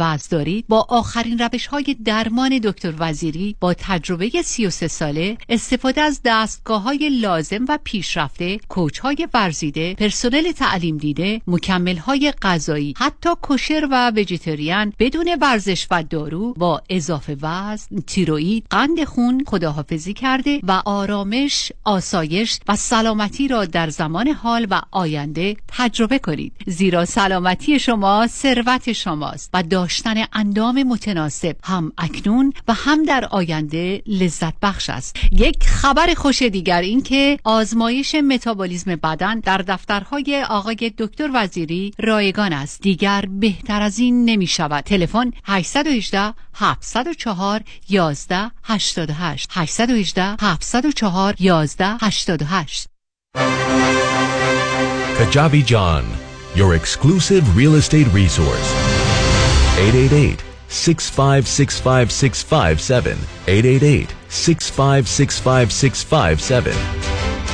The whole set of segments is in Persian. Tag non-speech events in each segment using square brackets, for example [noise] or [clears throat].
وز دارید با آخرین روش های درمان دکتر وزیری با تجربه 33 ساله استفاده از دستگاه های لازم و پیشرفته کوچ های ورزیده پرسنل تعلیم دیده مکمل های غذایی حتی کوشر و وجیتریان بدون ورزش و دارو با اضافه وزن تیروئید قند خون خداحافظی کرده و آرامش آسایش و سلامتی را در زمان حال و آینده تجربه کنید. زیرا سلامتی شما ثروت شماست و داشتن اندام متناسب هم اکنون و هم در آینده لذت بخش است. یک خبر خوش دیگر این که آزمایش متابولیسم بدن در دفترهای آقای دکتر وزیری رایگان است. دیگر بهتر از این نمی شود. تلفن 818 704 11 88 818 704 11 88 Kajabi John, your exclusive real estate resource. 888 6565657 888 6565657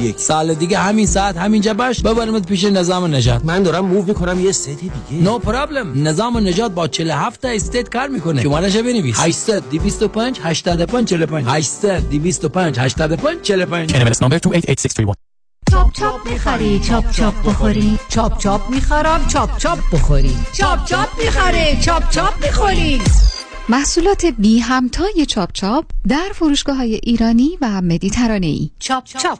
سال دیگه همین ساعت همینجا باش. ببرمت پیش نظام نجات من دارم move می‌کنم یه state دیگه. no problem نظام نجات با 47 تا state کار می‌کنه. شمارش بنویس. 800 225 85 45 800 225 85 45 NMLS number 288631 چاپ چاپ می‌خری چاپ چاپ بخوری. چاپ چاپ می‌خرم چاپ چاپ بخوری. چاپ چاپ می‌خره چاپ چاپ می‌خوری محصولات بی همتای چاپ چاپ در فروشگاه های ایرانی و مدیترانه ای چاپ چاپ.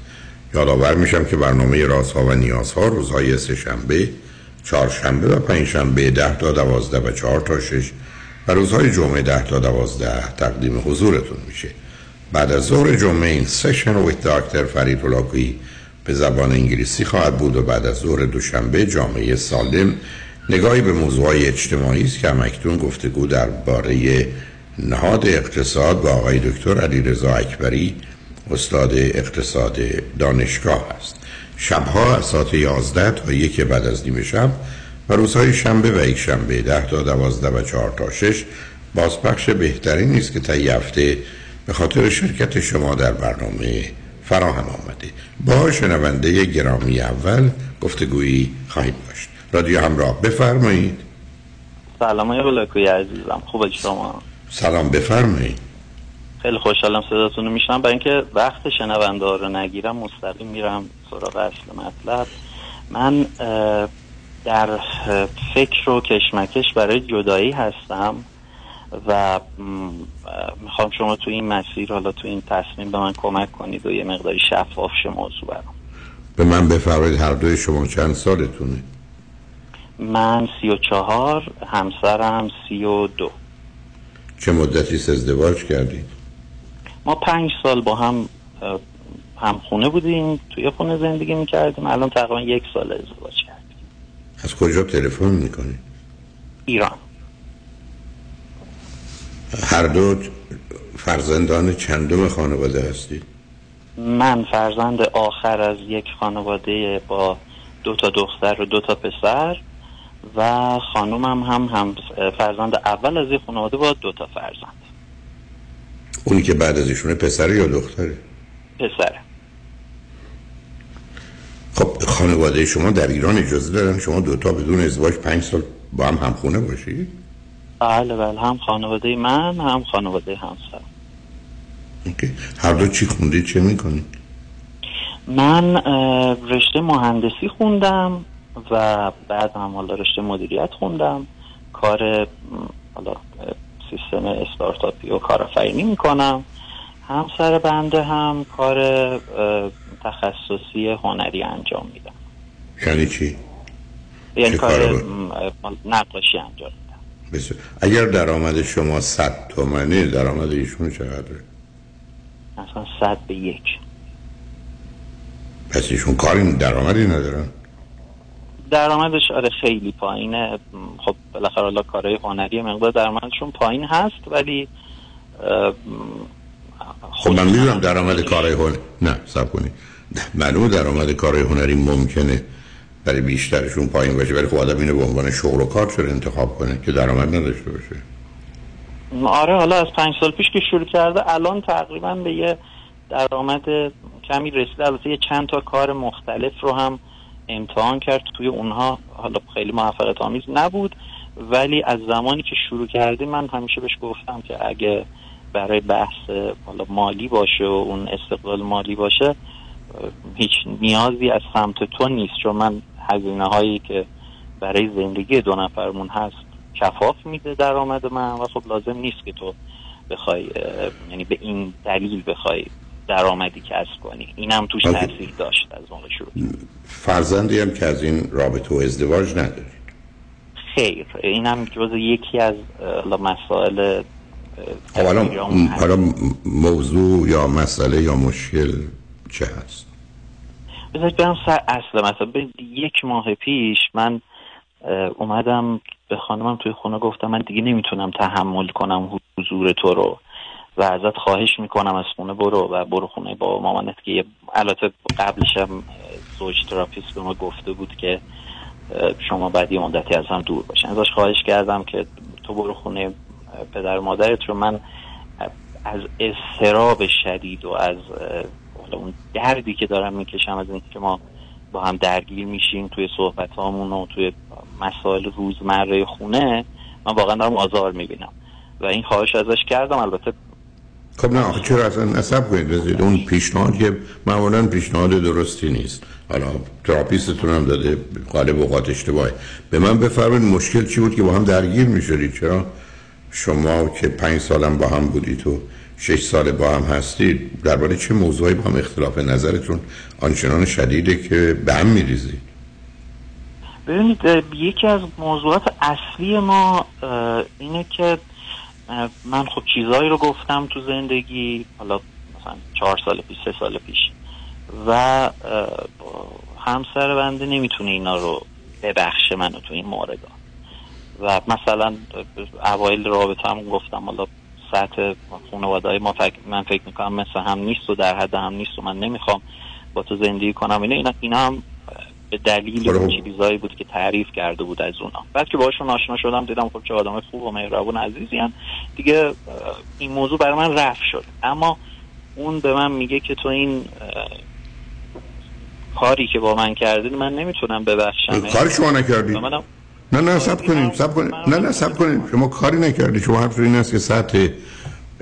یادآور میشم که برنامه رازها و نیازها روزهای سهشنبه، چهارشنبه و پنجشنبه ده تا دوازده و چهار تا شش و روزهای جمعه ده تا دوازده تقدیم حضورتون میشه. بعد از ظهر جمعه این سشن ویت دکتر فرید هلاکویی به زبان انگلیسی خواهد بود و بعد از ظهر دوشنبه جامعه سالم نگاهی به موضوعهای اجتماعی است که همکنون گفتگو درباره نهاد اقتصاد با آقای دکتر علیرضا اکبری استاد اقتصاد دانشگاه است. شبها از ساعت 11 تا یک بعد از نیمه شب و روزهای شنبه و یک شنبه 10 تا 12 و 4 تا 6 بازپخش بهتری نیست که تا هفته به خاطر شرکت شما در برنامه فراهم آمده. با شنونده گرامی اول گفتگویی خواهید داشت. رادیو همراه بفرمایید. سلام های بلاکوی عزیزم. خوبه شما؟ سلام بفرمایید. خیلی خوشحالم صداتون رو میشنم برای اینکه وقت شنونده ها رو نگیرم مستقیم میرم سراغ اصل مطلب. من در فکر و کشمکش برای جدایی هستم و می‌خوام شما تو این مسیر حالا تو این تصمیم به من کمک کنید و یه مقداری شفاف شه موضوع برام. به من بفرمایید هر دوی شما چند سالتونه؟ من سی و چهار همسرم سی و دو. چه مدتی ازدواج کردید؟ ما پنج سال با هم هم خونه بودیم توی خونه زندگی می‌کردیم. الان تقریبا یک سال ازدواج کردیم. از کجا تلفن می‌کنید ایران. هر دو فرزندان چندم خانواده هستید من فرزند آخر از یک خانواده با دو تا دختر و دو تا پسر و خانومم هم هم فرزند اول از یک خانواده با دو تا فرزند. اونی که بعد از ایشونه پسر یا دختره؟ پسره. خب خانواده شما در ایران اجازه دارن شما دوتا بدون ازدواج پنج سال با هم همخونه باشید بله بله. هم خانواده من هم خانواده همسر هر دو چی خوندید چه می‌کنید من رشته مهندسی خوندم و بعد هم حالا رشته مدیریت خوندم. کار حالا سیستم استارتاپی و کارآفرینی می‌کنم همسر بنده هم کار تخصصی هنری انجام میدم یعنی چی؟ یعنی کار نقاشی انجام میدم بسیار اگر درآمد شما صد تومنه درآمد ایشون چقدره؟ اصلا صد به یک پس ایشون کاری درآمدی ندارن؟ درآمدش آره خیلی پایینه. خب بالاخره حالا کارهای هنری مقدار درآمدشون پایین هست ولی خب من می‌دونم درآمد کارهای هنری نه سب کنی. معلومه درآمد کارهای هنری ممکنه برای بیشترشون پایین باشه ولی خب آدم اینو به عنوان شغل و کار چرا انتخاب کنه که درآمد نداشته باشه؟ آره حالا از پنج سال پیش که شروع کرده الان تقریبا به یه درآمد کمی رسیده. البته یه چند تا کار مختلف رو هم امتحان کرد. توی اونها حالا خیلی موفقیت آمیز نبود. ولی از زمانی که شروع کردیم من همیشه بهش گفتم که اگه برای بحث حالا مالی باشه و اون استقلال مالی باشه هیچ نیازی از سمت تو نیست. چون من هزینه هایی که برای زندگی دو نفرمون هست کفاف میده درآمد من و خب لازم نیست که تو بخوای یعنی به این دلیل بخوای درآمدی کسب کنی. اینم توش تاثیر داشت از موقع شروع. فرزندی هم که از این رابطه و ازدواج ندارید خیر. اینم جز یکی از مسائل حالا حالا موضوع یا مسئله یا مشکل چه هست؟ بذارید برم سر اصل مثلا یک ماه پیش من اومدم به خانمم توی خونه گفتم من دیگه نمی‌تونم تحمل کنم حضور تو رو. و ازت خواهش می‌کنم از خونه برو و برو خونه با مامانت که البته قبلش هم زوج تراپیست به ما گفته بود که شما بعد یه مدتی از هم دور باشن ازش خواهش کردم که تو برو خونه پدر مادرت رو. من از استراب شدید و از اون دردی که دارم می‌کشم از اینکه ما با هم درگیر میشیم توی صحبت هامون و توی مسائل روزمره خونه من واقعا دارم آزار می‌بینم. و این خواهش ازش کردم. البته خب نه چرا اصلا نصب کنید؟ بزید اون پیشنهاد که معمولا پیشنهاد درستی نیست. حالا تراپیستتون هم داده قالب اوقات اشتباهی به من بفرمایید مشکل چی بود که با هم درگیر می‌شدید؟ چرا؟ شما که پنج سالم با هم بودید و شش سال با هم هستید درباره چه موضوعی با هم اختلاف نظرتون آنچنان شدیده که به هم میریزید ببینید یکی از موضوعات اصلی ما اینه که من خب چیزهایی رو گفتم تو زندگی حالا مثلا چهار سال پیش سه سال پیش. و همسر بنده نمی‌تونه اینا رو ببخشه منو تو این مورد و مثلا اوایل رابطه هم گفتم حالا سطح خانواده های ما فکر من فکر می‌کنم مثل هم نیست و در حد هم نیست و من نمی‌خوام با تو زندگی کنم. اینا اینا, اینا هم به دلیل خب. اون چیزایی بود که تعریف کرده بود از اونا. بعد که باشون آشنا شدم دیدم خب چه آدم خوب و مهربون عزیزی هن. دیگه این موضوع برای من رفت شد. اما اون به من میگه که تو این کاری که با من کردید من نمی‌تونم ببخشم. کاری شما نکردی؟ منم نه نه سب کنیم سب کنیم نه نه سب کنیم شما کاری نکردی. شما حرف این است که سطح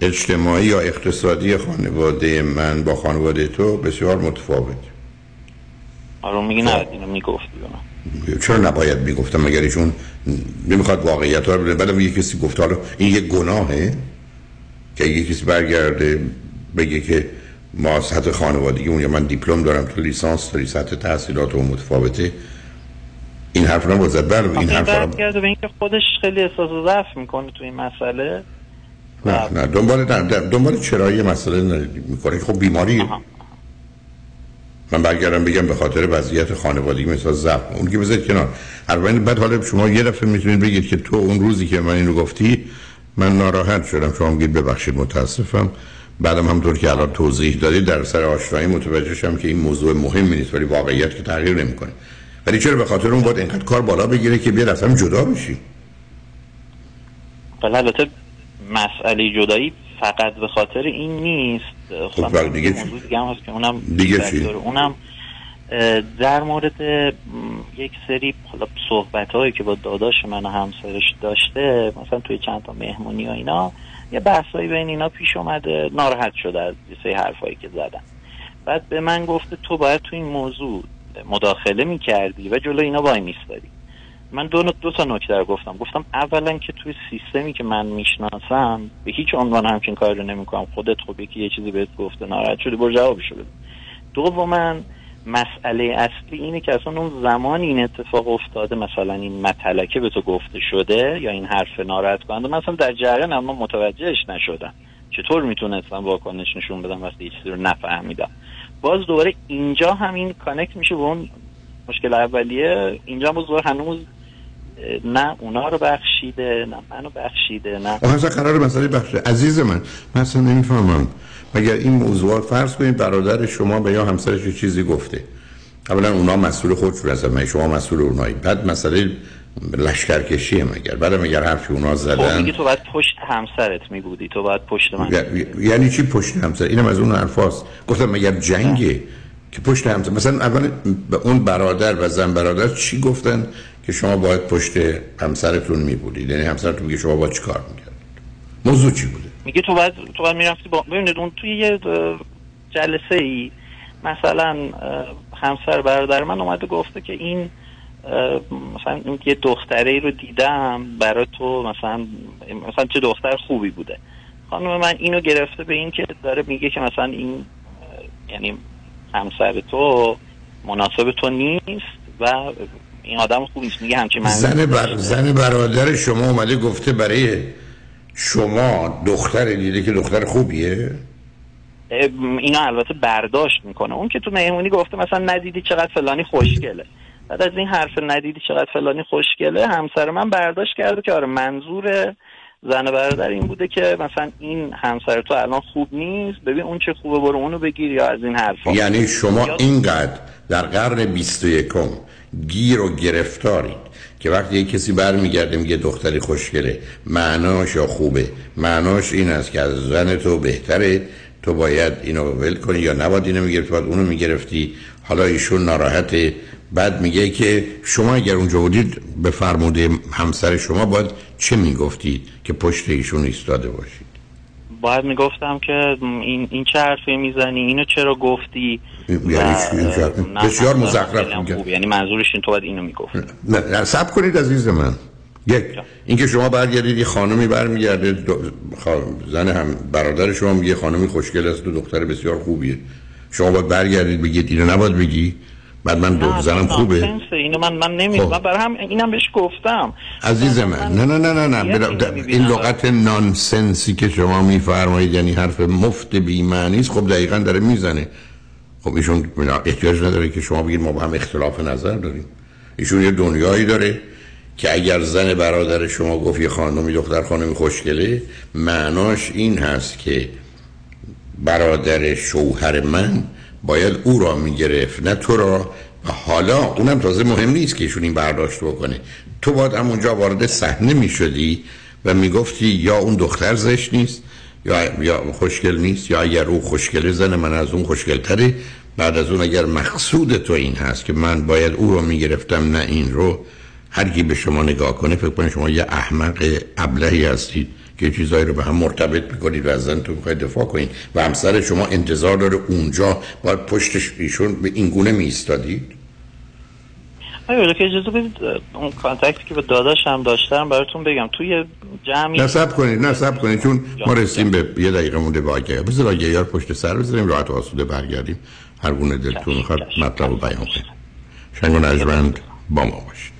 اجتماعی یا اقتصادی خانواده من با خانواده تو بسیار متفاوت. آره میگه نه اینو می‌گفتی چرا نباید می‌گفتم مگر ایشون نمی‌خواد واقعیت ها رو بده بعدم یه کسی گفته حالا این یه گناهه که یه کسی برگرده بگه که ما سطح خانوادگی اون یا من دیپلم دارم تو لیسانس داری سطح تحصیلات و متفاوته. این حرف رو بزد بله این این حرف رو به اینکه خودش خیلی احساس ضعف می‌کنه تو این مسئله. نه نه دنبال نه دنبال چرایی مسئله می‌کنه خب بیماری من برگردم بگم به خاطر وضعیت خانوادگی مثلا ضعف اون که بذارید کنار. البته بعد حالا شما یه دفعه می‌تونید بگید که تو اون روزی که من اینو گفتی من ناراحت شدم. شما میگید ببخشید متاسفم. بعدم همطور که الان توضیح دادید در سر آشنایی متوجه شدم که این موضوع مهمی نیست ولی واقعیت که تغییر نمی‌کنه. ولی چرا به خاطر اون باید اینقدر کار بالا بگیره که بیا هم جدا بشی؟ ولی البته مسئله جدایی. فقط به خاطر این نیست خب ولی دیگه چی؟ موضوع دیگه هم هست که اونم دیگه چی؟ اونم در مورد یک سری صحبت هایی که با داداش من و همسرش داشته مثلا توی چند تا مهمونی و اینا یه بحثایی بین اینا پیش اومده ناراحت شده از یه سری حرفایی که زدن بعد به من گفته تو باید تو این موضوع مداخله می‌کردی و جلو اینا وای میستادی من دو, دو تا نکته رو گفتم. گفتم اولا که توی سیستمی که من می‌شناسم به هیچ عنوان همچین کاری رو نمی‌کنم. خودت خب یکی یه چیزی بهت گفته ناراحت شدی برو جوابشو بده. دوما مسئله اصلی اینه که اصلا اون زمان این اتفاق افتاده مثلا این متلکه به تو گفته شده یا این حرف ناراحت کننده مثلا در جریان اما متوجهش نشدم. چطور می‌تونستم واکنش نشون بدم وقتی یه چیزی رو نفهمیدم؟ باز دوباره اینجا همین کانکت میشه به اون مشکل اولیه. اینجا دوباره هنوز نه اونا رو بخشیده نه منو بخشیده نه آخه اصلا قرار مسئله بخش عزیز من من اصلا نمی‌فهمم. مگر این موضوعات فرض کنید برادر شما به یا همسرش یه چیزی گفته. اولا اونا مسئول هستن من شما مسئول اونایی. بعد مسئله لشکرکشیه مگر. بعد اگر حرفی اونا خب زدن میگی تو باید پشت همسرت میبودی تو باید پشت من یعنی چی پشت همسر؟ اینم از اون حرفاست گفتم مگر جنگه؟ که پشت همسر مثلا اول اون برادر و زن برادر چی گفتن؟ که شما باید پشت همسرتون میبودید. یعنی همسرتون میگه شما باید چیکار می‌کرد موضوع چی بوده؟ میگه تو باید تو باید می‌رفتی با ببینید اون توی یه جلسه ای مثلا همسر برادر من اومده گفته که این مثلا یه دختره ای رو دیدم برای تو مثلا مثلا چه دختر خوبی بوده. خانم من اینو گرفته به این که داره میگه که مثلا این یعنی همسر تو مناسب تو نیست و این آدم خوب نیست میگه همچین من زن, بر... زن برادر شما اومده گفته برای شما دختر دیده که دختر خوبیه؟ اینا البته برداشت می‌کنه. اون که تو مهمونی گفته مثلا ندیدی چقدر فلانی خوشگله. بعد از این حرف ندیدی چقدر فلانی خوشگله همسر من برداشت کرده که آره منظور زن برادر این بوده که مثلا این همسر تو الان خوب نیست ببین اون چه خوبه برو اونو بگیر یا از این حرفا. یعنی شما اینقدر در قرن 21 گیر و گرفتارید که وقتی یک کسی برمیگرده میگه دختری خوشگله معناش یا خوبه؟ معناش این است که از زن تو بهتره. تو باید اینو ول کنی یا نباید اینو می‌گرفتی؟ باید اونو می‌گرفتی. حالا ایشون ناراحته. بعد میگه که شما اگر اونجا بودید به فرموده همسر شما باید چه می‌گفتید که پشت ایشون ایستاده باشید؟ باید می‌گفتم که این این چه حرفی می‌زنی؟ اینو چرا گفتی؟ یعنی بسیار مزخرف میگه. یعنی منظورش این تو باید اینو می‌گفت. نه نه سب کنید عزیز من. یک اینکه شما برگردید یه خانمی برمیگرده زن هم برادر شما میگه خانمی خوشگل است و دختر بسیار خوبیه. شما باید برگردید بگید اینو نباید بگی. بعد من دو زنم خوبه. اینو من من نمی خب. من برای هم اینم بهش گفتم عزیز من نه نه نه نه نه بلا-. این لغت نانسنسی که شما میفرمایید یعنی حرف مفت بی‌معنی است خب دقیقا داره می‌زنه خب ایشون احتیاج نداره که شما بگید ما با هم اختلاف نظر داریم ایشون یه دنیایی داره که اگر زن برادر شما گفت یه خانمی دختر خانمی خوشگله معناش این هست که برادر شوهر من باید او را می‌گرفت نه تو را. حالا اونم تازه مهم نیست که ایشون این برداشت بکنه. تو باید همونجا وارد صحنه می شدی و می‌گفتی یا اون دختر زشت نیست یا یا خوشگل نیست یا اگر او خوشگل زنه من از اون خوشگلتره. بعد از اون اگر مقصود تو این هست که من باید او رو می‌گرفتم نه این رو هر کی به شما نگاه کنه فکر کنه شما یه احمق ابلهی هستید. که چیزایی رو به هم مرتبط می‌کنید و از زنتون می‌خواید دفاع کنید. و همسر شما انتظار داره اونجا باید پشتش ایشون به این گونه میستادید آیا که اجازه بدید اون کانتکتی که به داداش هم داشتم براتون بگم. توی جمعی نصب کنید نصب کنید چون ما رسیم به یه دقیقه مونده به آگهی بذار آگهی ها پشت سر بذاریم راحت و آسوده برگردیم. هر گونه دلتون می‌خواد مطلب رو بیان کنید. شنگ و نجمند با ما باشید.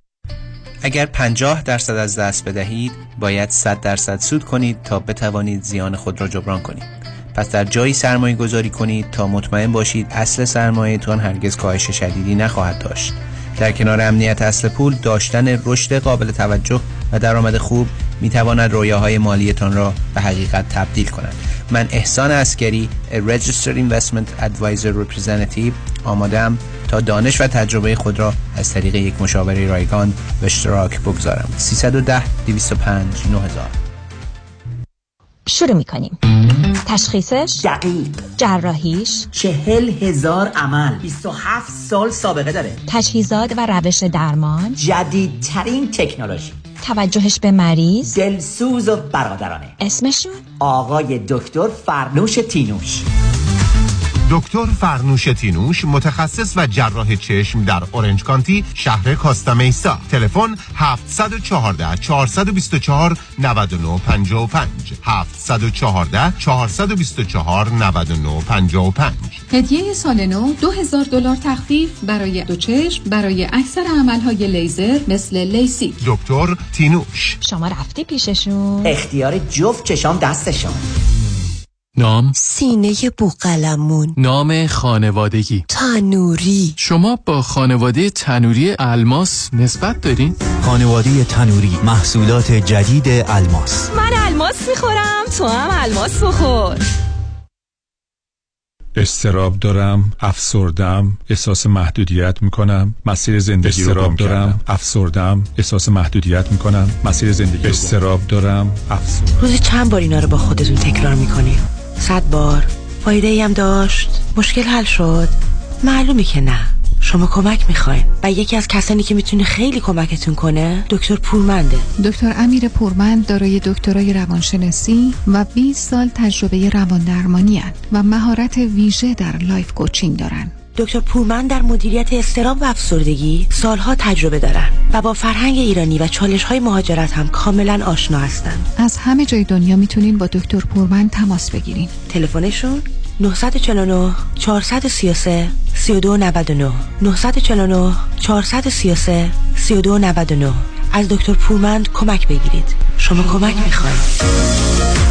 اگر 50 درصد از دست بدهید باید 100 درصد سود کنید تا بتوانید زیان خود را جبران کنید. پس در جایی سرمایه گذاری کنید تا مطمئن باشید اصل سرمایهتان هرگز کاهش شدیدی نخواهد داشت. در کنار امنیت اصل پول داشتن رشد قابل توجه و درآمد خوب می تواند رویاهای مالیتان را به حقیقت تبدیل کند. من احسان اسکری Registered Investment Advisor Representative آمادم تا دانش و تجربه خود را از طریق یک مشاوره رایگان به اشتراک بگذارم. 310 205 9000 شروع می کنیم تشخیصش؟ دقیق. جراحیش؟ چهل هزار عمل. 27 سال سابقه داره. تجهیزات و روش درمان؟ جدیدترین تکنولوژی. توجهش به مریض. دلسوز و برادرانه. اسمشون؟ آقای دکتر فرنوش تینوش. دکتر فرنوش تینوش متخصص و جراح چشم در اورنج کانتی شهر کاستامیسا تلفن 714 424 9955 714 424 9955 هدیه سال نو 2000 دلار تخفیف برای دو چشم برای اکثر عملهای لیزر مثل لیسی. دکتر تینوش. شما رفتی پیششون. اختیار جفت چشام دستشان نام؟ سینه بوقلمون. نام خانوادگی. تنوری. شما با خانواده تنوری الماس نسبت دارین؟ خانواده تنوری محصولات جدید الماس. من الماس می‌خورم تو هم الماس بخور. استراب دارم افسردم احساس محدودیت می‌کنم. مسیر زندگی رو گم دارم. افسردم احساس محدودیت می‌کنم. مسیر زندگی استراب دارم. افسردم. روزی چند بار اینا رو با خودتون تکرار می‌کنی؟ صد بار. فایده ای هم داشت. مشکل حل شد. معلومه که نه. شما کمک می‌خواین. و یکی از کسانی که می‌تونه خیلی کمکتون کنه دکتر پورمنده. دکتر امیر پورمند دارای دکترای روانشناسی و 20 سال تجربه روان درمانی و مهارت ویژه در life coaching دارن دکتر پورمند در مدیریت اضطراب و افسردگی سالها تجربه دارن و با فرهنگ ایرانی و چالش های مهاجرت هم کاملا آشنا هستند. از همه جای دنیا می‌تونین با دکتر پورمند تماس بگیرین. تلفنشون 949 433 3299 949 433 3299 از دکتر پورمند کمک بگیرید. شما کمک می‌خواید.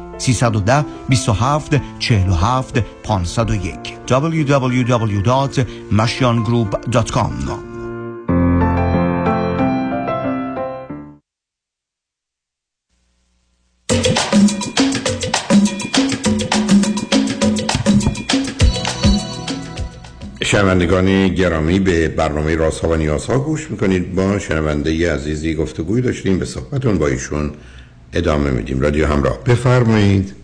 310 27 47 501 www.mashiangroup.com شنوندگان گرامی به برنامه راست ها و نیاز ها گوش می‌کنید. با شنونده عزیزی گفتگوی داشتیم. به صحبتون با ایشون ادامه میدیم. رادیو همراه. بفرمایید.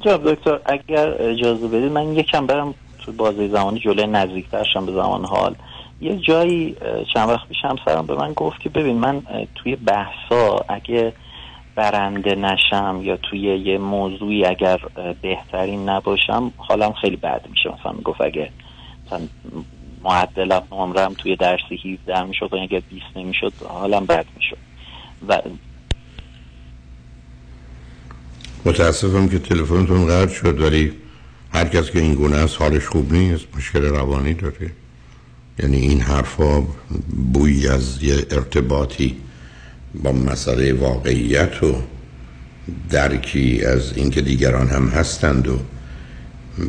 جناب دکتر اگر اجازه بدید من یکم برم تو بازی زمانی جلوی نزدیکترشم به زمان حال. یه جایی چند وقت پیش همسرم به من گفت که ببین من توی بحثا اگه برنده نشم یا توی یه موضوعی اگر بهترین نباشم حالم خیلی بد میشه. مثلا گفت اگه مثلا معدلم نمرم توی درسی 17 می‌شد و اگه 20 نمی‌شد حالم بد می‌شد. و متاسفم که تلفنتون قطع شد ولی هر کس که این گونه است حالش خوب نیست مشکل روانی داره. یعنی این حرفا بوی از یه ارتباطی با مسئله واقعیت و درکی از اینکه دیگران هم هستند و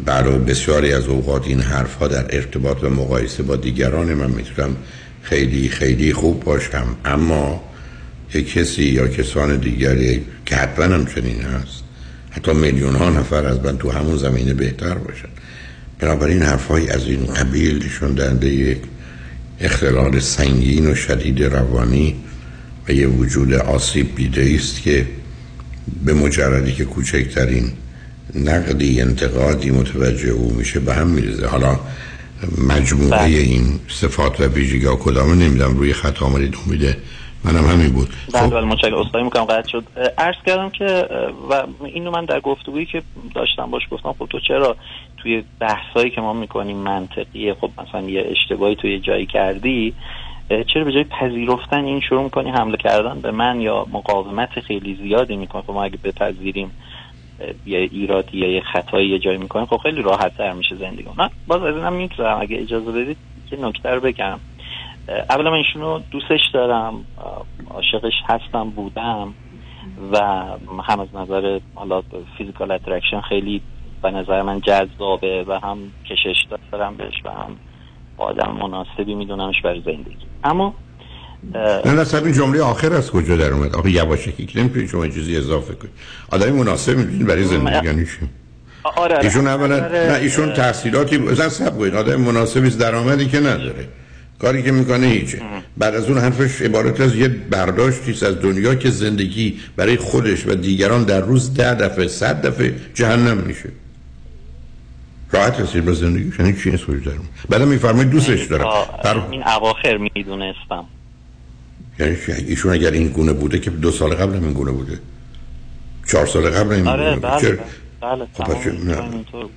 برای بسیاری از اوقات این حرفها در ارتباط و مقایسه با دیگران من می‌تونم خیلی خیلی خوب باشم. اما یک کسی یا کسان دیگری که حتما هم چنین هست. حتی میلیون ها نفر از من تو همون زمینه بهتر باشن. بنابراین حرفهای از این قبیل نشون دهنده یک اختلال سنگین و شدید روانی و یه وجود آسیب دیده است که به مجردی که کوچکترین نقدی انتقادی متوجه او میشه به هم میرزه حالا مجموعه بله. این صفات و ویژگی ها کدامه نمیدم روی خط آمدید امیده منم همین بود. بله. بله متشکرم اصلاحی می‌کنم قطع شد. عرض کردم که و اینو من در گفتگویی که داشتم باش گفتم خب تو چرا توی بحثایی که ما می‌کنیم منطقیه؟ خب مثلا یه اشتباهی توی جایی کردی چرا به جای پذیرفتن این شروع می‌کنی حمله کردن به من یا مقاومت خیلی زیادی می‌کنی؟ خب ما اگه بپذیریم یه ایرادی یا یه خطایی یه جایی می‌کنیم خب خیلی راحت تر میشه زندگی. من باز از اینم می‌گذرم اگه اجازه بدید که نکته رو بگم. اولا من ایشونو دوستش دارم عاشقش هستم بودم و هم از نظر حالا physical attraction خیلی به نظر من جذابه و هم کشش دارم بهش و هم آدم مناسبی میدونمش برای زندگی. اما نه نه این جمله آخر از کجا در اومد؟ آقا یواشکی که نمی‌تونید شما چیزی اضافه کنید. آدمی مناسب می‌دونید برای زندگی یعنی آره, آره. ایشون اولا نه ایشون تحصیلاتی مثلا سب کنید آدم مناسبی درآمدی که نداره. کاری که می‌کنه هیچه. بعد از اون حرفش عبارت از یه برداشتی از دنیا که زندگی برای خودش و دیگران در روز ده دفعه صد دفعه جهنم میشه. راحت هستید با زندگی؟ یعنی چی وجود دارم بعد میفرمایید دوستش دارم. در... این اواخر می‌دونستم. یعنی ایشون اگر این گونه بوده که دو سال قبل این گونه بوده. چهار سال قبل این آره بله بله, بله. خب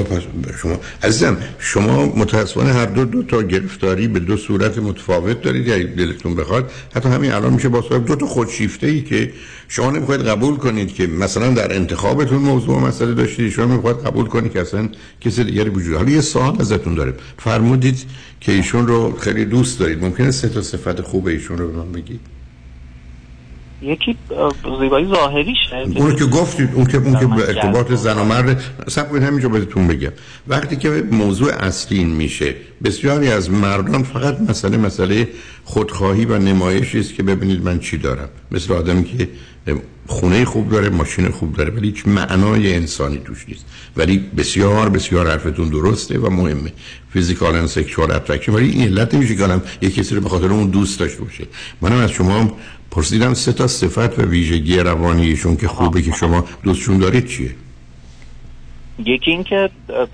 پس شما عزیزم شما متاسفانه هر دو دو تا گرفتاری به دو صورت متفاوت دارید یا دلتون بخواد. حتی همین الان میشه با صاحب دو تا خودشیفته ای که شما نمی‌خواید قبول کنید که مثلا در انتخابتون موضوع مسئله داشتید شما می‌خواید قبول کنید که اصلا کسی دیگری وجود حالا یه سوال ازتون داره فرمودید که ایشون رو خیلی دوست دارید. ممکنه سه تا صفت خوب ایشون رو به من بگید؟ یکی زیبایی ظاهریشه اون که گفتید اون که اون که ارتباط. زن و مرد سب کنید همینجا بهتون بگم. وقتی که موضوع اصلی این میشه بسیاری از مردان فقط مسئله مسئله خودخواهی و نمایشی است که ببینید من چی دارم. مثل آدمی که خونه خوب داره ماشین خوب داره ولی هیچ معنای انسانی توش نیست. ولی بسیار بسیار حرفتون درسته و مهمه. physical and sexual attraction ولی این علت نمیشه که آدم یک کسی رو به خاطر اون دوست داشته باشه. منم از شما پرسیدم سه تا صفت و ویژگی روانیشون که خوبه که شما دوستشون دارید چیه؟ یکی این که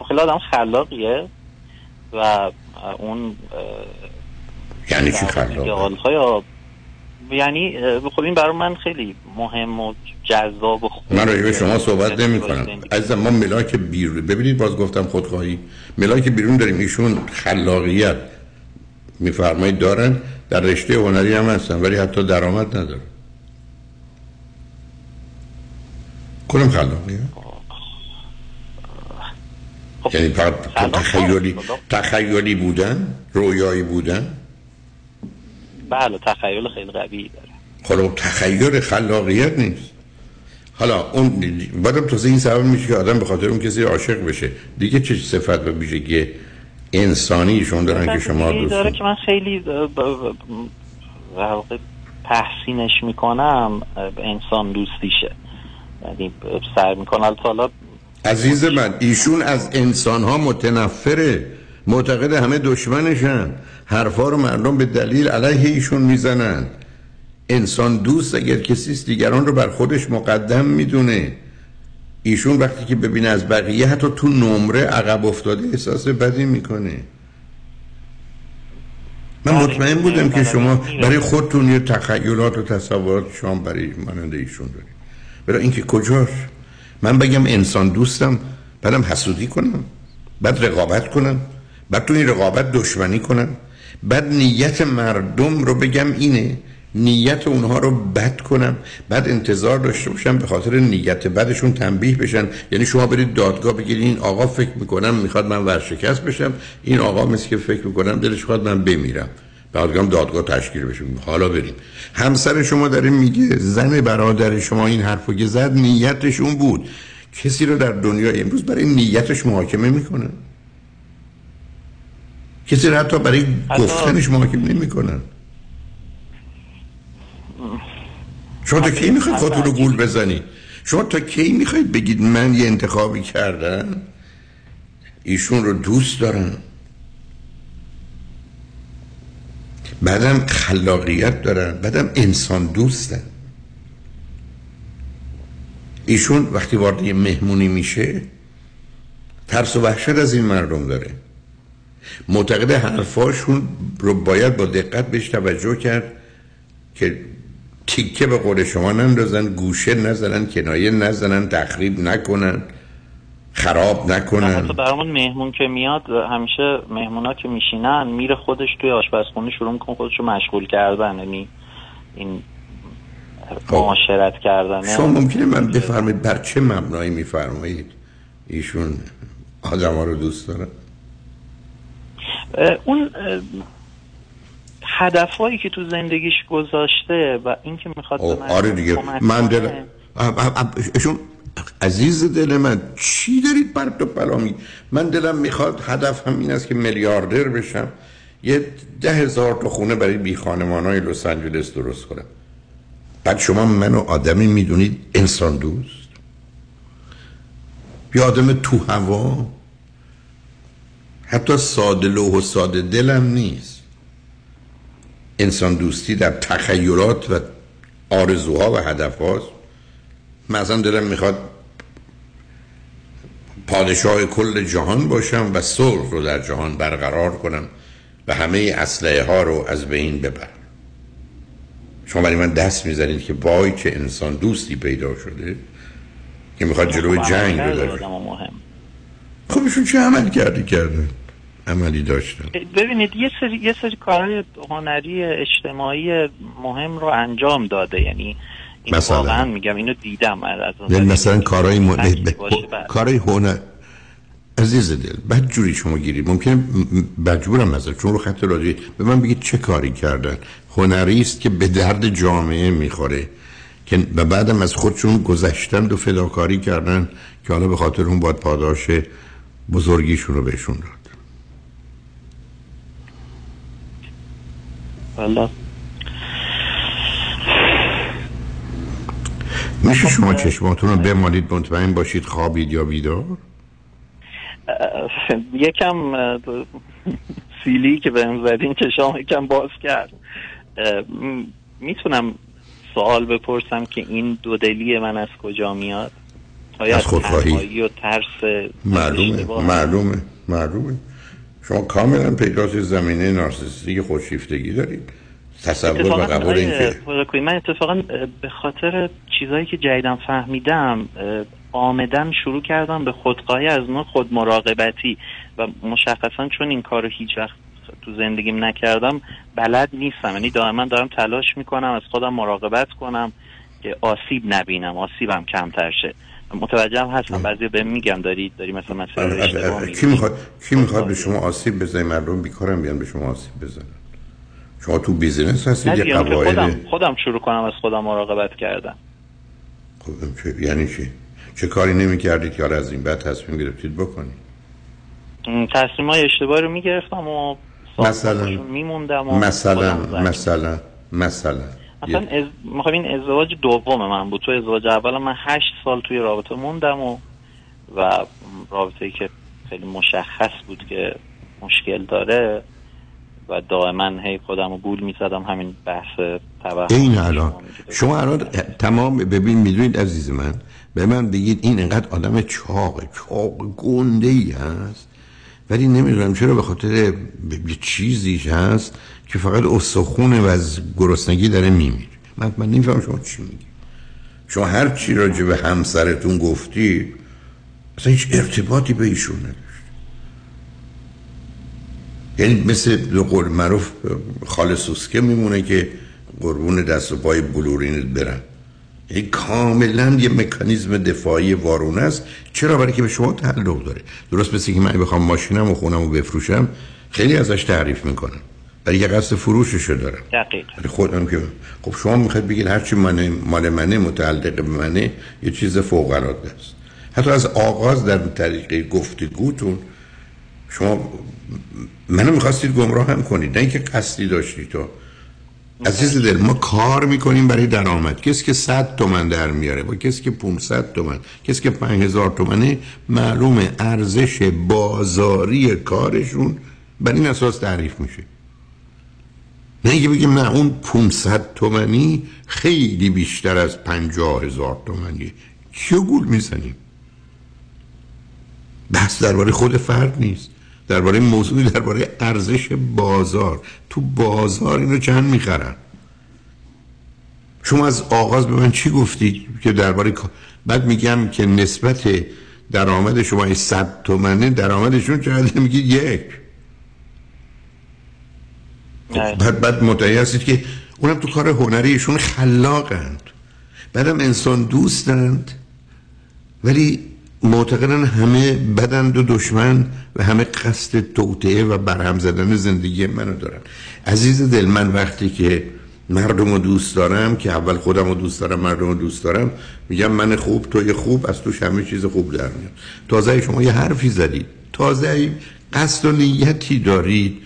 خیلی آدم خلاقیه و اون یعنی چی خلاق یعنی خب این برای من خیلی مهم و جذاب و خوب. من راجع به شما صحبت نمی کنم. عزیزم ما ملاک بیرون ببینید باز گفتم خودخواهی. ملاک بیرون داریم ایشون خلاقیت. میفرمایید دارن؟ در رشته هنری هم هستن ولی حتی درآمد ندارن کدوم خلاقیت یعنی فقط تخیلی تخیلی بودن؟ رویایی بودن؟ بله تخیل خیلی قوی داره. خب تخیل خلاقیت نیست. حالا اون بعدم تازه این سبب میشه که آدم به خاطر اون کسی عاشق بشه. دیگه چه صفت و ویژگی انسانیشون دارن که شما دوست داره که من خیلی تحسینش می‌کنم انسان دوستیشه. یعنی اه، سعی می‌کنم. حالا عزیز من ایشون از انسان ها متنفره. معتقد همه دشمنشن. حرفا رو مردم به دلیل علیه ایشون می‌زنن. انسان دوست اگر کسی دیگران رو بر خودش مقدم می‌دونه. ایشون وقتی که ببینه از بقیه حتی تو نمره عقب افتاده احساس بدی می‌کنه. من مطمئن بودم که شما برای خودتون یه تخیلات و تصورات شما برای مانند ایشون دارید. برای اینکه کجاش من بگم انسان دوستم بعدم حسودی کنم بعد رقابت کنم بعد تو این رقابت دشمنی کنم. بعد نیت مردم رو بگم اینه نیت اونها رو بد کنم بعد انتظار داشته باشم به خاطر نیت بدشون تنبیه بشن. یعنی شما برید دادگاه بگید این آقا فکر می‌کنم می‌خواد من ورشکست بشم این آقا مثل که فکر می‌کنم دلش خواهد من بمیرم. بعد دادگاه تشکیل بشه. حالا بریم. همسر شما داره میگه زن برادر شما این حرفو که زد نیتش اون بود. کسی رو در دنیا امروز برای نیتش محاکمه می‌کنن کسی رو حتی برای گفتنش محاکمه نمی‌کنن شما تا کی می‌خواید خودتون رو گول بزنید شما تا کی می‌خواید بگید من یه انتخابی کردم؟ ایشون رو دوست دارم. بعدم خلاقیت دارن بعدم انسان دوستن ایشون وقتی وارد یه مهمونی میشه ترس و وحشت از این مردم داره. معتقد حرفاشون رو باید با دقت بهش توجه کرد که تیکه به قول شما نندازن گوشه نزنن کنایه نزنن تخریب نکنن خراب نکنن. حتی برامون مهمون که میاد همیشه مهمونا که میشینن میره خودش توی آشپزخونه شروع می‌کنه خودش رو مشغول کردن یعنی این معاشرت کردن. شما ممکنه من بفرمایید بر چه مبنایی میفرمایید؟ ایشون آدم ها رو دوست دارن. اون هدفهایی که تو زندگیش گذاشته و اینکه می‌خواد به او من آره دیگه. من اب- ایشون عزیز دل من چی دارید بر تو پلامی من دلم می‌خواد هدف هم این است که میلیاردر بشم. یه ده هزار تا خونه برای بی خانمان های لس آنجلس درست کنم. بعد شما منو آدمی می‌دونید انسان دوست. یا آدم تو هوا. حتی ساده لوح و ساده دلم نیست. انسان دوستی در تخیلات و آرزوها و هدف هاست من اصلا دلم می‌خواد پادشاه کل جهان باشم و صلح رو در جهان برقرار کنم و همه اسلحه ها رو از بین ببرم. شما برای من دست می‌زنید که وای چه انسان دوستی پیدا شده که می‌خواد جلوی خب، جنگ رو داره خب ایشون چه عمل کردی کرده. عملی داشتن ببینید یه سری یه سری کارهای هنری اجتماعی مهم رو انجام داده. یعنی این مثلا؟ واقعا میگم اینو دیدم از اون یعنی مثلا کارهای م... بله. کارهای هنر عزیز دل بد جوری شما گیرید ممکنه مجبورم مثلا چون رو خط راجعی به من بگید چه کاری کردن؟ هنری است که به درد جامعه می‌خوره. که و بعدم از خودشون گذشتند و فداکاری کردن که حالا به خاطر اون باید پاداش بزرگیشون رو بهشون داد. والا میشه شما چشماتون رو بمالید مطمئن باشید خوابید یا بیدار؟ یکم سیلی که بهم زدین چشام یکم باز کرد. می‌تونم سوال بپرسم که این دودلی من از کجا میاد؟ آیا از خودخواهی. و ترس معلومه؟ معلومه معلومه. شما کاملا پیداست زمینه نارسیستی خودشیفتگی دارید تصور و قبول این که پوزاکوی، من اتفاقا به خاطر چیزایی که جدیدم فهمیدم آمدن شروع کردم به خودخواهی از نوع خود مراقبتی و مشخصا چون این کار رو هیچ وقت تو زندگیم نکردم بلد نیستم. یعنی دائما دارم تلاش می‌کنم از خودم مراقبت کنم که آسیب نبینم آسیبم کمتر شه. متوجهم هستم بعضی به میگن داری داری مثلا مسئله اه، اه، اشتباه. کی می‌خواد کی می‌خواد به شما آسیب بزنه؟ مردم بیکارم بیان به شما آسیب بزنن. شما تو بیزینس هستید یه قواعد خودم خودم شروع کنم از خودم مراقبت کردن. خب، چه- یعنی چی؟ چه کاری نمی کردید که حالا از این بعد تصمیم گرفتید بکنید؟ تصمیم های اشتباهی رو می‌گرفتم و مثلا میموندم و مثلا مثلا مثلا مثلا از... می‌خوام این ازدواج دوم من بود. تو ازدواج اول من هشت سال توی رابطه موندم و و رابطه ای که خیلی مشخص بود که مشکل داره و دائما هی خودم رو گول می‌زدم. همین بحث توهم این الان. شما الان تمام ببین می‌دونید عزیز من به من بگید این انقدر آدم چاق چاق گنده ای هست ولی نمی‌دونم چرا به خاطر ب- یه چیزی هست. که فقط استخونه و از گرسنگی داره میمیره. من من نمیفهم شما چی میگی. شما هر چی راجع به همسرتون گفتی اصلا هیچ ارتباطی به ایشون نداشت. یعنی مثل به قول معروف خال سوسکه میمونه که قربون دست و پای بلورینت برن. یعنی کاملا یه مکانیزم دفاعی وارونه است. چرا؟ برای که به شما تعلق داره. درست مثل که من بخوام ماشینم و خونم رو بفروشم خیلی ازش تعریف می‌کنم. برای یه قصد فروششو دارم. دقیق ولی خودم که خب شما می‌خواید بگید هرچی من مال منه متعلق به منه یه چیز فوق العاده است. حتی از آغاز در طریق گفتگوتون شما منو می‌خواستید گمراه هم کنید. نه اینکه قصدی داشتی تو. عزیز دل ما کار می‌کنیم برای درآمد. کسی که 100 تومن در میاره با کسی که 500 تومن کسی که 5000 تومنه معلومه ارزش بازاری کارشون بر این اساس تعریف میشه. نه اینکه بگیم نه اون 500 تومنی خیلی بیشتر از 50 هزار تومنی. کیو گول می‌زنیم؟ بحث درباره خود فرد نیست. درباره موضوعی درباره ارزش بازار. تو بازار اینو چند می‌خرن؟ شما از آغاز به من چی گفتی که درباره بعد میگم که نسبت درآمد شما 100 تومنه درآمدشون چقدر؟ میگید یک. بعد بعد متوجه هستید که اونم تو کار هنریشون خلاقند. بعدم انسان دوستند ولی معتقدن همه بدند و دشمن و همه قصد توطعه و برهم زدن زندگی منو دارن. عزیز دل من وقتی که مردم رو دوست دارم که اول خودم رو دوست دارم مردم رو دوست دارم میگم من خوب توی خوب از توش همه چیز خوب در میاد. تازه شما یه حرفی زدید. تازه قصد و نیتی دارید.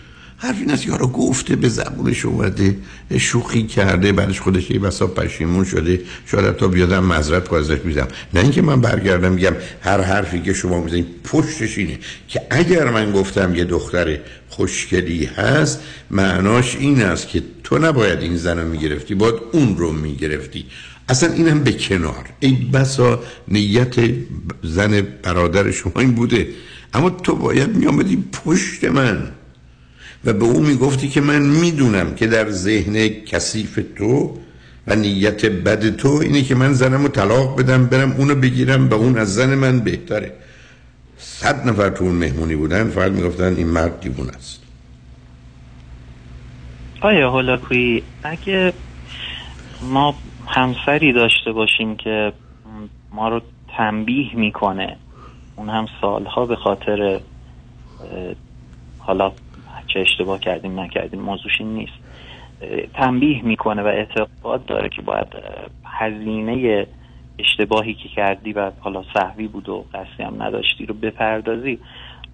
حرف این است یارو گفته به زبونش اومده شوخی کرده بعدش خودش یه بسا پشیمون شده شاید تا بیادم مذرت خواهد ازش نه اینکه من برگردم میگم هر حرفی که شما می‌زنید پشتش اینه که اگر من گفتم یه دختر خوشگلی هست معناش این است که تو نباید این زن رو می‌گرفتی باید اون رو می‌گرفتی. اصلا اینم به کنار. ای بسا نیت زن برادر شما این بوده. اما تو باید میامدی پشت من. و به او می‌گفتی که من می‌دونم که در ذهن کثیف تو و نیت بد تو اینه که من زنم رو طلاق بدم برم اونو بگیرم و اون از زن من بهتره. صد نفر تو اون مهمونی بودن فقط می‌گفتن این مرد دیوون است. آیا هولاکویی اگه ما همسری داشته باشیم که ما رو تنبیه می‌کنه اون هم سالها به خاطر حالا چه اشتباه کردیم نکردیم موضوعش این نیست. تنبیه می‌کنه و اعتقاد داره که باید هزینه اشتباهی که کردی و حالا صحوی بود و قصدی هم نداشتی رو بپردازی.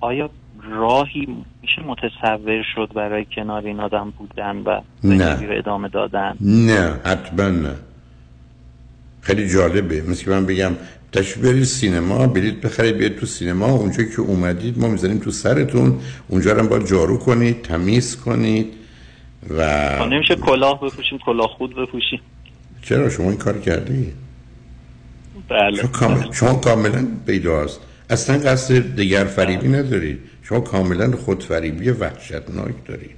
آیا راهی میشه متصور شد برای کنار این آدم بودن و نه. رو ادامه دادن؟ نه حتما نه. خیلی جالبه. مثل که من بگم تشریف برید سینما بلیط بخرید بیاید تو سینما. اونجا که اومدید ما می‌زنیم تو سرتون. اونجا رو باید جارو کنید تمیز کنید و خب نمیشه کلاه بپوشیم کلاه خود بپوشیم. چرا؟ شما این کار کردی؟ بله. شما, کامل... شما کاملا بیداست. اصلا قصد دیگر فریبی ندارید شما کاملا خودفریبی وحشتناک دارید.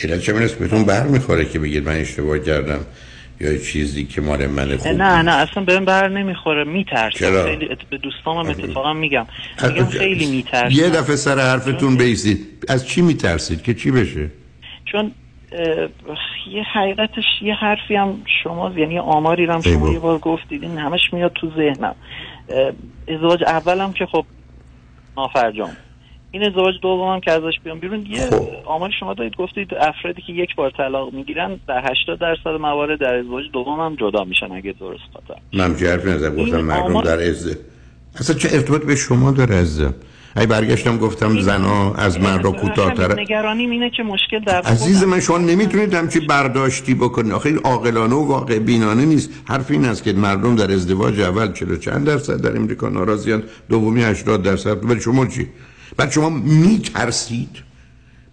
علت چه بهتون بر می‌خوره که بگید من اشتباه کردم. یا چیزی که مال من خوب نه نه اصلا بهم بر نمی‌خوره میترسم؟ خیلی. به دوستامم اتفاقا میگم. میگم خیلی میترسم. یه دفعه سر حرفتون بیستید. از چی میترسید؟ که چی بشه؟ چون یه حقیقتش یه حرفی هم شما یعنی آماری هم شما یه بار گفتید این همش میاد تو ذهنم. ازدواج اولم که خب نافرجام. این ازدواج دومم که ازش بیام بیرون یه خب. آمار شما دارید گفتید افرادی که یک بار طلاق می‌گیرن در 80 درصد موارد در ازدواج دوم هم جدا میشن اگه درست خاطر. من حرفی نزدم گفتم مردم آمار... در ازده اصلا چه ارتباط به شما داره عزیزم ای برگشتم گفتم زنا از مردا کوتاه‌تر نگرانیم اینه که مشکل در عزیز من شما نمی‌تونید همچی برداشتی بکنید. آخه این عاقلانه و واقع بینانه نیست. حرف این است که مردم در ازدواج اول چلو چند درصد در امریکا ناراضیان. دومی 80 درصد. ولی شما چی؟ بعد شما میترسید؟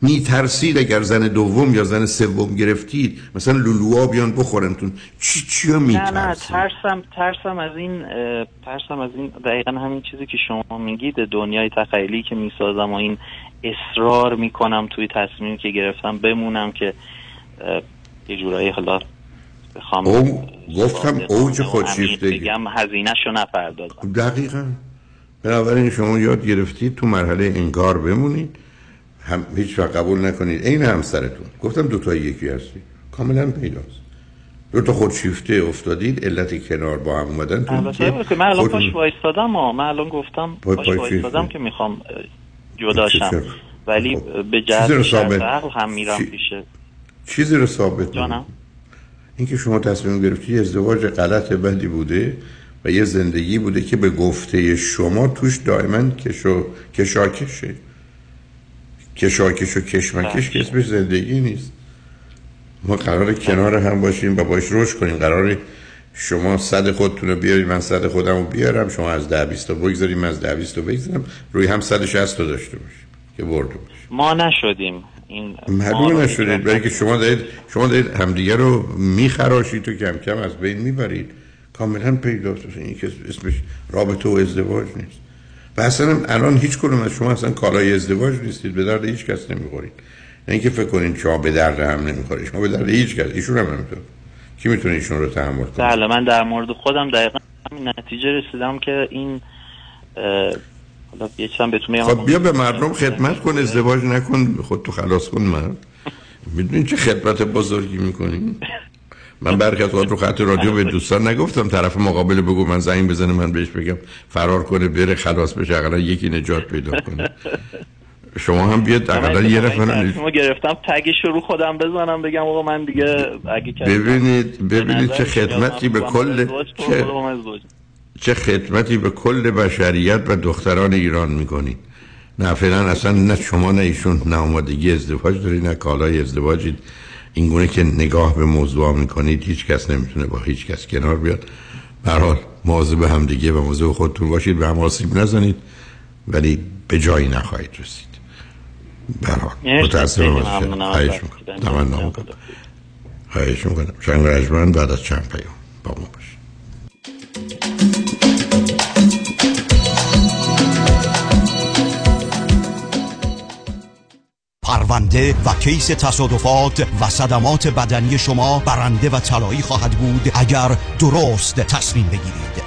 میترسید اگر زن دوم یا زن سوم گرفتید؟ مثلا لولوها بیان بخورنتون. چی چی نه میترسید؟ نه ترسم ترسم از این ترسم از این دقیقا همین چیزی که شما میگید دنیای تخیلی که می‌سازم و این اصرار می‌کنم توی تصمیمی که گرفتم بمونم که یه جورایی حالا بخوام او گفتم اوج خودشیفتگی بگم هزینهش رو نپردازم. دقیقا. بنابراین شما یاد گرفتید تو مرحله انکار بمونید. هم هیچ وقت قبول نکنید. این همسرتون. گفتم دو تا یکی هستی. کاملا پیداست. دو تا خودشیفته افتادید. علت کنار با هم اومدن تو البته من الان پاش وایستادم ها. من الان گفتم پاش وایستادم که می‌خوام جداشم ولی به جهت عقل هم میرم پیشه چیزی رو ثابت جانم. اینکه شما تصمیم گرفتی ازدواج غلط بدی بوده و یه زندگی بوده که به گفته شما توش دائما کشو کشاکشه. کشاکش و کشمکش که اسمش زندگی نیست. ما قرار کنار هم باشیم و باش رشد کنیم. قرار شما صد خودتون رو بیارید من صد خودم رو بیارم. شما از ده بیست تا بگذاریم من از ده بیست تا بگذارم. روی هم صد شست تا داشته باشیم که برده باشیم. ما نشدیم. این معلوم نشدید. برای که شما دارید شما دارید همدیگه رو میخراشید تو کم کم از بین می‌برید. کاملا پیداست این که اسمش رابطه و ازدواج نیست. و اصلا الان هیچ کنون از شما اصلا کالای ازدواج نیستید. به درد هیچ کس نمی‌خورید. نه اینکه فکر کنید شما به درد هم نمی‌خورید. شما به درد هیچ کس. ایشون هم نمی‌تونه کی می‌تونه ایشون رو تحمل کنه؟ بله من در مورد خودم دقیقا همین نتیجه رسیدم که این حالا بهتون خب بیا به مردم خدمت کن ازدواج نکن خود تو خلاص کن مرد. می‌دونی چه خدمت بزرگی می‌کنی؟ من برخی از رو خط رادیو به دوستان نگفتم طرف مقابل بگو من زنگ بزنه من بهش بگم فرار کنه بره خلاص بشه اقلا یکی نجات پیدا کنه. شما هم بیاد اقلا یه نفر شما گرفتم تگش رو خودم بزنم بگم آقا من دیگه اگه ببینید ببینید چه خدمتی به کل چه, چه خدمتی به کل بشریت و دختران ایران می‌کنید. نه فعلا اصلا نه شما نه ایشون نه آمادگی ازدواج دارید نه کالای ازدواجید. این گونه که نگاه به موضوع می‌کنید هیچ کس نمی‌تونه با هیچ کس کنار بیاد. برحال مواظب هم دیگه و موضوع خودتون باشید به هم آسیب نزنید ولی به جایی نخواهید رسید. برحال متاسفم خواهش می‌کنم. تمنا می‌کنم خواهش می‌کنم. شنگ رجمن بعد از چند پیام با ما پرونده و کیس تصادفات و صدمات بدنی شما برنده و طلایی خواهد بود اگر درست تصمیم بگیرید.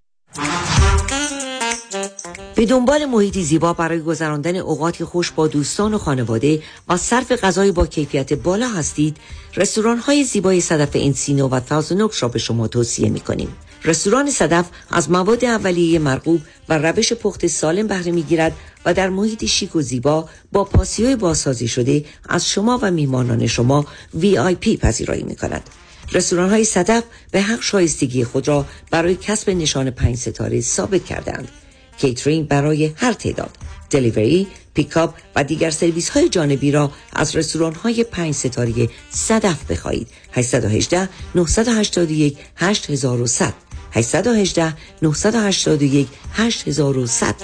به دنبال محیطی زیبا برای گذراندن اوقاتی خوش با دوستان و خانواده و صرف غذای با کیفیت بالا هستید رستوران های زیبای صدف Encino و Thousand Oaks را به شما توصیه می کنیم رستوران صدف از مواد اولیه مرغوب و روش پخت سالم بهره می‌گیرد و در محیط شیک و زیبا با پاسیوی بازسازی شده از شما و میهمانان شما پی پذیرایی می کند. رستوران های صدف به حق شایستگی خود را برای کسب نشان پنج ستاره ثابت کردند. کیترینگ برای هر تعداد. delivery، pickup و دیگر سرویس های جانبی را از رستوران های پنج ستاره صدف بخواهید. 818 981 8100 818 981 8100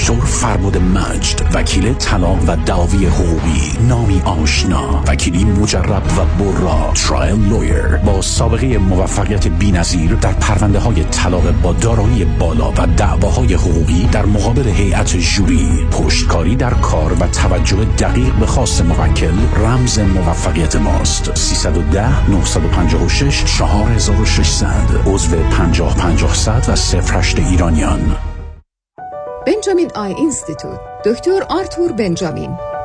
دکتر فرمود مجد وکیل طلاق و دعاوی حقوقی نامی آشنا وکیلی مجرب و برا ترایل لویر با سابقه موفقیت بینظیر در پرونده های طلاق با دارایی بالا و دعواهای حقوقی در مقابل هیئت جوری پشتکاری در کار و توجه دقیق به خواست موکل رمز موفقیت ماست. 310 956 4600 عضو 50 500 و 08 ایرانیان. Benjamin Eye Institute. دکتر آرتور بنجامین.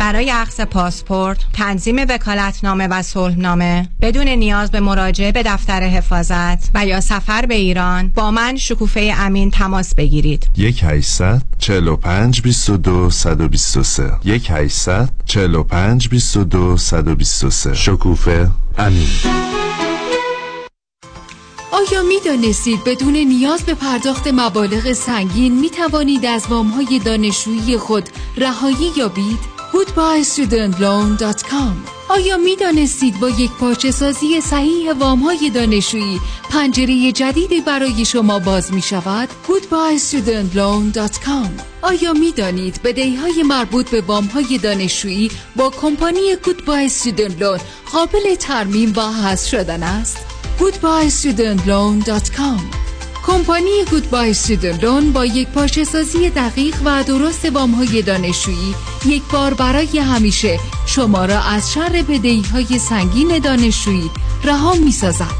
برای اخذ پاسپورت، تنظیم وکالتنامه و صلحنامه بدون نیاز به مراجعه به دفتر حفاظت و یا سفر به ایران با من شکوفه امین تماس بگیرید. 1 800 45 22 123 1 800 45 22 123 شکوفه امین آیا می دانستید بدون نیاز به پرداخت مبالغ سنگین می توانید از های دانشجویی خود رهایی یابید؟ goodbyestudentloan.com آیا می دانستید با یک پارچه سازی صحیح وام های دانشجویی پنجره جدیدی برای شما باز می شود؟ goodbyestudentloan.com آیا می دانید بدهی های مربوط به وام های دانشجویی با کمپانی Goodbye قابل ترمیم و حذف شدن است؟ goodbyestudentloan.com کمپانی گودبای سیدلون با یک پاشه سازی دقیق و درست وام های دانشجویی یک بار برای همیشه شما را از شر بدهی های سنگین دانشجویی رها می سازد.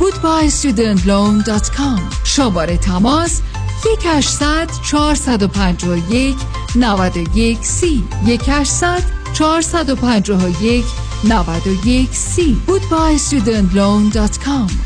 goodbyestudentloan.com شماره تماس 1800 451 91 سی. 1800 451 91 سی. goodbyestudentloan.com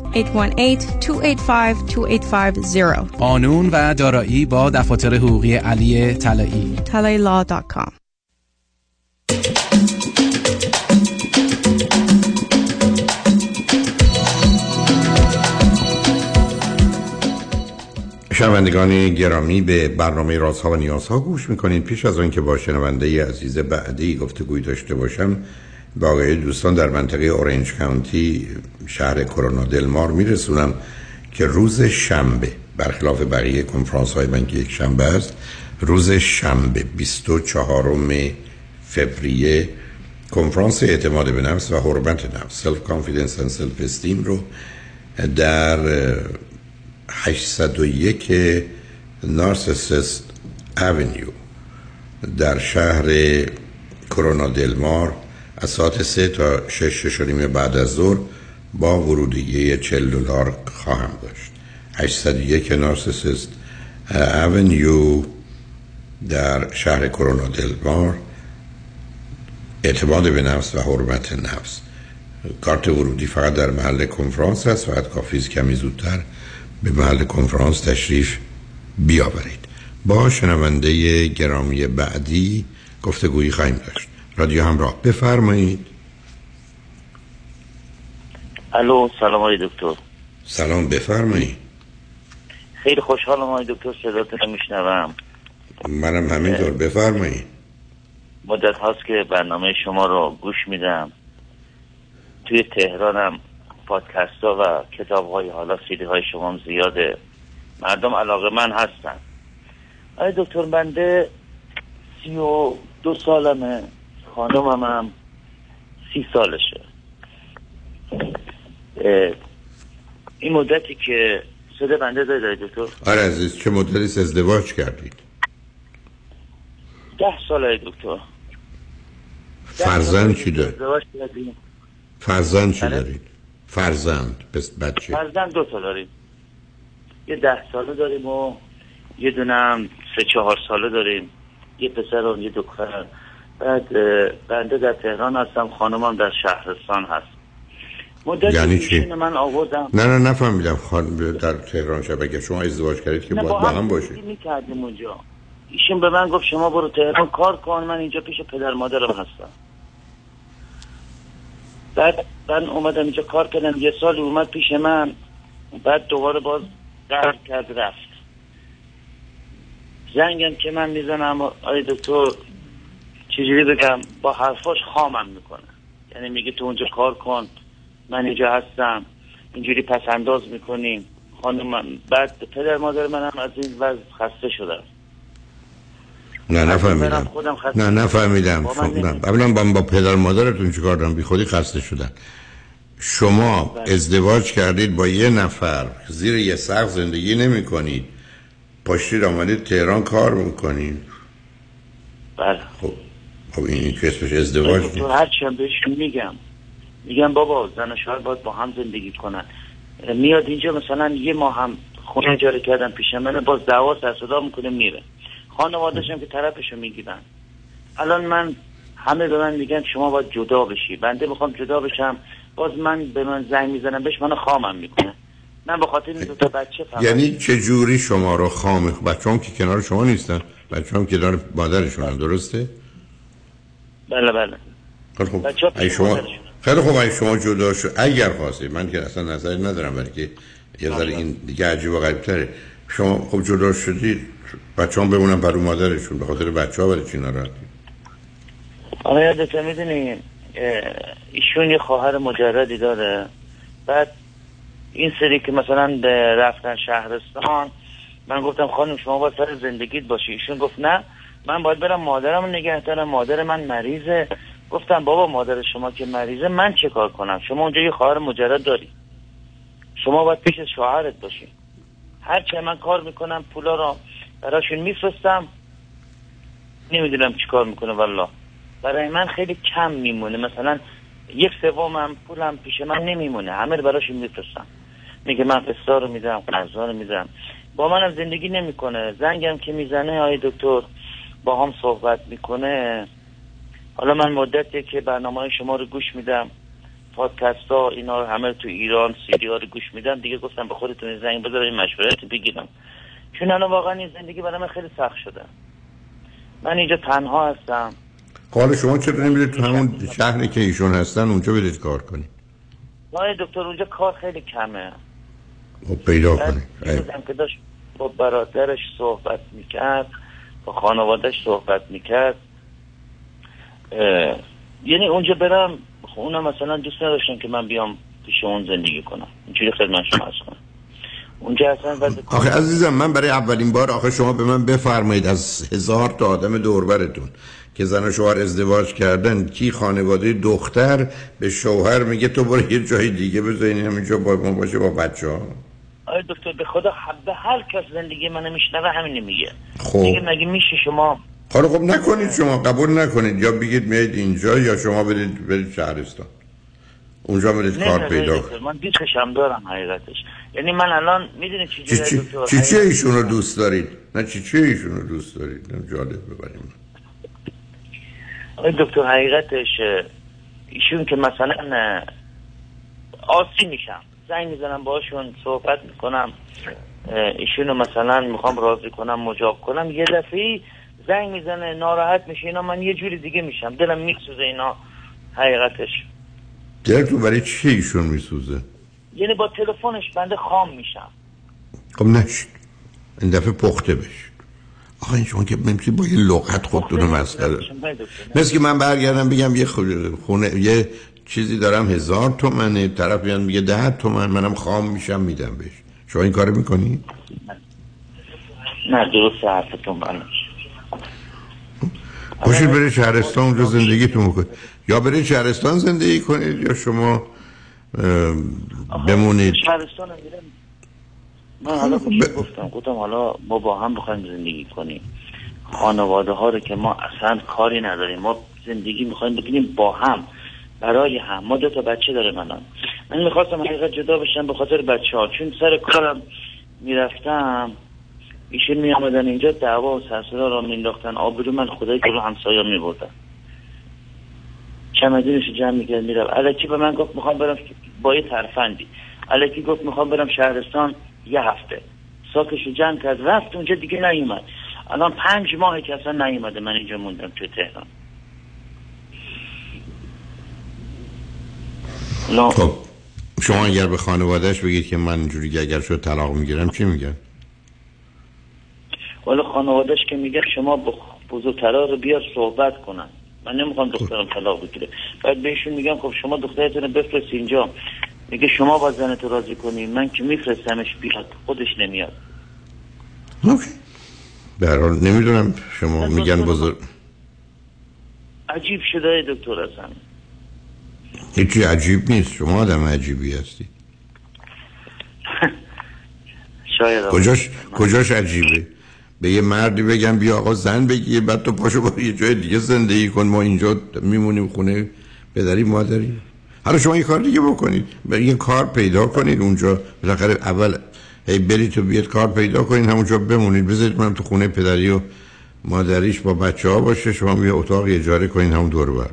818-285-2850 قانون و دارایی با دفاتر حقوقی علی طلایی. talailaw.com شنوندگان گرامی به برنامه رازها و نیازها گوش می‌کنید. پیش از آنکه با شنونده عزیز بعدی گفتگوی داشته باشم به آگاهی دوستان در منطقه Orange County شهر Corona del Mar میرسونم که روز شنبه برخلاف بقیه کنفرانس های من که یک شنبه است روز شنبه 24 فوریه کنفرانس اعتماد به نفس و حرمت نفس self confidence و self esteem رو در 801 Narcissus Avenue در شهر کرونا دلمار از ساعت سه تا شش شش بعد از ظهر با ورودیه 40 دلار خواهم داشت. 801 نارسیسیست اونیو در شهر کرونا دلمار اعتماد به نفس و حرمت نفس. کارت ورودی فقط در محل کنفرانس هست فقط کافی است کمی زودتر به محل کنفرانس تشریف بیاورید. با شنونده گرامی بعدی گفتگویی خواهیم داشت. رادیو همراه. بفرمایید. الو سلام آقای دکتر. سلام بفرمایید. خیلی خوشحالم آقای دکتر صداتون میشنوم. منم همینطور. بفرمایید. مدت هاست که برنامه شما رو گوش میدم. توی تهرانم پادکست ها و کتاب های حالا سیدی های شما هم زیاده. مردم علاقه من هستن. آقای دکتر بنده سی و دو سالمه. خانمم هم سی سالشه. این مدتی که صده بنده آقای دکتر؟ آره عزیز چه مدتی ازدواج کردید؟ ده سال آقای دکتر فرزند چی دارید فرزند چی. دارید؟ فرزند پس بچه فرزند دو تا داریم. یه ده ساله داریم و یه دونه هم سه چهار ساله داریم. یه پسر و یه دختر. بعد بنده در تهران هستم خانمم در شهرستان هست. مدت یعنی چی؟ من آوردم. نه نه نفهمیدم. خان در تهران شب اگه شما ازدواج کردید که باید با هم باشید. می‌کردیم اونجا. ایشون به من گفت شما برو تهران کار کن من اینجا پیش پدر مادرم هستم. بعد من اومدم اینجا کار کردم. یه سال اومد پیش من. بعد دوباره باز قرار کرد رفت. زنگم که من می‌زنم آی دکتر چجوری بگم با حرفاش خامم می‌کنه. یعنی میگه تو اونجا کار کن من اینجا هستم اینجوری پس انداز می‌کنیم خانم من بعد پدر مادر منم از این وضع خسته شدم نه نفهمیدم. نه نفهمیدم. نمی- اولا با, با پدر مادرتون چیکار دارم؟ بی خودی خسته شدن. شما بله. ازدواج کردید با یه نفر. زیر یه سقف زندگی نمی کنید پاشتید آمدید تهران کار می‌کنید. بله. خب. خب این که اسمش ازدواج. تو هرچی هم بهشون میگم. میگم بابا زن و شوهر باید با هم زندگی کنن. میاد اینجا مثلا یه ماه هم خونه اجاره کردن پیش من باز دعوا سر صدا می‌کنه میره. خانوادش هم که طرفشو می‌گیرن. الان من همه به من میگن شما باید جدا بشی. بنده می‌خوام جدا بشم. باز من به من زنگ می‌زنم بهش منو خامم می‌کنه من به خاطر این دو تا بچه فقط. یعنی چه جوری شما رو خام؟ بچه هم که کنار شما نیستن. بچه هم که کنار مادرشون درسته؟ بله بله. بچه‌ها پیش اگه شما. خیلی خوب اگه شما جدا شد اگر خواستید من که اصلا نظری ندارم ولی که یه ذره این دیگه عجیب و غریب تره شما خب جدا شدید بچه هم بمونن برای مادرشون به خاطر بچه ها برای چی ناراحتی آقای یادته می‌دونی ایشون یه خواهر مجردی داره. بعد این سری که مثلا به رفتن شهرستان من گفتم خانم شما باید سر زندگیت باشی. ایشون گفت نه من باید برم مادرم نگه دارم. مادر من مریضه. گفتم بابا مادر شما که مریضه من چه کار کنم؟ شما اونجا یه خواهر مجرد داری. شما باید پیش شوهرت باشی. هرچه من کار می‌کنم پولا رو براشون میفرستم. نمی‌دونم چی کار می‌کنه والله. برای من خیلی کم میمونه. مثلا یک سومم پولم پیش من نمیمونه. همه رو براشون میفرستم. میگه من فستا رو میدم قرضا رو میدم. با منم زندگی نمی‌کنه. زنگم که می‌زنه آی دکتر. با هم صحبت می‌کنه. حالا من مدتی که برنامه شما رو گوش میدم پادکست ها اینا رو همه تو ایران سیدی ها رو گوش میدم. دیگه گفتم به خودتون زنگ بذارم مشورت بگیرم. چون الان واقعا این زندگی برای من خیلی سخت شده. من اینجا تنها هستم. حالا شما چرا نمیرید تو همون شهری که ایشون هستن اونجا برید کار کنید آقای دکتر اونجا کار خیلی کمه. خب پیدا کنید که داشت با برادرش صحبت می‌کرد. با خانوادهش صحبت می‌کرد. یعنی اونجا برم خب اونم مثلا دوست نداشتن که من بیام پیش اون زندگی کنم. اینجوری خدمت شما از کنم. اونجا اصلا وضع آخه عزیزم من برای اولین بار آخه شما به من بفرمایید از هزار تا آدم دوربرتون که زن و شوهر ازدواج کردن کی خانواده دختر به شوهر میگه تو برو یه جای دیگه بذارین همینجا با ما باشه با بچه ها آقای دکتر به خدا به هر کس زندگی من میشنوه همین میگه. خب. مگه میشه شما حالا خب نکنید شما قبول نکنید. یا بگید میید اینجا یا شما برید برید شهرستان. اونجا برید کار پیدا من دیسکش هم دارم حقیقتش. یعنی من الان می‌دونید چی چی چی, چی, چی ایشون رو دوست دارید؟ نه چی چی ایشون رو دوست دارید؟ جالب ببریم. دکتر حقیقتش ایشون که مثلا آسی میشم. زنگ می‌زنم باشون صحبت می‌کنم. ایشونو مثلا می‌خوام راضی کنم مجاب کنم. یه دفعه زنگ می‌زنه ناراحت میشه اینا من یه جوری دیگه میشم. دلم میسوزه اینا حقیقتش. تو برای چی ایشون میسوزه؟ یعنی با تلفنش بنده خام میشم. خب نشید این دفعه پخته بشید آخه این شما که نمی‌تونی با یه لغت خودتون مسخره مثل که من برگردم بگم یه خونه یه چیزی دارم هزار تومنه طرف بیان میگه ده تومن منم خام میشم میدم بهش. شما این کارو می‌کنی؟ نه درست حرفتون بله باشید برید شهرستان اونجا زندگیتون بکنید یا برید شهرستان زندگی کنید یا شما بمونید. شهرستان من حالا ب... گفتم. گفتم حالا ما با هم بخوایم زندگی کنیم. خانواده ها رو که ما اصلا کاری نداریم ما زندگی می‌خوایم بکنیم با هم. برای هم. ما دو تا بچه داره منان من می‌خواستم حقیقت جدا بشم به خاطر بچه ها. چون سر کارم می‌رفتم ایشون می آمدن اینجا دعوا و سرسرا را مینداختن آبرو من خدای جلو همسایا می بردن چمدونش جمع می‌کرد میرم علکی به من گفت می‌خوام برم با یه ترفندی. علکی گفت می‌خوام برم شهرستان یه هفته. ساکش جمع کرد رفت اونجا دیگه نیومد. الان پنج ماه که اصلا نیومده. من اینجا موندم تو تهران. خب شما اگر به خانوادهش بگید که من اینجوری اگر شد طلاق می‌گیرم چی میگن؟ ولی خانوادهش که میگه شما بزرگترا رو بیار صحبت کنن. من نمی‌خوام دخترم طلاق بگیره. بعد بهشون میگم خب شما دخترتون بفرست اینجا. میگه شما با زنتو راضی کنی من که میفرستمش بیاد خودش نمیاد. اوکی. برحال نمی‌دونم شما میگن بزرگ عجیب شده دکتر هستم هیچی عجیب نیست. شما آدم عجیبی هستی. [laughs] شاید کجاش, کجاش عجیبه؟ به یه مردی بگم بیا آقا زن بگیر بعد تو پاشو با یه جای دیگه زندگی کن. ما اینجا میمونیم خونه پدری مادری. حالا شما یه کار دیگه بکنید. یه کار پیدا کنید اونجا. بالاخره اول هی برید تو بیاد کار پیدا کنید همونجا بمونید. بذارید من تو خونه پدری و مادریش با بچه ها باشه. شما یه اتاق اجاره کنید همون دور بر.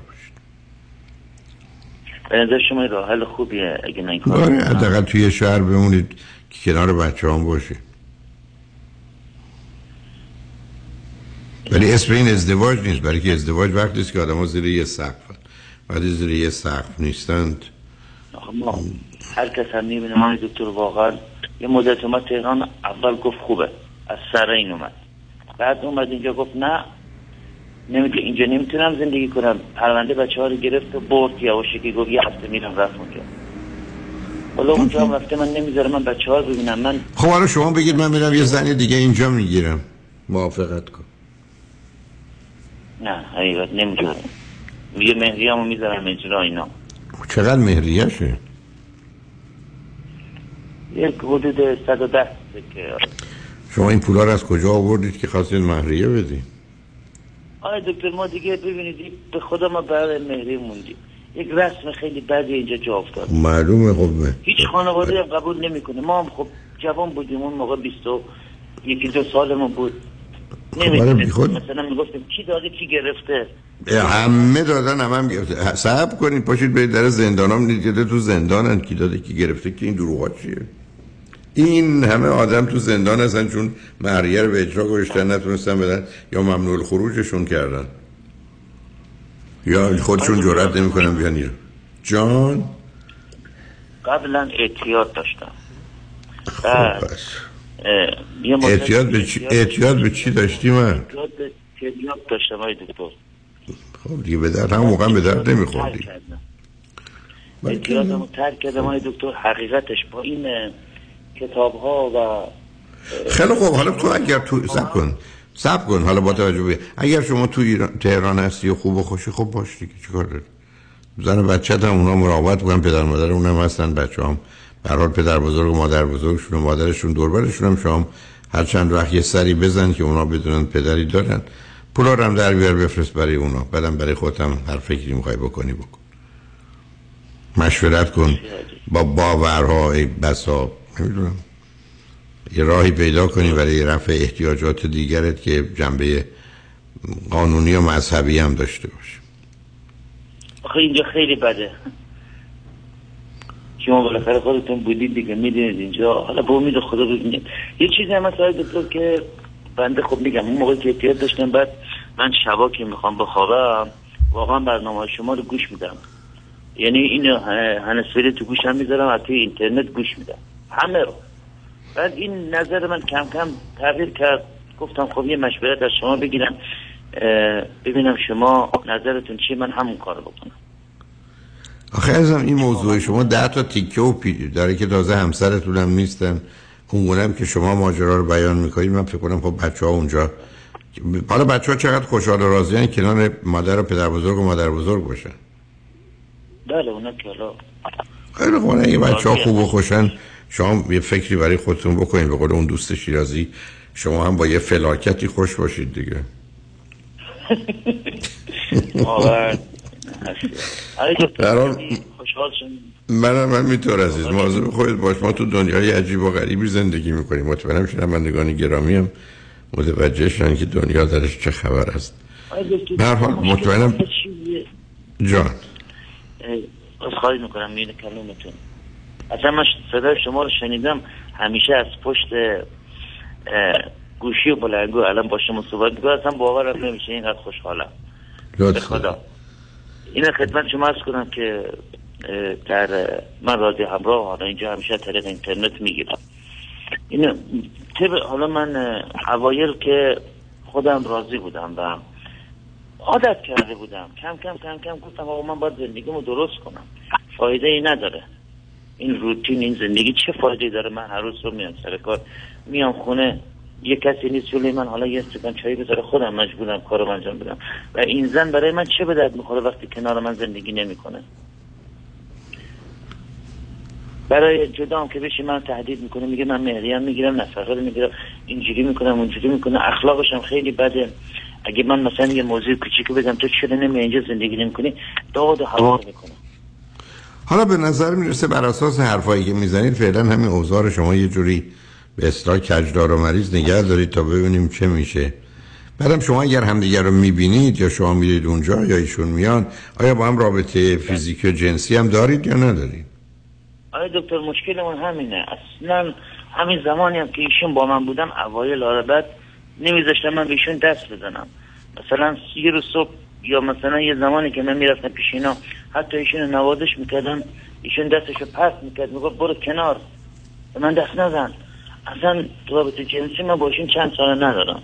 به نظر شما راه حل خوبیه اگه نه این کار آره توی شهر بمونید که کنار بچه هم باشید ولی اسم این ازدواج نیست برای که ازدواج وقتی است که آدم ها زیر یه سقف وقتی زیر یه سقف نیستند. ما هر کس هم می‌بینه ما دکتر واقعا. یه مدت اومد تهران اول گفت خوبه از سر این اومد. بعد اومد اینجا گفت نه نمی‌تونه اینجا نمی‌تونم زندگی کنم. پرونده بچه ها رو گرفت و برد یواشکی که گفت یه هفته میرم رفت اونجا. حالا اونجا هم رفته من نمی‌ذاره من بچه ها رو ببینم. من خب حالا شما بگید من میرم یه زنی دیگه اینجا می‌گیرم. موافقت کن. نه حقیقت نمی‌تونم میگه مهریه همو می‌ذارم اجرا اینا. چقدر مهریه شه یک حدود 110 که شما این پولا رو از کجا آوردید که خواستید مهریه بدید آره دکتر ما دیگه ببینید به خدا ما برای مهریه موندیم. یک رسم خیلی بدی اینجا جا افتاد. معلومه خب. هیچ خانواده هم قبول نمی‌کنه. ما هم خب جوان بودیم اون موقع 20 یکی دو سالمون بود. نمی‌دونیم خود... مثلا می‌گفتیم کی داده کی گرفته. همه دادن هم هم گرفته. صحب کنید پاشید برید در زندان هم دیده تو زندانن کی داده کی گرفته که این دروغا چیه؟ این همه آدم تو زندان هستن چون مهریه رو به اجرا گذاشتن نتونستن بدن یا ممنوع خروجشون کردن. یا خودشون جرأت نمی‌کنن بیان ایران. جان؟ قبلا اعتیاد داشتم. خب اعتیاد به چی اعتیاد به چی داشتی من؟ اعتیاد داشتم های دکتر. خب دیگه به درد هم موقع به درد نمیخوردی. اعتیادمو ترک کردم های دکتر. حقیقتش با این کتاب ها و خیلی خوب. حالا تو اگر تو سب کن. سب کن. حالا با توجه به اگر شما تو ایران تهران هستی و خوب و خوشی خوب باش دیگه. چیکار داری؟ زن بچه هم اونا مراقبت بکنن پدر مادر اونم هستن. بچه هم برحال پدر بزرگ و مادر بزرگشون و مادرشون دوربرشون هم شما هر چند وقت یه سری بزن که اونا بدونن پدری دارن. پولا رو هم در بیار بفرست برای اونا. بعدم برای خودم هر فکری می‌خوای بکنی بکن. مشورت کن. با باورها ای بسا نمی‌دونم یه راهی پیدا کنی برای رفع احتیاجات دیگرت که جنبه قانونی و مذهبی هم داشته باشه. آخه اینجا خیلی بده. شما بالاخره خودتون بودید دیگه می‌دونید اینجا. حالا با امید خدا ببینید یه چیزی هم مثلا دکتر که بنده خب میگم اون موقع که احتیاط داشتم بعد من شبا که می‌خوام بخوابم واقعا برنامه شما رو گوش میدم. یعنی این هنسفری تو گوشم می‌ذارم از اینترنت گوش میدم. همه رو. بعد این نظر من کم کم تغییر کرد. گفتم خب یه مشورت از شما بگیرم ببینم شما نظرتون چیه من همون کار بکنم. آخه ازم این موضوع شما ده تا تیکه و پی داره که تازه همسرتون هم نیستن. اونگونه که شما ماجرا رو بیان می‌کنید. من فکر کنم خب بچه ها اونجا حالا بچه ها چقدر خوشحال و راضی کنار مادر و پدر بزرگ و مادر بزرگ باشن؟ بله اونا که حالا خیلی خوبه اگه بچه ها خوب و خوشن شما یه فکری برای خودتون بکنید به قول اون دوست شیرازی شما هم با یه فلاکتی خوش باشید دیگه. من من میتور عزیز. مواظب خودت باش. ما تو دنیای عجیب و غریبی زندگی می‌کنیم. مطمئنم شنوندگان گرامی هم متوجه شدن که دنیا درش چه خبر است. به هر حال مطمئنم جان. از خواهی می‌کنم میونه کلومتون اصلا من صدای شما رو شنیدم. همیشه از پشت گوشی و بلنگو الان با شما صحبت می‌کنم. اصلا باورم نمیشه. اینقدر خوشحالم. خدا. این خدمت شما از کنم که در من راضی همراه حالا اینجا همیشه طریق اینترنت می‌گیرم. این حالا من اوایل که خودم راضی بودم و عادت کرده بودم کم کم کم کم گفتم آقا من باید زندگیمو درست کنم. فایده ای نداره. این روتین این زندگی چه فایده داره؟ من هر روز رو میام سر کار میام خونه یه کسی نیست جلوی من حالا یه استکان چایی بذاره خودم مجبورم کارو انجام بدم. و این زن برای من چه به درد می‌خوره وقتی کنار من زندگی نمی‌کنه؟ برای جدام که بشه من تهدید می‌کنه میگه من مهریم می‌گیرم نفقه می‌گیرم اینجوری می‌کنم اونجوری می‌کنه اخلاقش هم خیلی بده. اگه من مثلا یه موضوع کوچیکی بگم تو چرا نمی اینجا زندگی نمی‌کنی؟ داد و هوا می‌کنه حالا به نظر می‌رسه بر اساس حرفایی که می‌زنید فعلا همین اوزار شما یه جوری به اصطلاح کجدار و مریض نگه دارید تا ببینیم چه میشه. بعدم شما اگر همدیگر رو می‌بینید یا شما میرید اونجا یا ایشون میان آیا با هم رابطه فیزیکی و جنسی هم دارید یا ندارید؟ آیا دکتر مشکلمون همینه. اصلا همین زمانی هم که ایشون با من بودن اوایل آره بعد نمیذاشتم من بهشون دست بزنم. مثلا یه روز صبح یا مثلا یه زمانی که من می‌رفتم پیش اینا حتی ایشون نوازش می‌کردم ایشون دستشو پس می‌کرد می‌گفت برو کنار. من دست نزن. اصلا رابطه جنسی من باشین چند سال ندارم.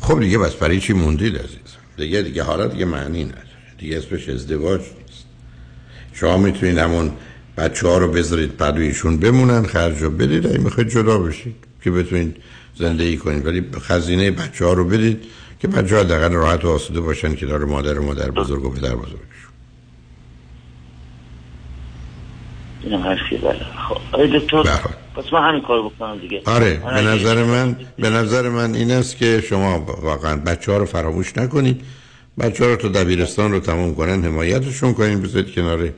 خب دیگه بس برای چی موندید عزیز دیگه دیگه حالا دیگه معنی نداره. دیگه اسمش ازدواج نیست. شما می‌تونید همون بچه ها رو بذارید پدویشون بمونن خرج رو بدید اگه می‌خواید جدا بشید. که بتونید زندگی کنید. ولی خزینه بچه ها رو بدید. که بچه ها دقیقا راحت و آسوده باشن که داره مادر و مادر بزرگ و پدر بزرگشون. این حرفی بله. خب. دکتر پس من همین کار بکنم دیگه. آره به نظر من به نظر من این است که شما واقعا بچه ها رو فراموش نکنید. بچه ها رو تو دبیرستان رو تموم کنن حمایتشون کنید بذارید کنار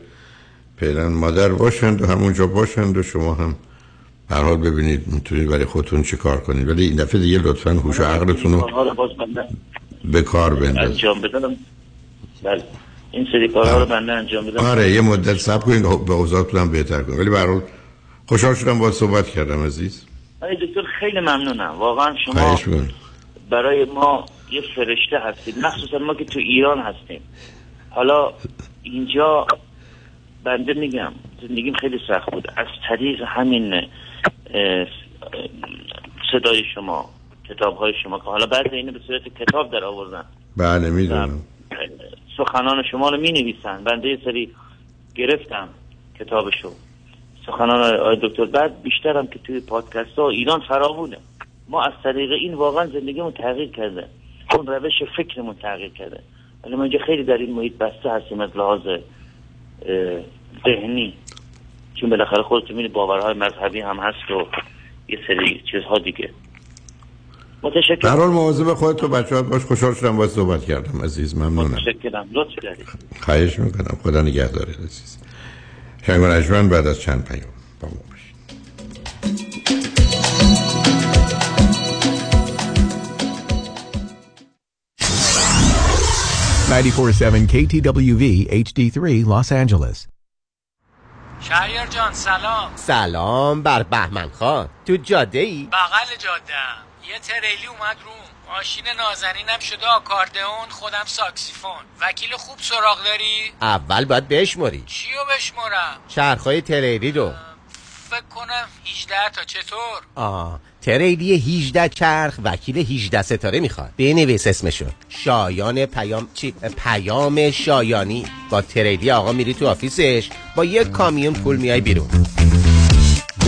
پیدن مادر باشند و همونجا باشند و شما هم هر حال ببینید می‌تونید برای خودتون چی کار کنید. ولی این دفعه دیگه لطفا هوش و عقلتون رو به کار بندازید انجام بدم. بله. این سری کارها رو بنده انجام بدم. آره یه مدت صبر کنید به اوضاعتون هم بهتر کنید. ولی برای خوشحال شدم با صحبت کردم عزیز. آره دکتر خیلی ممنونم. واقعا شما برای ما یه فرشته هستید. مخصوصا ما که تو ایران هستیم. حالا اینجا بنده میگم زندگیم خیلی سخت بود. از طریق همین صدای شما کتاب های شما که حالا بعد اینو به صورت کتاب در آوردن. بله می‌دونم. سخنان شما رو می نویسن بنده یه سری گرفتم کتابشو. سخنان آی دکتر. بعد بیشترم که توی پادکست ها ایران فراوونه. ما از طریق این واقعا زندگیمون تغییر کرده. اون روش فکرمون تغییر کرده. ولی ما اینجا خیلی در این محیط بسته هستیم از لحاظ ذهنی. چون بالاخره خودتون می‌دید باورهای مذهبی هم هست و یه سری چیزها دیگه. متشکرم. در حال مواظب خودت و بچه‌هات باش. خوشحال شدم باید صحبت کردم عزیز. ممنونم. متشکرم. لطف دارید خواهش می‌کنم. خدا نگهدارت عزیز. شنگ بعد از چند پیام. با ما باشید. 947 KTWV HD3 Los Angeles. شهریار جان سلام. سلام بر بهمن خان. تو جاده ای؟ بغل جاده یه تریلی اومد روم ماشین نازنینم شده آکاردئون خودم ساکسیفون. وکیل خوب سراغ داری؟ اول باید بشموری چیو بشمورم؟ چرخهای تریلی رو فکر کنم 18 تا چطور؟ آه تریلی 18 چرخ وکیل 18 ستاره می‌خواد. بنویس اسمشو. شایان پیام چی؟ پیام شایانی. با تریلی آقا میری تو office ش. با یک کامیون پول میای بیرون.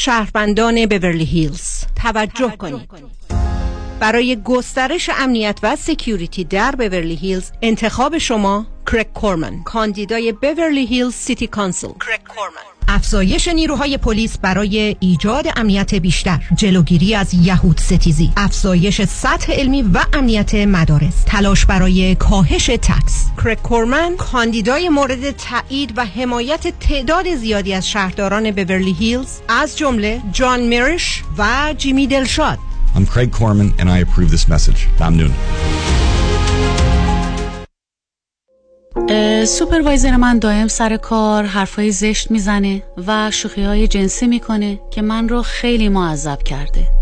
شهروندان بورلی هیلز. توجه کنید. برای گسترش امنیت و security در بورلی هیلز انتخاب شما کرک کورمن کاندیدای Beverly Hills City Council. کرک کورمن. افزایش نیروهای پلیس برای ایجاد امنیت بیشتر. جلوگیری از یهود ستیزی. افزایش سطح علمی و امنیت مدارس. تلاش برای کاهش tax. کرک کورمن کاندیدای مورد تایید و حمایت تعداد زیادی از شهرداران بورلی هیلز از جمله جان میرش و جیمی دلشاد. I'm Craig Corman and I approve this message. ممنون. سوپروایزر من دائم سر کار حرفای زشت می‌زنه و شوخی های جنسی می‌کنه که من رو خیلی معذب کرده.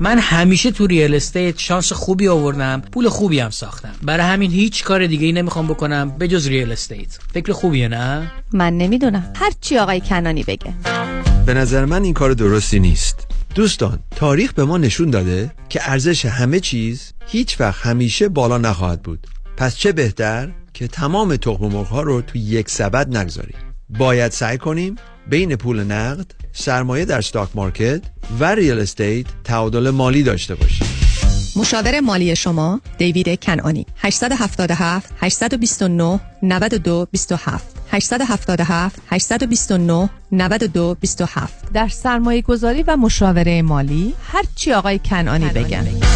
من همیشه تو real estate شانس خوبی آوردم پول خوبی هم ساختم. برای همین هیچ کار دیگه ای نمی‌خوام بکنم به جز real estate فکر خوبیه نه؟ من نمی‌دونم. هر چی آقای کنانی بگه. به نظر من این کار درستی نیست. دوستان تاریخ به ما نشون داده که ارزش همه چیز هیچ وقت همیشه بالا نخواهد بود. پس چه بهتر که تمام تخم مرغ ها رو تو یک سبد نگذاریم. باید سعی کنیم بین پول نقد سرمایه در stock market و real estate تعادل مالی داشته باشیم مشاور مالی شما دیوید کنانی 877 829 92 27 877 829 92 27 در سرمایه گذاری و مشاوره مالی هر چی آقای کنانی بگن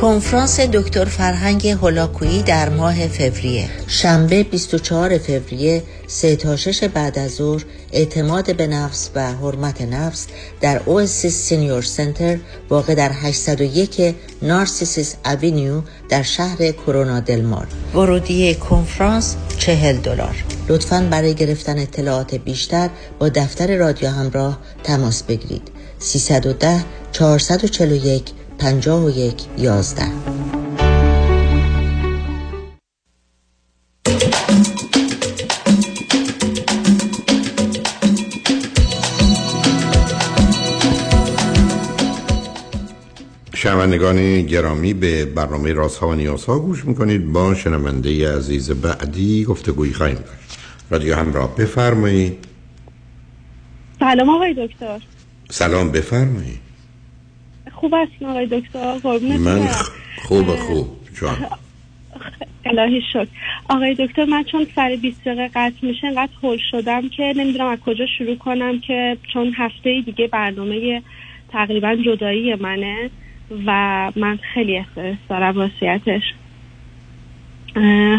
کنفرانس دکتر فرهنگ هولاکویی در ماه فوریه. شنبه 24 فوریه سه تا شش بعد از ظهر اعتماد به نفس و حرمت نفس در Oasis Senior Center واقع در 801 Narcissus Avenue در شهر Corona del Mar ورودی کنفرانس 40 دلار. لطفا برای گرفتن اطلاعات بیشتر با دفتر رادیو همراه تماس بگیرید. 310 441 51 11 شنوندگان گرامی به برنامه رازها و نیازها گوش می‌کنید. با شنونده عزیز بعدی گفتگویی خواهیم داشت. رادیو همراه بفرمایید. سلام آقای دکتر. سلام بفرمایید. خوب هستین آقای دکتر؟ قربونت من خوب خوب. جان. الهی شکر. آقای دکتر من چون سر 20 دقیقه قطع میشه انقدر هول شدم که نمی‌دونم از کجا شروع کنم که چون هفته دیگه برنامه تقریبا جدایی منه و من خیلی استرس دارم واسیتش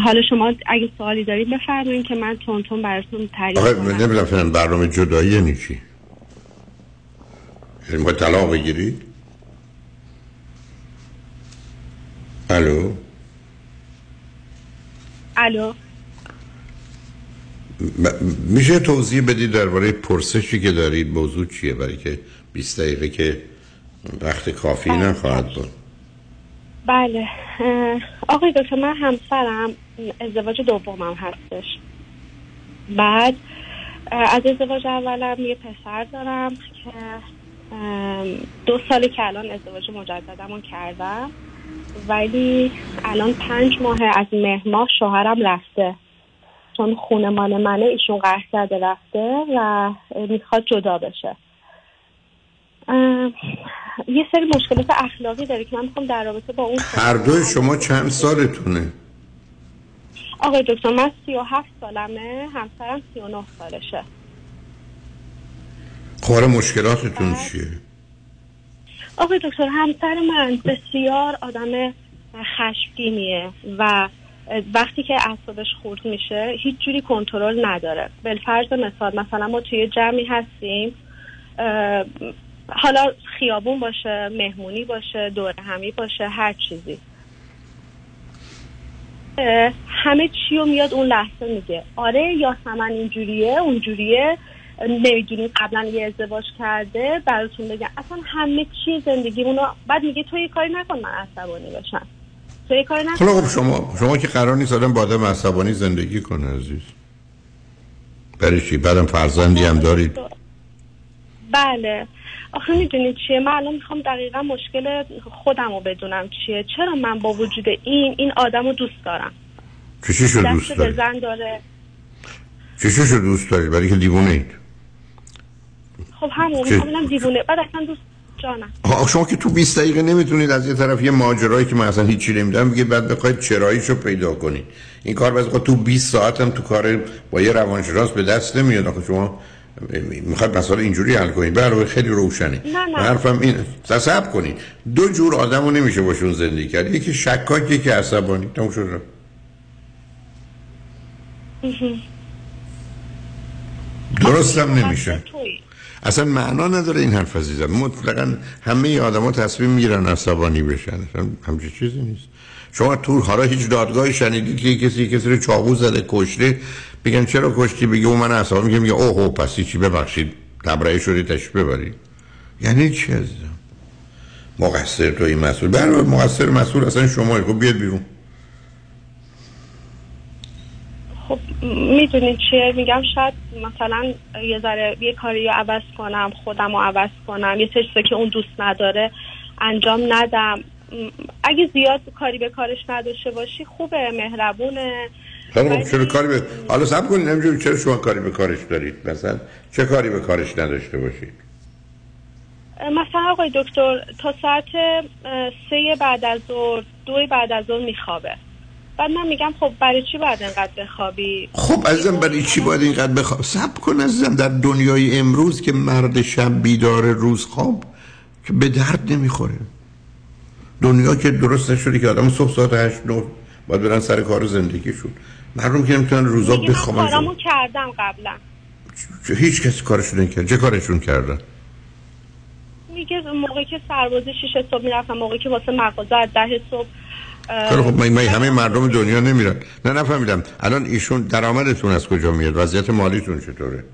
حالا شما اگه سوالی دارید بفرمایید که من تون تون براتون تعریف کنم. نمی‌دونم فعلا برنامه جدایی یعنی چی؟ یعنی طلاق بگیرید الو الو میشه توضیح بدید درباره پرسشی که دارید؟ موضوع چیه برای که 20 دقیقه که وقت کافی نخواهد بود. بله. آقای دکتر من همسرم ازدواج دومم هستش. بعد از ازدواج اولم یه پسر دارم که دو سالی که الان ازدواج مجددمو کردم. ولی الان پنج ماه از مهر ماه شوهرم رفته. چون خونه مال منه ایشون قهر کرده رفته و می‌خواد جدا بشه. یه سری مشکلات اخلاقی داره که من می‌خوام در رابطه با اون هر دوی شما چند سالتونه؟ آقای دکتر من سی و هفت سالمه همسرم سی و نه سالشه. خب مشکلاتتون چیه؟ آقای دکتر همسر من بسیار آدم خشمگینیه و وقتی که اعصابش خورد میشه هیچ جوری کنترل نداره. بالفرض مثال مثلا ما توی جمعی هستیم حالا خیابون باشه مهمونی باشه دور همی باشه هر چیزی. همه چی رو میاد اون لحظه میگه. آره یاسمن اینجوریه اونجوریه نمی‌دونی قبلا یه ازدواج کرده براتون بگم. اصلا همه چی زندگیمون رو بعد میگه تو یه کاری نکن من عصبانی بشم تو یه کاری نکن. حالا خب شما شما که قرار نیست آدم با آدم عصبانی زندگی کنه عزیز. برای چی؟ بعدم فرزندی هم دارید بله. آخه می‌دونید چیه؟ من الان می‌خوام دقیقا مشکل خودم رو بدونم چیه. چرا من با وجود این این آدم رو دوست دارم؟ چشیشو دست دوست زن داره. چشیشو دوست دارید برای که دیوونه اید. خب همون؟ می‌خوام ببینم دیوونه. بعد اصلا دوست جانم. شما که تو 20 دقیقه نمی‌تونید از یه طرف یه ماجرایی که من اصلا هیچی نمی‌دونم بگید بعد بخواید چراییشو پیدا کنید. این کار بعضی تو 20 ساعت هم تو کار با یه روانشناس به دست نمیاد. آخه شما می‌خواید مسئله اینجوری حل کنید. برای خیلی روشنه. نه، نه. حرفم این تصب کنید. دو جور آدم رو نمیشه باشون زندگی کرد. یکی شکاک یکی عصبانی. تموم شد. رفت. درستم نمیشه. اصلا معنا نداره این حرف عزیزم. مطلقا همه آدما تصمیم می‌گیرن عصبانی بشن. اصلا همچین چیزی نیست. شما تو حالا هیچ دادگاهی شنیدید که کسی کسی رو چاقو زده کشته؟ بگن چرا کشتی؟ بگه او من عصبانی میگه میگه اوه پس چی ببخشید. تبرئه شدی تشریف ببرید یعنی چی عزیزم؟ مقصر تو این مسئول. برای مقصر مسئول اصلا شما خب بیاد بیرون. خب می‌دونید چیه؟ میگم شاید مثلا یه ذره یه کاری رو عوض کنم خودم رو عوض کنم یه چیزا که اون دوست نداره انجام ندم. اگه زیاد کاری به کارش نداشته باشی خوبه مهربونه. حالا خب چرا کاری به حالا سب کنید نمی‌دونم چرا شما کاری به کارش دارید. مثلا چه کاری به کارش نداشته باشید؟ مثلا آقای دکتر تا ساعت سه بعد از ظهر دو بعد از ظهر میخوابه. بعد من میگم خب برای چی باید انقدر بخوابی؟ خب عزیزم برای چی باید اینقدر بخواب؟ سب کن عزیزم در دنیای امروز که مرد شب بیدار روز خواب که به درد نمی‌خوره. دنیا که درست نشده که آدم صبح ساعت هشت نو باید برن سر کار زندگیشون. مردم که نمی‌تونن روزا میگه من بخوابن کارامو کردم قبلا. چه- هیچ کسی کارشون نکرد چه کارشون کردن؟ میگه موقعی که سربازی شیش صبح می‌رفتم موقعی که واسه مغازه از ده صبح خیلی خب من همه مردم دنیا نمیرن. نه نفهمیدم. الان ایشون درآمدتون از کجا میاد؟ وضعیت مالیتون چطوره؟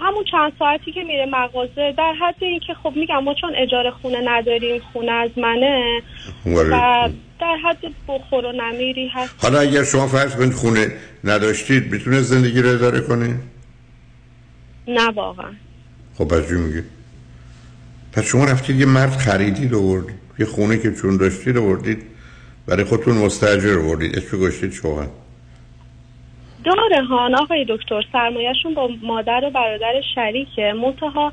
همون چند ساعتی که میره مغازه در حد این که خب میگم ما چون اجاره خونه نداریم خونه از منه. و در حد بخور و نمیری هست. حالا اگر شما فرض کنید خونه نداشتید می‌تونه زندگی رو اداره کنه؟ نه واقعا. خب پس چی میگه پس شما رفتید یه مرد خریدید آوردید. یه خونه که چون داشتید آوردید برای خودتون مستاجر آوردید. اسم گذاشتید شوهر. داره ها. آقای دکتر سرمایهشون با مادر و برادر شریکه. منتها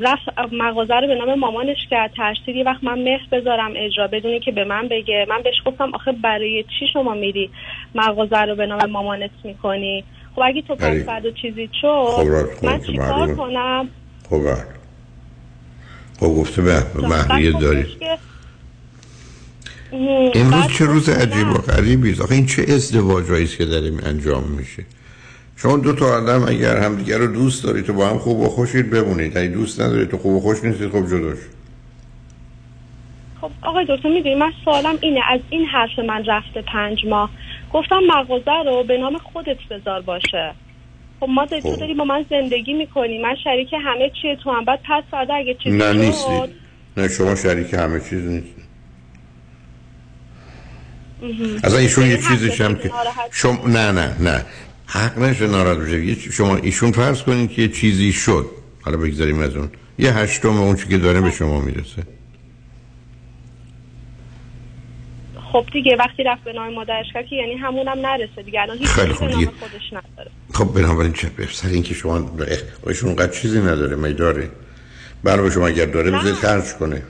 رفت مغازه رو به نام مامانش کرد. ترسید یه وقت من مهر بذارم اجرا بدونی که به من بگه. من بهش گفتم آخه برای چی شما میری مغازه رو به نام مامانت می‌کنی؟ خب اگه تو بله. پس بعد و چیزی خب راست من چیکار. کنم؟ خب خب گفته به مهریه داری امروز بعد چه روز عجیب و. غریبی است. آخه این چه ازدواجایی است که داره انجام میشه. شما دو تا آدم اگر همدیگه رو دوست دارید تو با هم خوب و خوشید بمونید. اگه دوست ندارید تو خوب و خوش نیستید خب جداش. خب آقای دکتر می‌دونی من سوالم اینه. از این حرف من رفته پنج ماه. گفتم مغازه رو به نام خودت بذار باشه. خب ما داری- تو داری با من زندگی می‌کنی. من شریک همه چیه تو هم. بعد پس فردا اگه چیزی نه شد نیستید نه شما شریک همه چیز مهم. اصلا ایشون یه این چیزیش هم که شما نه نه نه. حق نشه ناراحت بشه. شما ایشون فرض کنید که یه چیزی شد. حالا بگذاریم از اون. یه هشتم اون چی که داره به شما می‌رسه. خب دیگه وقتی رفت به نام مادرش کرد که یعنی همونم نرسه دیگه. الان هیچ خیلی خوب دیگه. خودش نداره. خب بنابراین چه سر اینکه شما ایشون اونقدر چیزی نداره می داره. برای شما اگر داره. بذارید خرج کنه.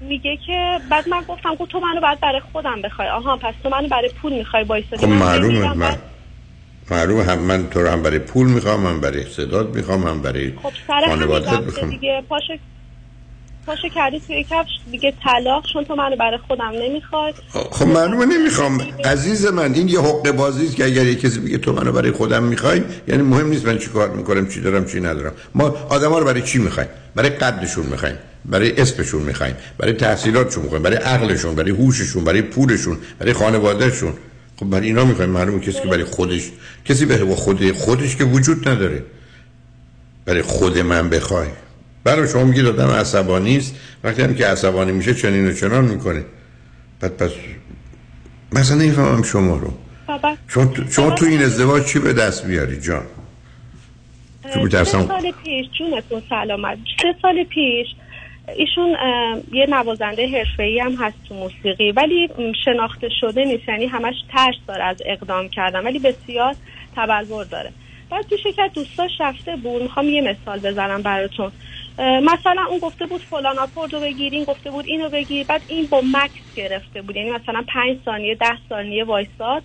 میگه که بعد من گفتم گفت تو منو بعد برای خودم بخوای. آها پس تو منو برای پول می‌خوای وایسادی. خب معلومه. من معلومه. هم من تو رو هم برای پول می‌خوام من برای صداد می‌خوام من برای خب سر خانوادت می‌خوام. دیگه. پاشو پاشو کردی توی کفش دیگه طلاق چون تو منو برای خودم نمی‌خوای. خب معلومه نمی‌خوام. عزیز من این یه حقه بازی است که اگر یه کسی بگه تو منو برای خودم می‌خوای یعنی مهم نیست من چی کار می‌کنم چی دارم چی ندارم. ما آدما رو برای چی می‌خوایم؟ برای قدشون می‌خوایم برای اسمشون می‌خوایم برای تحصیلاتشون می‌خوایم برای عقلشون برای هوششون برای پولشون برای خانوادهشون. خب برای اینا می‌خوایم. معلومه کسی که برای خودش کسی به خود خودش که وجود نداره. برای خود من بخوای. برای شما میگید آدم عصبانی است. وقتی هم که عصبانی میشه چنین و چنان می‌کنه. بعد پس مثلا نمی‌فهمم شما رو. بابا. شما تو, شما تو این ازدواج چی به دست بیاری جان؟ تو سه سال پیش جونتون سلامت سه سال پیش. ایشون یه نوازنده حرفه‌ای هم هست تو موسیقی. ولی شناخته شده نیست. یعنی همش ترس داره از اقدام کردن. ولی بسیار تبلور داره. بعد پیش یکی از دوستاش رفته بود. می‌خوام یه مثال بزنم براتون. مثلا اون گفته بود فلان آکوردو بگیر این گفته بود اینو بگیر بعد این با مکس گرفته بود. یعنی مثلا پنج ثانیه ده ثانیه وایساد.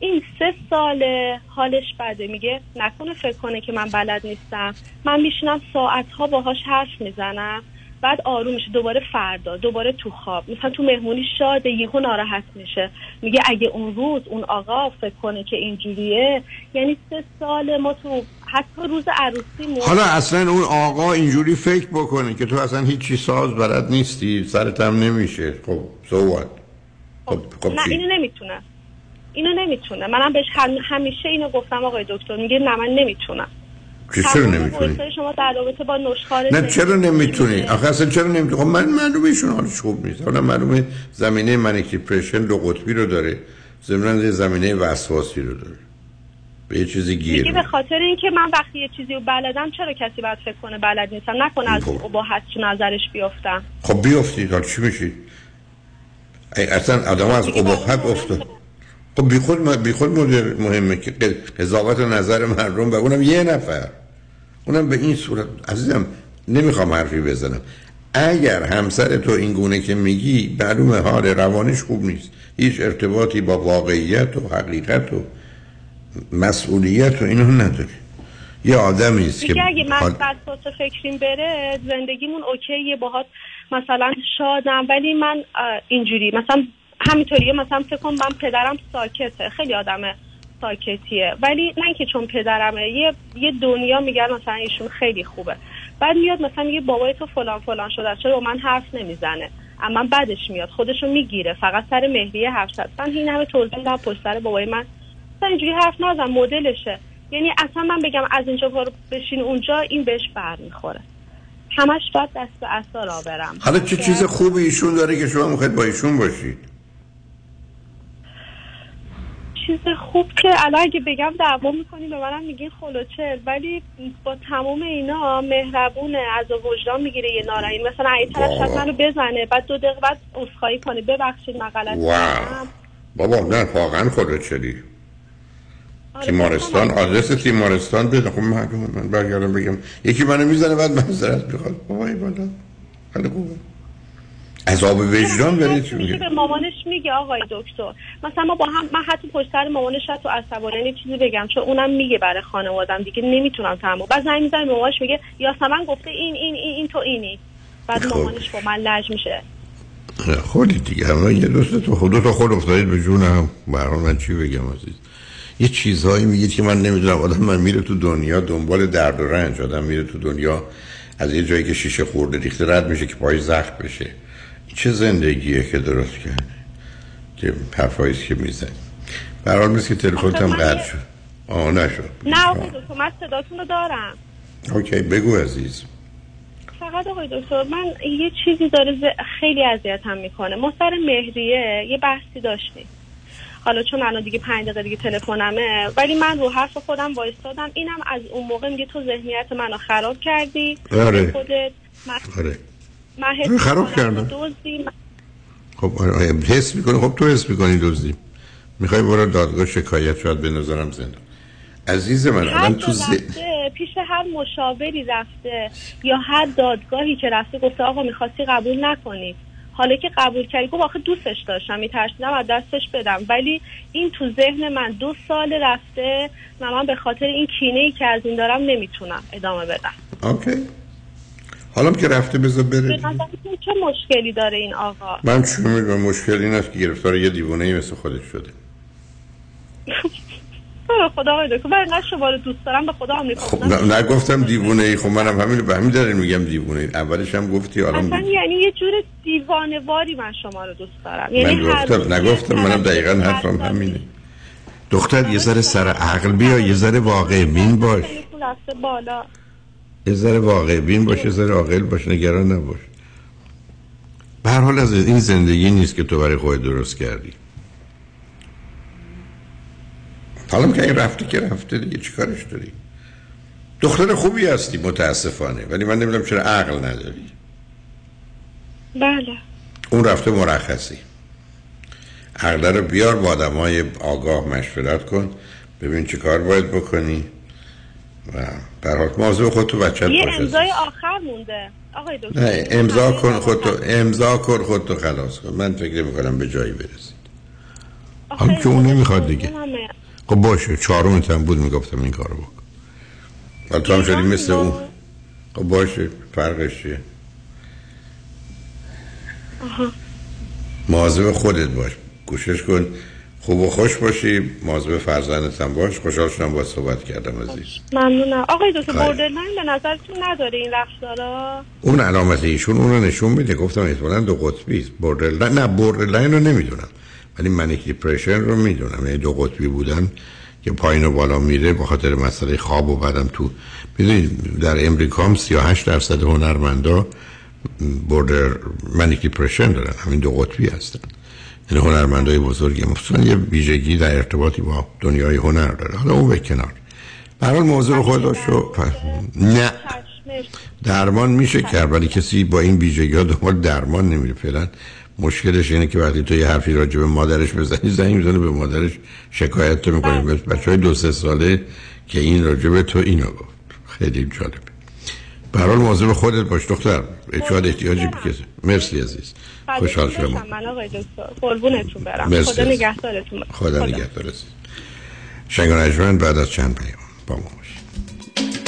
این سه سال حالش بده. میگه نکنه فکر کنه که من بلد نیستم. من میشینم ساعتها باهاش حرف می‌زنم. بعد آروم میشه. دوباره فردا دوباره تو خواب. مثلا تو مهمونی شاده یهو ناراحت میشه. میگه اگه اون روز اون آقا فکر کنه که اینجوریه یعنی سه سال ما تو حتی روز عروسی حالا اصلا اون آقا اینجوری فکر بکنه که تو اصلا هیچی ساز بلد نیستی سرت هم نمیشه. خب سوات خب خب نه چی؟ اینو نمی‌تونه. اینو نمی‌تونه. منم بهش هم- همیشه اینو گفتم آقای دکتر. میگه نه من نمی‌تونم. چرا نمی‌تونی؟ شما در رابطه با نشخوار نه چرا نمی‌تونی؟ آخه اصلا چرا نمی‌تونی؟ خب من معلومه ایشون حالش خوب نیست. حالا معلومه زمینه منیک دیپرشن دو قطبی رو داره. ضمن یه زمینه وسواسی رو داره. به یه چیزی گیر میگه به خاطر اینکه من وقتی یه چیزی رو بلدم چرا کسی باید فکر کنه بلد نیستم؟ نکنه از خب. اباحت تو نظرش بیافتم خب بیافتید حالا چی میشید ای اصلا آدم از ابهت افتاد. خب بی خود بی خود مدر- مهمه که قضاوت و نظر مردم و اونم یه نفر. اونم به این صورت عزیزم نمی‌خوام حرفی بزنم. اگر همسر تو این گونه که میگی معلومه حال روانش خوب نیست. هیچ ارتباطی با واقعیت و حقیقت و مسئولیت و اینو نداره یه آدمی است که اگه من حال- وسواس فکریم بره زندگیمون اوکیه باهات مثلا شادم. ولی من اینجوری مثلا همینطوریه. مثلا فکر کن من پدرم ساکته. خیلی آدم ساکتیه. ولی نه اینکه چون پدرمه یه یه دنیا میگن مثلا ایشون خیلی خوبه. بعد میاد مثلا میگه بابای تو فلان فلان شده. چرا با من حرف نمی‌زنه؟ اما بعدش میاد. خودشو می‌گیره. فقط سر مهریه حرف زد من این همه توضیح میدم پشت سر بابای من اینجوری حرف نزن مدلشه. یعنی اصلا من بگم از اینجا برو بشین اونجا این بهش بر می‌خوره همش باید دست به اصلا را برم. حالا چه چیز خوبی ایشون داره که شما می‌خواید با ایشون باشید؟ چیز خوب که الان اگه بگم دعوا می‌کنی به منم میگین خلوچل ولی با تمام اینا مهربونه از وجدان می‌گیره یه نارایی مثلا اگه طرف شاید منو بزنه بعد دو دقیقه بعد عذرخواهی کنه. ببخشید من غلط بابا نه واقعا شدی تیمارستان. آدرس تیمارستان بده. خب من من برگردم بگم. یکی منو می‌زنه بعد معذرت می‌خواد بابای بالا. خیلی خوبه. عذاب وجدان برای چی میگه. به مامانش میگه آقای دکتر. مثلا ما با هم من حتی پشت سر مامانش تو عصبانی چیزی بگم چون اونم میگه برای خانوادم دیگه نمی‌تونم تحمل بعد زنگ می‌زنه به مامانش میگه یاسمن گفته این این این, این تو اینی. بعد خب. مامانش با من لج میشه. خودی دیگه. همه یه دوست تو خود دو تا خود افتادید به جونم. برحال من چی بگم عزیز؟ یه چیزهایی میگید که من نمی‌دونم. آدم من میره تو دنیا دنبال درد و رنج. آدم میره تو دنیا از یه جایی که شیشه خورده ریخته رد میشه که پای زخم بشه. چه زندگیه که درست کرده؟ که حرفاییست که می‌زنی. برحال مثل که تلفنت هم قطع شد. آه نشد. نه آقای دکتر من صداتون رو دارم. اوکی بگو عزیز. فقط آقای دکتر من یه چیزی داره خیلی اذیتم می‌کنه. ما سر مهریه یه بحثی داشتیم. حالا چون الان دیگه پنج دقیقه دیگه تلفنمه ولی من رو حرف خودم وایستادم. اینم از اون موقع میگه تو ذهنیت منو خراب کردی. آره. خودت من, آره. من حس آره، خراب کردم. من- خب آره، آره، حس می‌کنی؟ خب تو حس می‌کنی دزدی. می‌خوای برو دادگاه شکایت شاید به نظرم زندان عزیز من الان تو ز... پیش هر مشاوری رفته یا هر دادگاهی که رفته گفته آقا می‌خواستی قبول نکنی. حالا که قبول کردی گفت آخه دوستش داشتم میترسیدم از دستش بدم. ولی این تو ذهن من دو سال رفته و من به خاطر این کینه ای که از این دارم نمی‌تونم ادامه بدم. اوکی. حالا که رفته بذار بره چه مشکلی داره این آقا؟ من چون می‌دونم مشکل این است که گرفتار یه دیوونه ای مثل خودش شده. [laughs] خدا آقای دکتر من انقدر شما رو دوست دارم به خدا خب نه- نگفتم دیوونه ای. خب منم همین به همین دلیل میگم دیوونه ای. اولش هم گفتی اصلا میگی. یعنی یه جور دیوانه واری من شما رو دوست دارم. من یعنی گفتم روز نگفتم منم دقیقا حرفم همینه. دختر یه ذره سر عقل بیا یه ذره واقع بین باش. بالا. یه ذره واقع بین باش یه ذره عاقل باش نگران نباش. به هر حال از این زندگی نیست که تو برای خودت درست کردی. حالا که این رفته که رفته دیگه چیکارش داری؟ دختر خوبی هستی متاسفانه. ولی من نمی‌دونم چرا عقل نداری. بله. اون رفته مرخصی. عقل رو بیار با آدم های آگاه مشورت کن ببین چه کار باید بکنی. و برحال موضوع خود تو بچت یه امضای آخر مونده. آقای دکتر. نه امضا کن خودتو امضا کن خودتو خلاص کن. من فکر می‌کنم به جایی برسید. حالا که اون نمی‌خواد دیگه. خب باشه چهارم هم بود می‌گفتم این کارو بکن. ولی تو هم شدی مثل اون. خب باشه فرقش چیه. مواظب خودت باش. کوشش کن خوب و خوش باشی مواظب فرزندت هم باش. خوشحال شدم باهات صحبت کردم عزیز. ممنونم. آقای دکتر خیلی. borderline به نظرتون نداره این رفتارا اون علامت ایشون اون رو نشون میده. گفتم احتمالاً دو قطبی است. borderline نه borderline رو نمی‌دونم. ولی manic depression رو می‌دونم. یعنی دو قطبی بودن که پایین و بالا میره به خاطر مسئله خواب و بعدم تو می‌دونید در امریکا هم 38 درصد هنرمندا border manic depression دارن. همین دو قطبی هستن. یعنی هنرمندای بزرگی مخصوصا یه ویژگی در ارتباطی با دنیای هنر داره. حالا اون به کنار. حال موضوع خود داشت نه. درمان میشه کرد ولی کسی با این ویژگی ها دنبال درمان نمیره فعلا. مشکلش اینه که وقتی تو یه حرفی راجع به مادرش بزنی زنگ می‌زنه به مادرش شکایت تو می‌کنه. بچه های دو سه ساله که این راجع به تو اینو گفت. خیلی جالبه به هر حال مواظب خودت باش دختر شاید احتیاجی بکشه مرسی عزیز. خوشحال شدم. من آقای دکتر قربونتون برم. مرسی خدا. نگهدارتون. خدا نگهدار عزیز. شنگان بعد از چند پیام با ما باشید.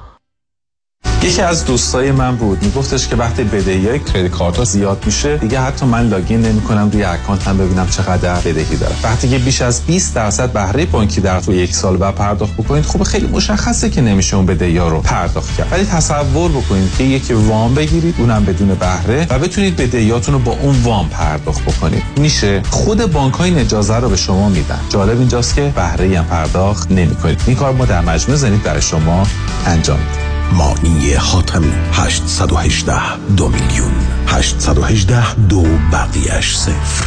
یکی از دوستای من بود. میگفتش که وقتی بدهی های credit card زیاد میشه دیگه حتی من login نمی‌کنم روی account هم ببینم چقدر بدهی دارم وقتی که بیش از 20 درصد بهره بانکی در تو یک سال بعد پرداخت بکنید خب خیلی مشخصه که نمیشه اون بدهی ها رو پرداخت کرد. ولی تصور بکنید که یکی وام بگیرید اونم بدون بهره و بتونید بدهیاتون رو با اون وام پرداخت بکنید. میشه خود بانک های اجازه رو به شما میدن. جالب اینجاست که بهره هم پرداخت نمی‌کنید. این کار ما در مجموع زنید برای شما انجام میدیم مانی حاتمی 818 دو میلیون 818 دو بقیهش صفر.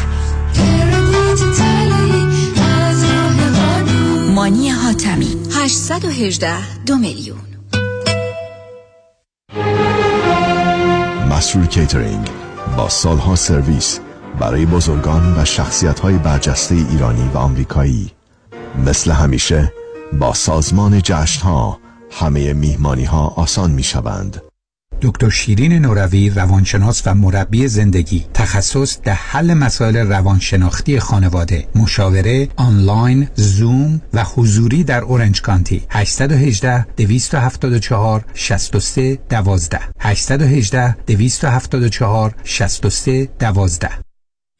مانی حاتمی 818 دو میلیون. مسرور کیترینگ با سالها سرویس برای بزرگان و شخصیت های برجسته ایرانی و آمریکایی مثل همیشه با سازمان جشن ها همه میهمانی ها آسان می شوند. دکتر شیرین نوروی روانشناس و مربی زندگی تخصص در حل مسائل روانشناختی خانواده مشاوره آنلاین زوم و حضوری در اورنج کانتی. 818 274 63 12 818 274 63 12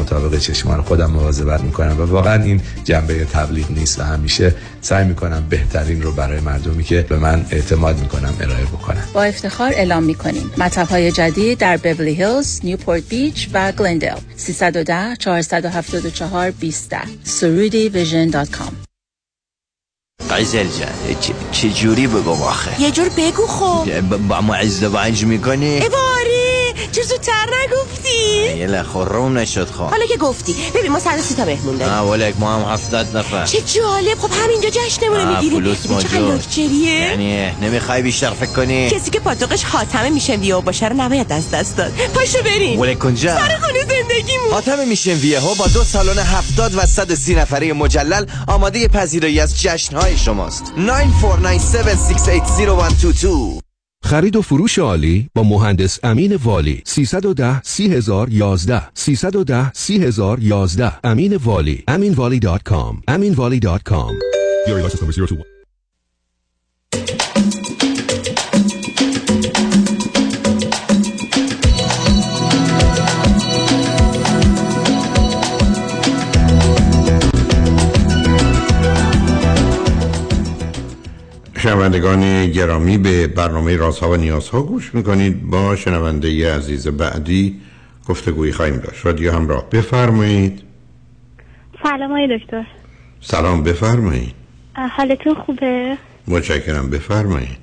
مطابق چشمان خودم مواظبت می‌کنم و واقعا این جنبه تبلیغ نیست و همیشه سعی می‌کنم بهترین رو برای مردمی که به من اعتماد می‌کنم ارائه بکنم. با افتخار اعلام می‌کنیم. مطب های جدید در بورلی هیلز، نیوپورت بیچ و گلندل 310 474 20 سرودی ویژن دات کام. قیزل جان چه جوری بگم آخه؟ یه جور بگو خب. با ما ازدواج می‌کنی؟ باری چه زودتر نگفتی؟ یه لخورم نشد خواه حالا که گفتی. ببین ما سر سی تا مهمون داریم. نه ولک ما هم هفتاد نفر. چه جالب. خب همینجا جشنمونه می‌گیریم. فلوس موجود یعنی نمی‌خوای بیشتر فکر کنی؟ کسی که پاتوقش خاتمه میشن ویو باشه رو نباید از دست داد. پاشو بریم. ولک کنجا. سر خونه زندگیمون. خاتمه میشن ویو با دو سالن هفتاد و صد سی نفره مجلل آماده پذیرایی از جشنهای شماست. 9497680122 خرید و فروش عالی با مهندس امین والی. 310 30011 310 30011 امین والی. aminvali.com aminvali.com شنوندگان گرامی به برنامه رازها و نیازها گوش می‌کنید. با شنونده عزیز بعدی گفتگویی خواهیم داشت. رادیو همراه. بفرمایید. سلام های دکتر. سلام بفرمایید. حالتون خوبه؟ متشکرم بفرمایید.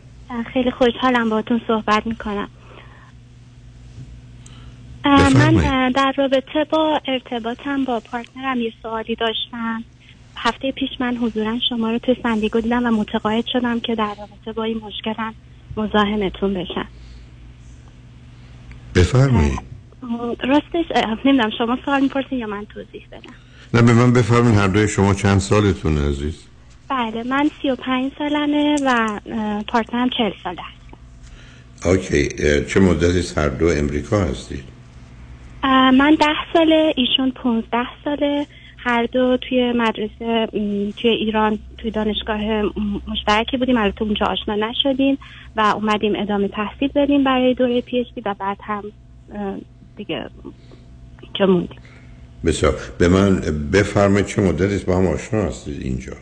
خیلی خوشحالم باهاتون صحبت می‌کنم. من در رابطه با ارتباطم با پارتنرم یه سوالی داشتم. هفته پیش من حضورا شما رو توی سن‌دیگو دیدم و متقاعد شدم که در رابطه با این مشکلم مزاحمتون بشم. بفرمایید راستش نمی‌دونم شما سوال می‌پرسین یا من توضیح بدم؟ نه به من بفرمایید هر دوی شما چند سالتون عزیز؟ بله من سی و پنج سالمه و partner م چهل ساله هست okay چه مدتی هر دو امریکا هستید؟ من ده ساله ایشون پونزده ساله. هر دو توی مدرسه توی ایران توی دانشگاه مشترکی بودیم. البته اونجا آشنا نشدیم و اومدیم ادامه تحصیل بدیم برای دوره پی و بعد هم دیگه اینجا موندیم. بسیار. به من بفرمایید چه مدتی با هم آشنا هستید اینجا؟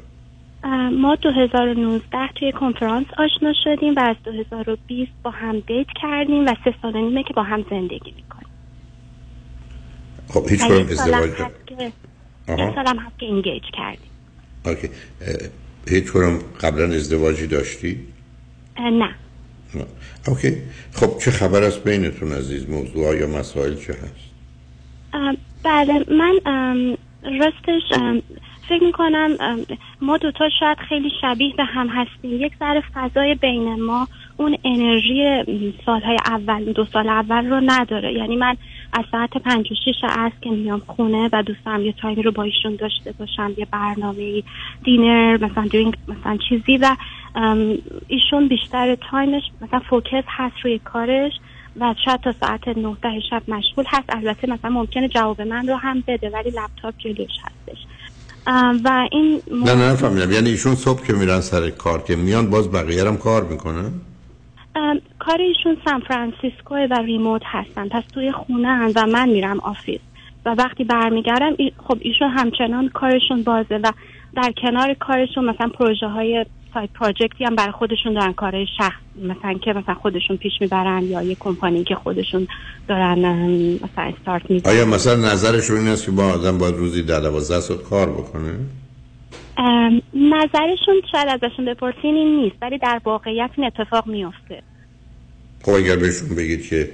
ما 2019 توی کنفرانس آشنا شدیم و از 2020 با هم دیت کردیم و سه سال نیمه که با هم زندگی می‌کنیم. خب هیچ کنم ازدواج یه سالم هست که اینگیج کردیم. اوکی. هیچ کنم قبلا ازدواجی داشتی؟ نه. اوکی. خب چه خبر است بینتون عزیز؟ موضوع یا مسائل چه هست؟ بله من راستش فکر می‌کنم ما دوتا شاید خیلی شبیه به هم هستیم. یک ذره فضای بین ما اون انرژی سالهای اول دو سال اول رو نداره. یعنی من از ساعت پنج و شیش عصر که میام خونه و دوستم یه time ی رو با ایشون داشته باشم یه برنامه dinner مثلا drink مثلا چیزی و ایشون بیشتر time ش مثلا focus هست روی کارش و شاید تا ساعت 9 ده شب مشغول هست. البته مثلا ممکنه جواب من رو هم بده ولی لپ‌تاپ جلوش هستش. و این نه نه نفهمیدم. یعنی ایشون صبح که میرن سر کار که میان باز بقیه هم کار می‌کنن؟ کار ایشون سان فرانسیسکو و remote هستن. پس توی خونه هن و من میرم office. و وقتی برمیگردم خب ایشون همچنان کارشون بازه و در کنار کارشون مثلا پروژه های side project ی هم برای خودشون دارن. کارهای شخص مثلا که مثلا خودشون پیش می‌برن یا یه کمپانی که خودشون دارن مثلا استارت می‌زنن آیا مثلا نظرشون این است که با آدم باید روزی در دوازده ساعت کار بکنه؟ نظرشون شاید ازشون بپرسین این نیست ولی در واقعیت این اتفاق میفته خب اگر بهشون بگید که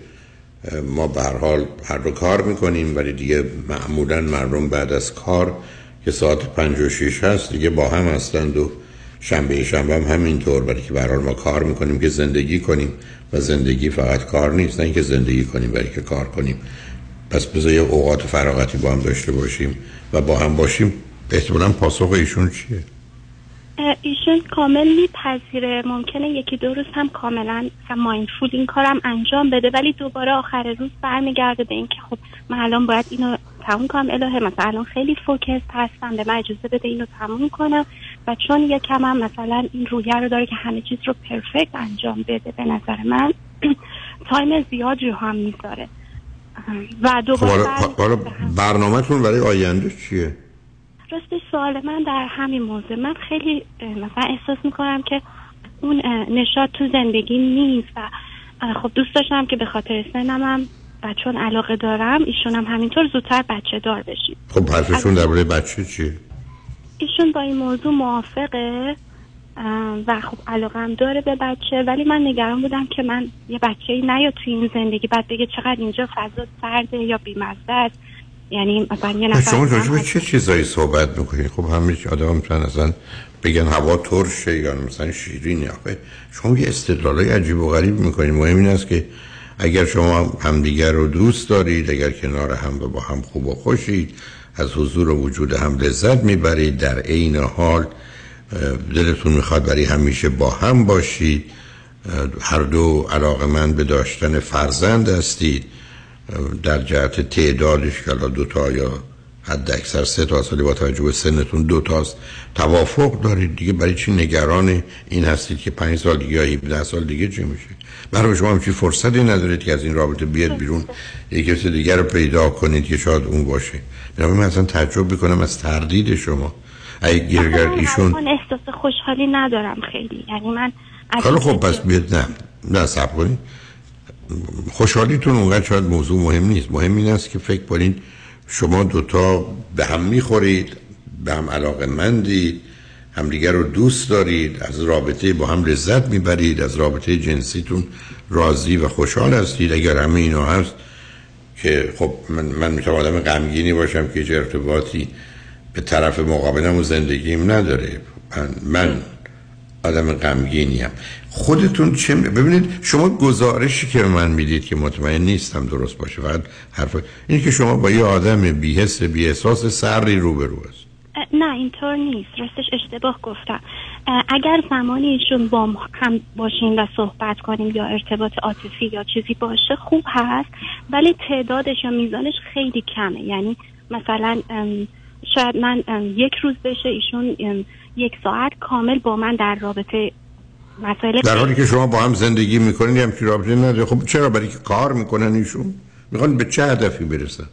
ما به هر حال هر دو کار می‌کنیم ولی دیگه معمولا مردم بعد از کار که ساعت پنج و شیش هست دیگه با هم هستند و شنبه شنبه هم همینطور برای که به هر حال ما کار می‌کنیم که زندگی کنیم و زندگی فقط کار نیست نه اینکه زندگی کنیم برای که کار کنیم. پس بذار یه اوقات فراغتی با هم داشته باشیم و با هم باشیم. احتمالا پاسخ ایشون چیه؟ ایشون کامل میپذیره. ممکنه یکی دو روز هم کاملا mindful این کارم انجام بده ولی دوباره آخر روز برمیگرده به اینکه خب من الان باید اینو تموم کنم. الهه مثلا الان خیلی focus هستم به من اجازه بده اینو تموم کنم. و چون یکم هم مثلا این رویه رو داره که همه چیز رو perfect انجام بده به نظر من [clears throat] time زیادی رو هم می‌ذاره. و خب دوباره هم. برنامهتون برای آینده چیه؟ راستش سوال من در همین موضوع. من خیلی مثلا احساس می‌کنم که اون نشاط تو زندگی نیست و خب دوست داشتم که به خاطر سنم هم و چون علاقه دارم ایشون هم همینطور زودتر بچه دار بشید خب حرفشون درباره بچه چیه؟ ایشون با این موضوع موافقه و خب علاقه هم داره به بچه ولی من نگران بودم که من یه بچه ای نیاد توی این زندگی بعد بگه چقدر اینجا فضا سرده یا بیمزده است. یعنی مثلا یه نفر شما راجع به چه چیزایی صحبت می‌کنید خب همه آدم می‌تونن اصلا بگن هوا ترشه یا مثلا شیرین آخه شما یه استدلالای عجیب و غریب می‌کنید مهم این است که اگر شما همدیگر رو دوست دارید اگر کنار هم و با هم خوب و خوشید از حضور و وجود هم لذت می‌برید. در عین حال دلتون می‌خواد برای همیشه با هم باشید. هر دو علاقه من به داشتن فرزند هستید. در جهت تعدادش که دو تا یا حد اکثر سه تا سالی با توجه به سنتون دو تاست. توافق دارید دیگه؟ برای چی نگران این هستید که پنج سال دیگه یا 17 سال دیگه چی میشه؟ برای شما همچی فرصتی ندارید که از این رابطه بیاد بیرون؟ یکی کسی دیگر رو پیدا کنید که شاید اون باشه. بنابراین من اصلا تعجب بکنم از تردید شما. اگر من ایشون الان احساس خوشحالی ندارم خیلی. یعنی من خب پس بیاد نه. نه سب کنید. خوشحالیتون اونقدر شاید موضوع مهم نیست. مهم این است که فکر کنید شما دوتا به هم می‌خورید به هم علاقه مندید همدیگر رو دوست دارید از رابطه با هم لذت می‌برید از رابطه جنسیتون راضی و خوشحال هستید. اگر همه اینا هست که خب من, من می‌تونم آدم غمگینی باشم که هیچ ارتباطی به طرف مقابلم و زندگیم نداره. من, من آدم غمگینیم خودتون چه ببینید شما گزارشی که من می‌دید که مطمئن نیستم درست باشه فقط حرف اینه که شما با یه آدم بی‌حس بی‌احساس سری روبرو است نه اینطور نیست. راستش اشتباه گفتم. اگر زمانی ایشون با هم باشیم و صحبت کنیم یا ارتباط عاطفی یا چیزی باشه خوب هست. ولی تعدادش یا میزانش خیلی کمه. یعنی مثلا شاید من یک روز بشه ایشون یک ساعت کامل با من در رابطه مسائل در حالی که شما با هم زندگی می‌کنید همچین رابطه نداره. خب چرا؟ برای که کار می‌کنن ایشون. می‌خوان به چه هدفی برسن؟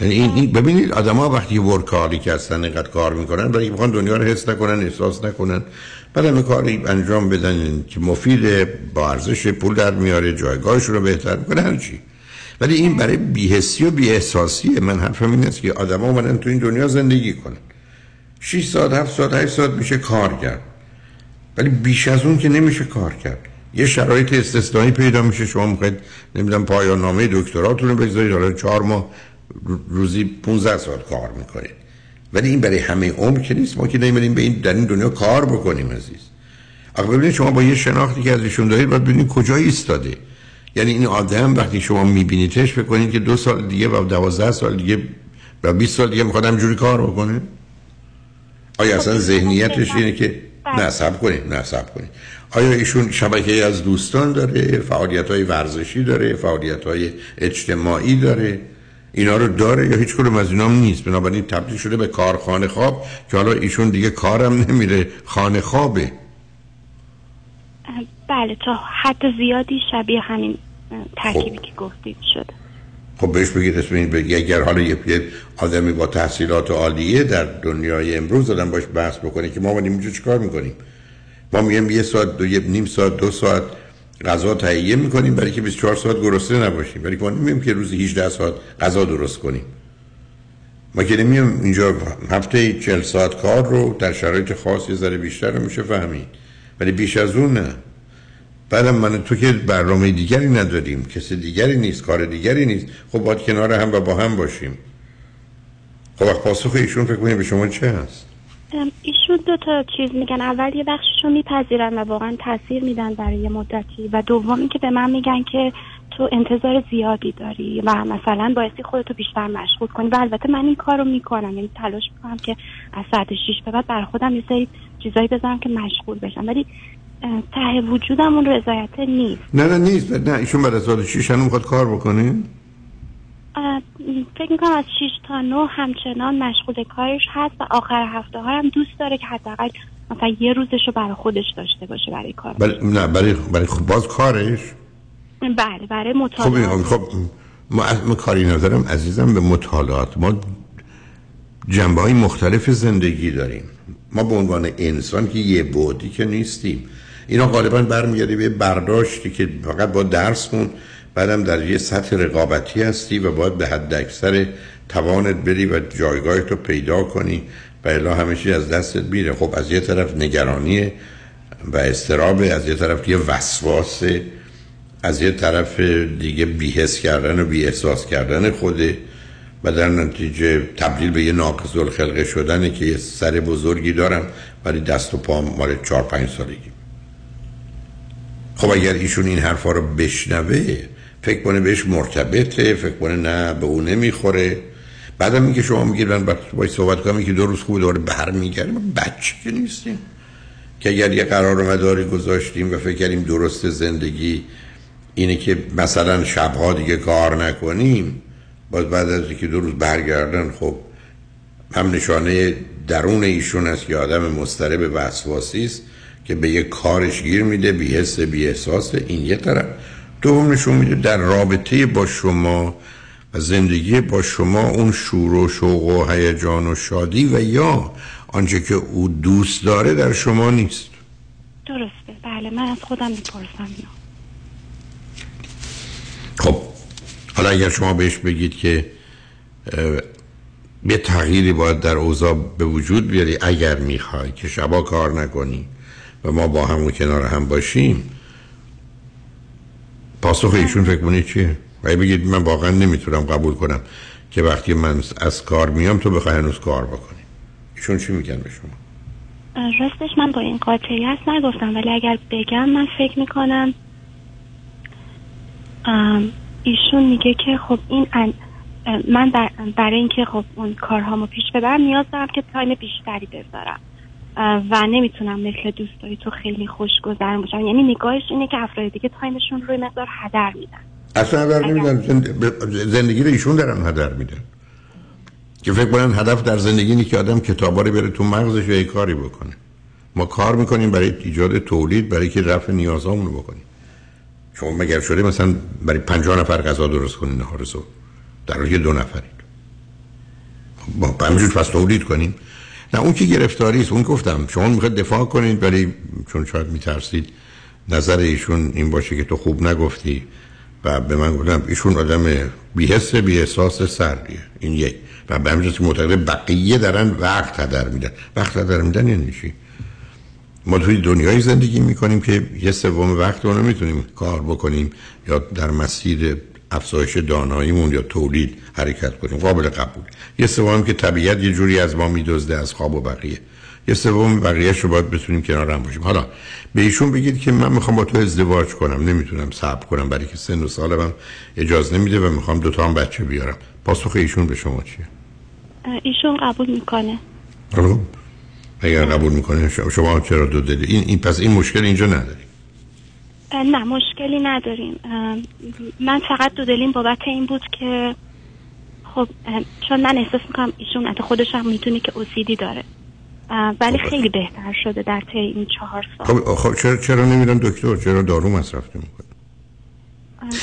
یعنی این, این ببینید آدما وقتی ورکالی که هستن اینقدر کار می‌کنن برای می‌خوان دنیا رو حس نکنن احساس نکنن. بعد همه کاری انجام بدن که مفید با ارزش پول در میاره جایگاهشون رو بهتر می‌کنه هر چی. ولی این برای بیهسی و بیاحساسیه من حرفم این است که آدما اومدن تو این دنیا زندگی کنن. 6 ساعت 7 ساعت 8 ساعت میشه کار کرد. ولی بیش از اون که نمیشه کار کرد. یه شرایط استثنایی پیدا میشه. شما می‌خواید نمی‌دونم پایان نامه دکتراتون رو بگذارید. حالا چهار ماه روزی 15 ساعت کار می‌کنید. ولی این برای همه عمر که نیست. ما که نمیریم به این در این دنیا کار بکنیم عزیز. آخه ببینید شما با یه شناختی که از ایشون دارید باید ببینید کجا ایستاده. یعنی این آدم وقتی شما میبینیدش فکر کنید که دو سال دیگه و دوازده سال دیگه و 20 سال دیگه می‌خواد همجوری کار بکنه. آیا اصلا ذهنیتش اینه که نه سب کنید نه سب کنید. آیا ایشون شبکه از دوستان داره؟ فعالیت های ورزشی داره؟ فعالیت های اجتماعی داره؟ اینا رو داره یا هیچ کدوم از اینا نیست؟ بنابراین تبدیل شده به کارخانه خواب که حالا ایشون دیگه کارم نمیره خانه خوابه. بله تا حد زیادی شبیه همین ترکیبی که گفتید شده. خب بهش بگید اسم این بگی اگر حالا یه آدمی با تحصیلات عالیه در دنیای امروز دادن باش بحث بکنه که ما باید اینجا چیکار می‌کنیم؟ ما میگیم یه ساعت دو یه نیم ساعت دو ساعت غذا تهیه می‌کنیم برای که 24 ساعت گرسنه نباشیم. برای که ما نمیم که روزی 18 ساعت غذا درست کنیم. ما که نمیم اینجا هفته 40 ساعت کار رو در شرایط خاص یه ذره بیشتر رو میشه فهمید. ولی بیش از اون نه. بعدم من تو که برنامه دیگری نداریم کسی دیگری نیست کار دیگری نیست. خب باید کنار هم و با هم باشیم. خب وقت پاسخ ایشون فکر کنیم به شما چه هست؟ ایشون دو تا چیز میگن. اول یه بخششو میپذیرن و واقعا تاثیر میدن برای یه مدتی. و دوم اینکه به من میگن که تو انتظار زیادی داری و مثلا بایستی خودتو بیشتر مشغول کنی. و البته من این کار رو می‌کنم. یعنی تلاش می‌کنم که از ساعت 6 به بعد برای خودم یه سری چیزایی بذارم که مشغول بشم. ولی ته وجودم اون رضایت نیست. نه نه نیست. نه ایشون بعد از سال 6 هنوز می‌خواد کار بکنه؟ فکر می‌کنم از 6 تا 9 همچنان مشغول کارش هست و آخر هفته ها هم دوست داره که حداقل مثلا یه روزش رو برای خودش داشته باشه برای کار. بله نه برای برای باز کارش؟ بله برای مطالعات. خب خب ما, ما کاری ندارم عزیزم به مطالعات. ما جنبه های مختلف زندگی داریم. ما به عنوان انسان که یه بودی که نیستیم. اینا غالبا برمیگرده به برداشتی که فقط با درس خون بعدم در یه سطح رقابتی هستی و باید به حد اکثر توانت بری و جایگاهت رو پیدا کنی و الا همه از دستت میره. خب از یه طرف نگرانی و استراب از یه طرف یه وسواسه از یه طرف دیگه بیهس کردن و بی احساس کردن خوده و در نتیجه تبدیل به یه ناقص الخلقه شدنه که یه سر بزرگی دارم ولی دست و پا مال چهار پنج سالگی. خب اگر ایشون این حرفا رو بشنوه فکر کنه بهش مرتبطه فکر کنه نه به اون نمی‌خوره. بعدم میگه شما میگید من باید صحبت کنم که دو روز خوب دوباره برمیگرده ما بچه که نیستیم. که اگر یه قرار مداری گذاشتیم و فکر کردیم درست زندگی اینه که مثلا شبها دیگه کار نکنیم باز بعد از اینکه دو روز برگردن خب هم نشانه درون ایشون است که آدم مضطرب وسواسی است. که به یه کارش گیر میده بی حس بی احساس. این یه طرف. دوم نشون میده در رابطه با شما و زندگی با شما اون شور و شوق و هیجان و شادی و یا آنچه که او دوست داره در شما نیست. درسته. بله من از خودم می‌پرسم خب حالا اگر شما بهش بگید که یه تغییری باید در اوضاع به وجود بیاری اگر می‌خوای که شبا کار نکنی و ما با هم و کنار هم باشیم پاسخ ایشون فکر کنید چیه؟ و بگید من واقعا نمی‌تونم قبول کنم که وقتی من از کار میام تو بخوای هنوز کار بکنی ایشون چی میگن به شما؟ راستش من با این قاطعیت نگفتم ولی اگر بگم من فکر می‌کنم ایشون میگه که خب این من برای اینکه خب اون کارهامو پیش ببرم نیاز دارم که time بیشتری بذارم و نمی‌تونم مثل دوستایی تو خیلی خوش گذرون باشم. یعنی نگاهش اینه که افراد دیگه time شون رو یه مقدار هدر میدن. اصلا هدر نمیدن. زندگی رو ایشون دارن هدر میدن. که فکر کنن هدف در زندگی اینه که آدم کتابا رو بره تو مغزش و کاری بکنه. ما کار می‌کنیم برای ایجاد تولید برای که رفع نیازامون رو بکنیم. شما مگر شده مثلا برای پنجاه نفر غذا درست کنین نهار صبح؟ در حالی دو نفرید با همینجور پس تولید کنیم. نه اون که گرفتاری است اون گفتم. شما می‌خواید دفاع کنید ولی چون شاید میترسید نظر ایشون این باشه که تو خوب نگفتی و به من گفتم ایشون آدم بیهست بی احساس سردیه. این یک. و به همین که معتقد بقیه دارن وقت هدر میدن. وقت هدر میدن یعنی چی؟ ما توی دنیای زندگی می‌کنیم که یه سوم وقت رو نمی‌تونیم کار بکنیم یا در مسیر افزایش داناییمون یا تولید حرکت کنیم. قابل قبول. یه سوم که طبیعت یه جوری از ما میدزده از خواب و بقیه. یه سوم بقیه رو باید بتونیم کنار هم باشیم. حالا به ایشون بگید که من می‌خوام با تو ازدواج کنم. نمی‌تونم صبر کنم. برای که سن و سالم اجازه نمیده و می‌خوام دو تا هم بچه بیارم. پاسخ ایشون به شما چیه؟ ایشون قبول می‌کنه. حالا اگر قبول می‌کنه شما چرا دو دلی این, این پس این مشکل اینجا نداری. نه مشکلی نداریم. من فقط دو دلیم بابت این بود که خب چون من احساس می‌کنم ایشون حتی خودش هم می‌تونی که اوسیدی داره. ولی خب. خیلی بهتر شده در طی این چهار سال. خب, خب چرا, چرا نمیرن دکتر چرا دارو مصرف نمی‌کنه؟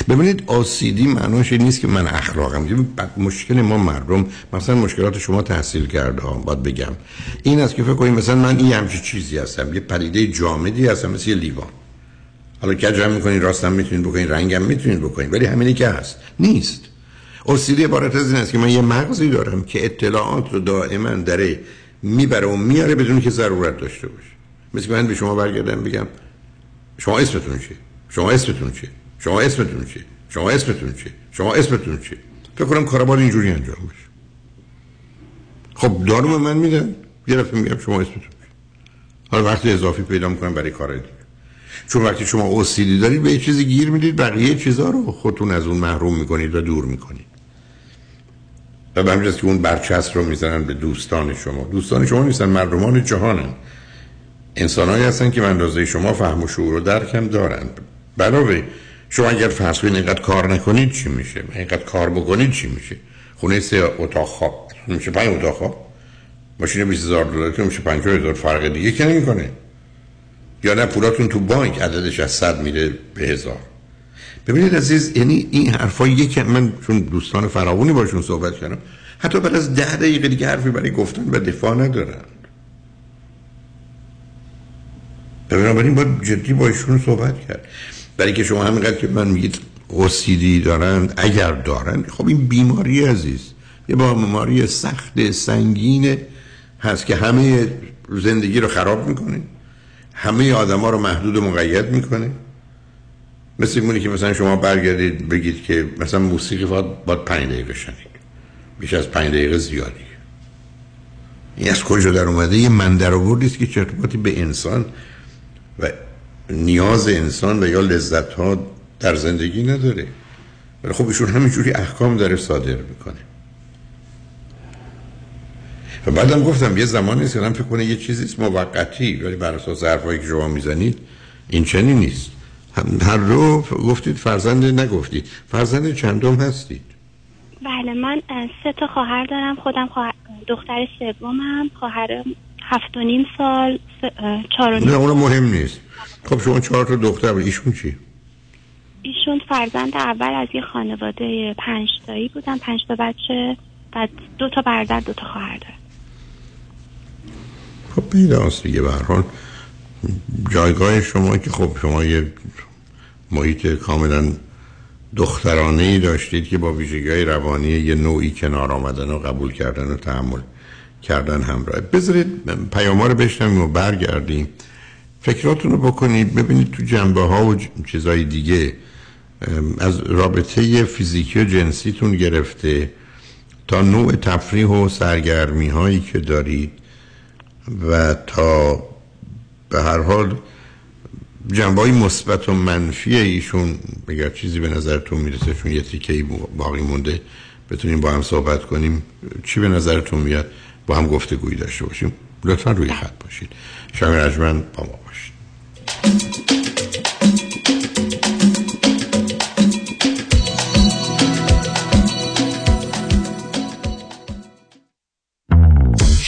ببینید آسیدی معناش نیست که من اخلاقم. مشکل ما مردم مثلا مشکلات شما تحصیل کرده ها باید بگم. این است که فکر کنید مثلا من این همچی چیزی هستم. یه پدیده جامدی هستم مثل یه لیوان. حالا کجم می‌کنین راستم می‌تونین بکنین رنگم می‌تونین بکنین ولی همینی که هست نیست. اوسیدی عبارت از این است که من یه مغزی دارم که اطلاعات رو دائما داره می‌بره و میاره بدون که ضرورت داشته باشه. مثل من به شما برگردم بگم شما اسمتون چیه؟ شما اسمتون چیه؟ شما اسمتون چیه؟ شما اسمتون چیه؟ شما اسمتون چیه؟ فکر کنم کارا اینجوری انجام بشه خب دارو من میدن یه دفعه میگم شما اسمتون چیه؟ حالا وقتی اضافی پیدا می‌کنم برای کار دیگه. چون وقتی شما اوسیدی دارید به یه چیزی گیر می‌دید بقیه چیزا رو خودتون از اون محروم می‌کنید و دور می‌کنید. و به همجاست که اون برچست رو می‌زنن به دوستان شما. دوستان شما نیستن مردمان جهانن. انسانهایی هستن که اندازه شما فهم و شعور و درکم دارن. علاوه شما اگر فرض کنید اینقدر کار نکنید چی میشه؟ اینقدر کار بکنید چی میشه؟ خونه سه اتاق خواب. میشه پنج اتاق خواب؟ ماشین 20000 دلار که میشه 50000 فرق دیگه که نمی‌کنه. یا نه پولاتون تو بانک عددش از صد میره به هزار. ببینید عزیز یعنی این حرفا یک من چون دوستان فراونی باشون صحبت کردم حتی بعد از ده دقیقه دیگه حرفی برای گفتن و دفاع ندارن. بنابراین باید جدی با ایشون صحبت کرد. برای که شما همینقدر که من میگید اوسیدی دارن اگر دارن خب این بیماری عزیز یه بیماری سخت سنگین هست که همه زندگی رو خراب می‌کنه. همه آدما رو محدود و مقید می‌کنه. مثل اینه که مثلا شما برگردید بگید که مثلا موسیقی فقط باید پنج دقیقه شنید. بیش از پنج دقیقه زیادی. این از کجا در اومده؟ یه من در که چرتباتی به انسان و نیاز انسان و یا لذت ها در زندگی نداره. ولی خب ایشون همینجوری احکام داره صادر می‌کنه. و بعدم گفتم یه زمانی است که فکر کنه یه چیزیست موقتی ولی بر اساس حرفایی که شما می‌زنید این چنین نیست. هر دو گفتید فرزند نگفتید. فرزند چندم هستید؟ بله من سه تا خواهر دارم. خودم خواهر دختر سومم خواهرم هفت و نیم سال چهار و نیم نه اونو مهم نیست. خب شما چهار تا دختر ایشون چی؟ ایشون فرزند اول از یه خانواده پنج تایی بودن. پنج تا بچه بعد دو تا برادر دو تا خواهر دارم خب پیداست دیگه برحال جایگاه شما که خب شما یه محیط کاملا دخترانه ای داشتید که با ویژگی روانی یه نوعی کنار آمدن و قبول کردن و تحمل کردن همراه. بذارید پیاما رو بشنویم و برگردیم. فکراتون رو بکنید. ببینید تو جنبه ها و چیزای دیگه از رابطه فیزیکی و جنسیتون گرفته تا نوع تفریح و سرگرمی هایی که دارید. و تا به هر حال جنبه مثبت و منفی ایشون اگر چیزی به نظرتون می‌رسه چون یه تیکه باقی مونده بتونیم با هم صحبت کنیم چی به نظرتون میاد؟ با هم گفتگویی داشته باشیم. لطفا روی خط باشید. شما رجمن با ما باشید.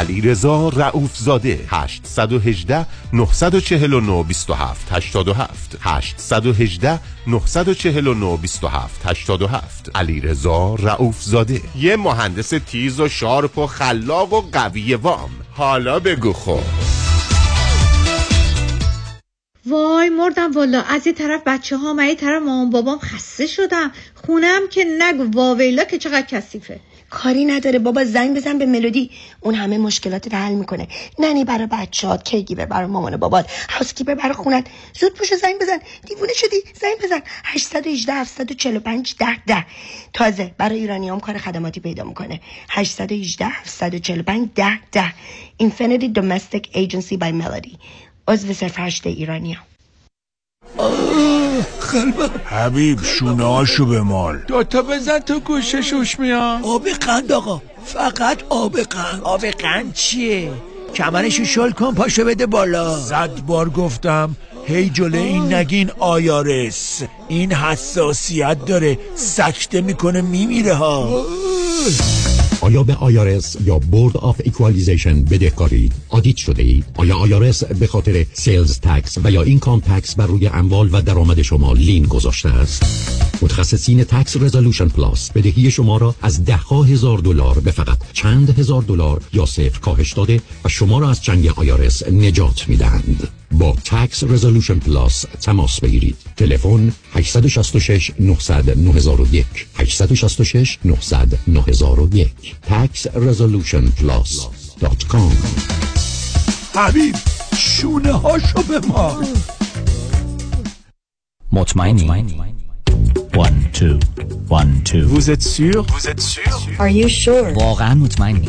علیرضا رؤوف زاده 818 949 27 87 818 949 27 87 علیرضا رؤوف زاده یه مهندس تیز و شارپ و خلاق و قوی وام. حالا بگو خب. وای مردم والا از یه طرف بچه ها من یه طرف مامان بابام خسته شدم. خونم که نگو واویلا که چقدر کثیفه. کاری نداره. بابا زنگ بزن به ملودی. اون همه مشکلات حل می‌کنه. ننی برای بچهات کیگیبر برای مامان و بابات. هاوسکیپر برای خونت. زود پوشو زنگ بزن. دیوونه شدی. زنگ بزن. 818 745 10 10 تازه برای ایرانی هم کار خدماتی پیدا می‌کنه. 818 745 10 10 Infinity Domestic Agency by Melody. عضو صرف هشت ایرانی هم. قلبم حبیب شونه هاشو به مال دوتا بزن تو گوشه شوش میام آب قند آقا. فقط آب قند. آب قند چیه؟ کمرشو شل کن پاشو بده بالا. صد بار گفتم هی جلو این نگین IRS. این حساسیت داره سکته می‌کنه میمیره ها. آیا به IRS یا Board of Equalization بدهکارید؟ audit شده اید؟ آیا IRS به خاطر sales tax و یا income tax بر روی اموال و درآمد شما lien گذاشته است؟ متخصصین Tax Resolution Plus بدهی شما را از ده ها هزار دلار به فقط چند هزار دلار یا صفر کاهش داده و شما را از چنگ IRS نجات می‌دهند. با Tax Resolution Plus تماس بگیرید تلفن 866 900 9001 866 900 9001 taxresolutionplus.com حبیب شونه هاشو به ما مطمئنی One, two, one, two. Vous êtes sûr Vous êtes sûr Are you sure واقعا مطمئنی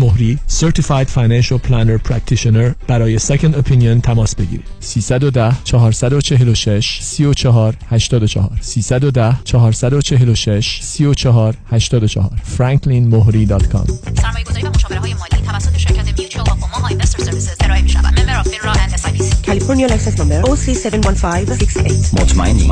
مهری Certified Financial Planner Practitioner برای Second Opinion تماس بگیرید. 310 446 34 84 310 446 34 84 franklinmohri.com سرمایه گذاری و مشاوره های مالی توسط شرکت Mutual of Omaha Investor Services ارائه می شود member of FINRA and SIPC California license number OC71568 مطمئنی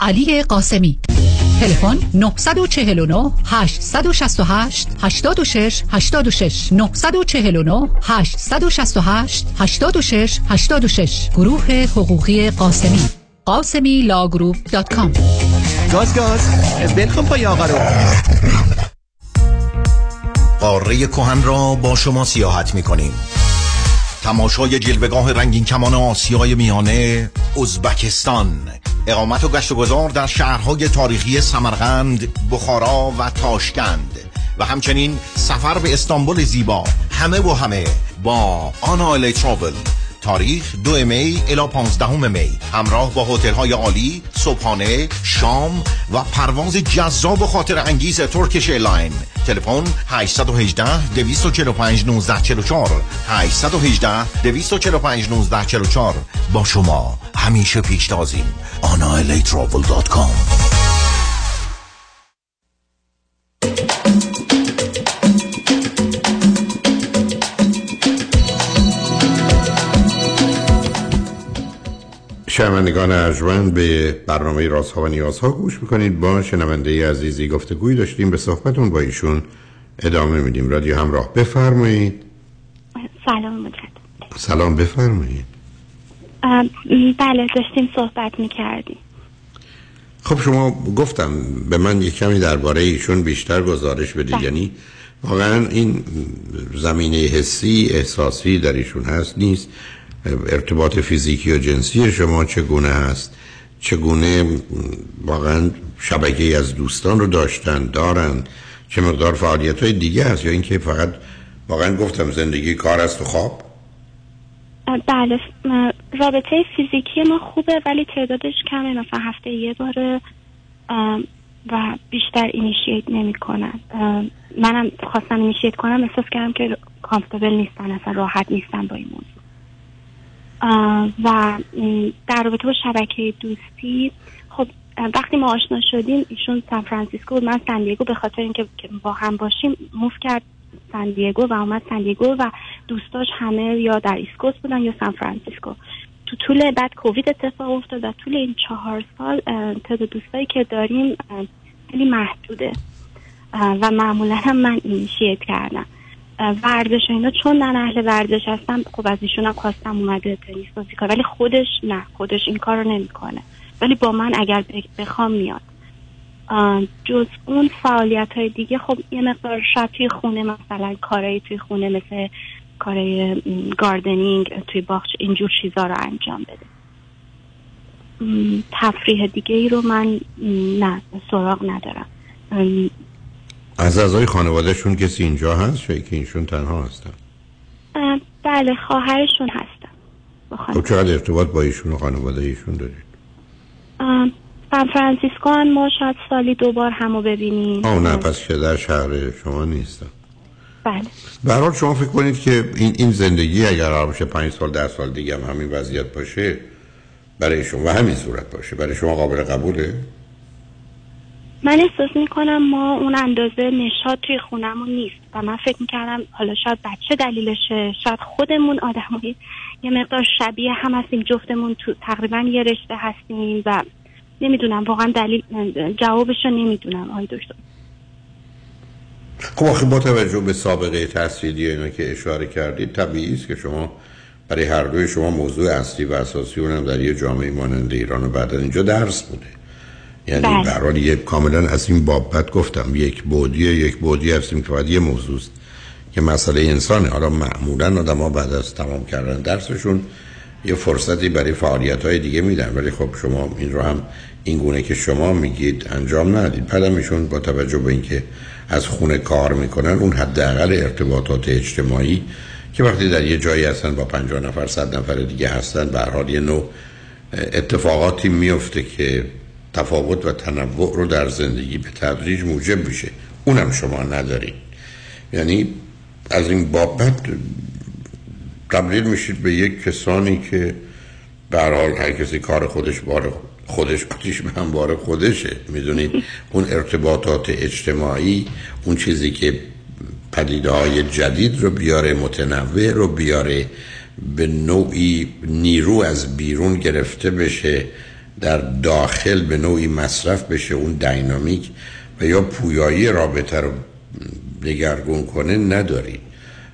علی قاسمی. تلفن 949 868 86 86 949 868 86 86 گروه حقوقی قاسمی قاسمی Law Group dot com گاز گاز ولکن پای آقا رو. قاره کهن را با شما سیاحت می کنیم تماشای جلوه‌گاه رنگین کمان آسیای میانه ازبکستان. اقامت و گشت و گذار در شهرهای تاریخی سمرقند، بخارا و تاشکند. و همچنین سفر به استانبول زیبا. همه و همه با آنالی Travel. تاریخ دو می الی 15 می. همراه با هتل های عالی صبحانه شام و پرواز جذاب و خاطر انگیز Turkish Airline. تلفن 818 245 1944 818 245 1944 با شما همیشه پیشتازیم. آنالی Travel.com شنوندگان ارجمند به برنامه راست ها و نیاز ها گوش می‌کنید. با شنونده عزیزی گفتگوی داشتیم به صحبتون با ایشون ادامه میدیم. رادیو همراه بفرمایید. سلام مجد سلام بفرمایید. بله داشتیم صحبت می‌کردیم. خب شما گفتم به من یک کمی درباره ایشون بیشتر گزارش بدید. بله. یعنی واقعا این زمینه حسی احساسی در ایشون هست نیست. ارتباط فیزیکی و جنسی شما چگونه هست؟ چگونه واقعا شبکه از دوستان رو داشتن دارن؟ چه مقدار فعالیت های دیگه هست؟ یا اینکه فقط واقعا گفتم زندگی کار است و خواب؟ بله رابطه فیزیکی ما خوبه ولی تعدادش کمه. مثلا هفته یه باره و بیشتر اینیشیت نمی کنن منم خواستم اینیشیت کنم احساس کردم که comfortable نیستن اصلا راحت نیستن با این موضوع. و در رابطه با شبکه دوستی خب وقتی ما آشنا شدیم ایشون سان فرانسیسکو بود من سن دیگو به خاطر اینکه که با هم باشیم move کرد سن دیگو و اومد سن دیگو و دوستاش همه یا در East Coast بودن یا سان فرانسیسکو. تو طول بعد کووید اتفاق افتاد و طول این چهار سال تعداد دوستایی که داریم خیلی محدوده. و معمولا هم من اینیشیت کردم. ورزش اینا چون من اهل ورزش هستم خب از ایشون هم خواستم اومده تنیس بازی کنه ولی خودش نه خودش این کار رو نمی‌کنه. ولی با من اگر بخوام میاد. جز اون فعالیت های دیگه خب یه مقدار شاید توی خونه مثلا کارایی توی خونه مثل کارای گاردنینگ توی باغچه اینجور چیزا رو انجام بده. تفریح دیگه ای رو من نه سراغ ندارم. از اعضای خانوادهشون کسی اینجا هست؟ یا که ایشون تنها هستن. بله خواهرشون خانم. خب چقدر ارتباط با ایشون و خانواده ایشون دارید؟ سان فرانسیسکو ما شاید سالی دوبار همو ببینیم. آه نه پس که در شهر شما نیستن. بله. به هر حال شما فکر کنید که این این زندگی اگر باشه پنج سال ده سال دیگه هم همین وضعیت باشه برای شما و همین صورت باشه برای شما قابل قبوله؟ من احساس می‌کنم ما اون اندازه نشاد توی خونمون نیست و من فکر می‌کردم حالا شاید بچه دلیلشه شاید خودمون آدمایی. یه مقدار شبیه هم هستیم جفتمون تو تقریبا یه رشته هستیم و نمی‌دونم واقعا دلیل جوابش رو نمی‌دونم. آقای دکتر. خب آخه با توجه به سابقه تحصیلی اینا که اشاره کردید طبیعی است که شما برای هر دوی شما موضوع اصلی و اساسی اونم در یه جامعه مانند ایران و بعد اینجا درس بوده. یعنی بله. به هر حال یه کاملا از این بابت گفتم یک بودی یک بودی هستیم که فقط یه موضوع است که مسئله انسانه. حالا معمولا آدم ها بعد از تمام کردن درسشون یه فرصتی برای فعالیت های دیگه میدن. ولی خب شما این رو هم این گونه که شما میگید انجام ندید. بعدم ایشون با توجه به اینکه از خونه کار می‌کنن اون حداقل ارتباطات اجتماعی که وقتی در یه جایی هستن با 50 نفر صد نفر دیگه هستن به هر حال یه نوع اتفاقاتی میفته که تفاوت و تنوع رو در زندگی به تدریج موجب میشه. اونم شما ندارید. یعنی از این بابت تبدیل میشید به یک کسانی که به حال هر کسی کار خودش بار خودش آتیش به هم بار خودشه. می‌دونید؟ اون ارتباطات اجتماعی اون چیزی که پدیده های جدید رو بیاره متنوع رو بیاره به نوعی نیرو از بیرون گرفته بشه. در داخل به نوعی مصرف بشه اون دینامیک و یا پویایی رابطه رو دگرگون کنه ندارید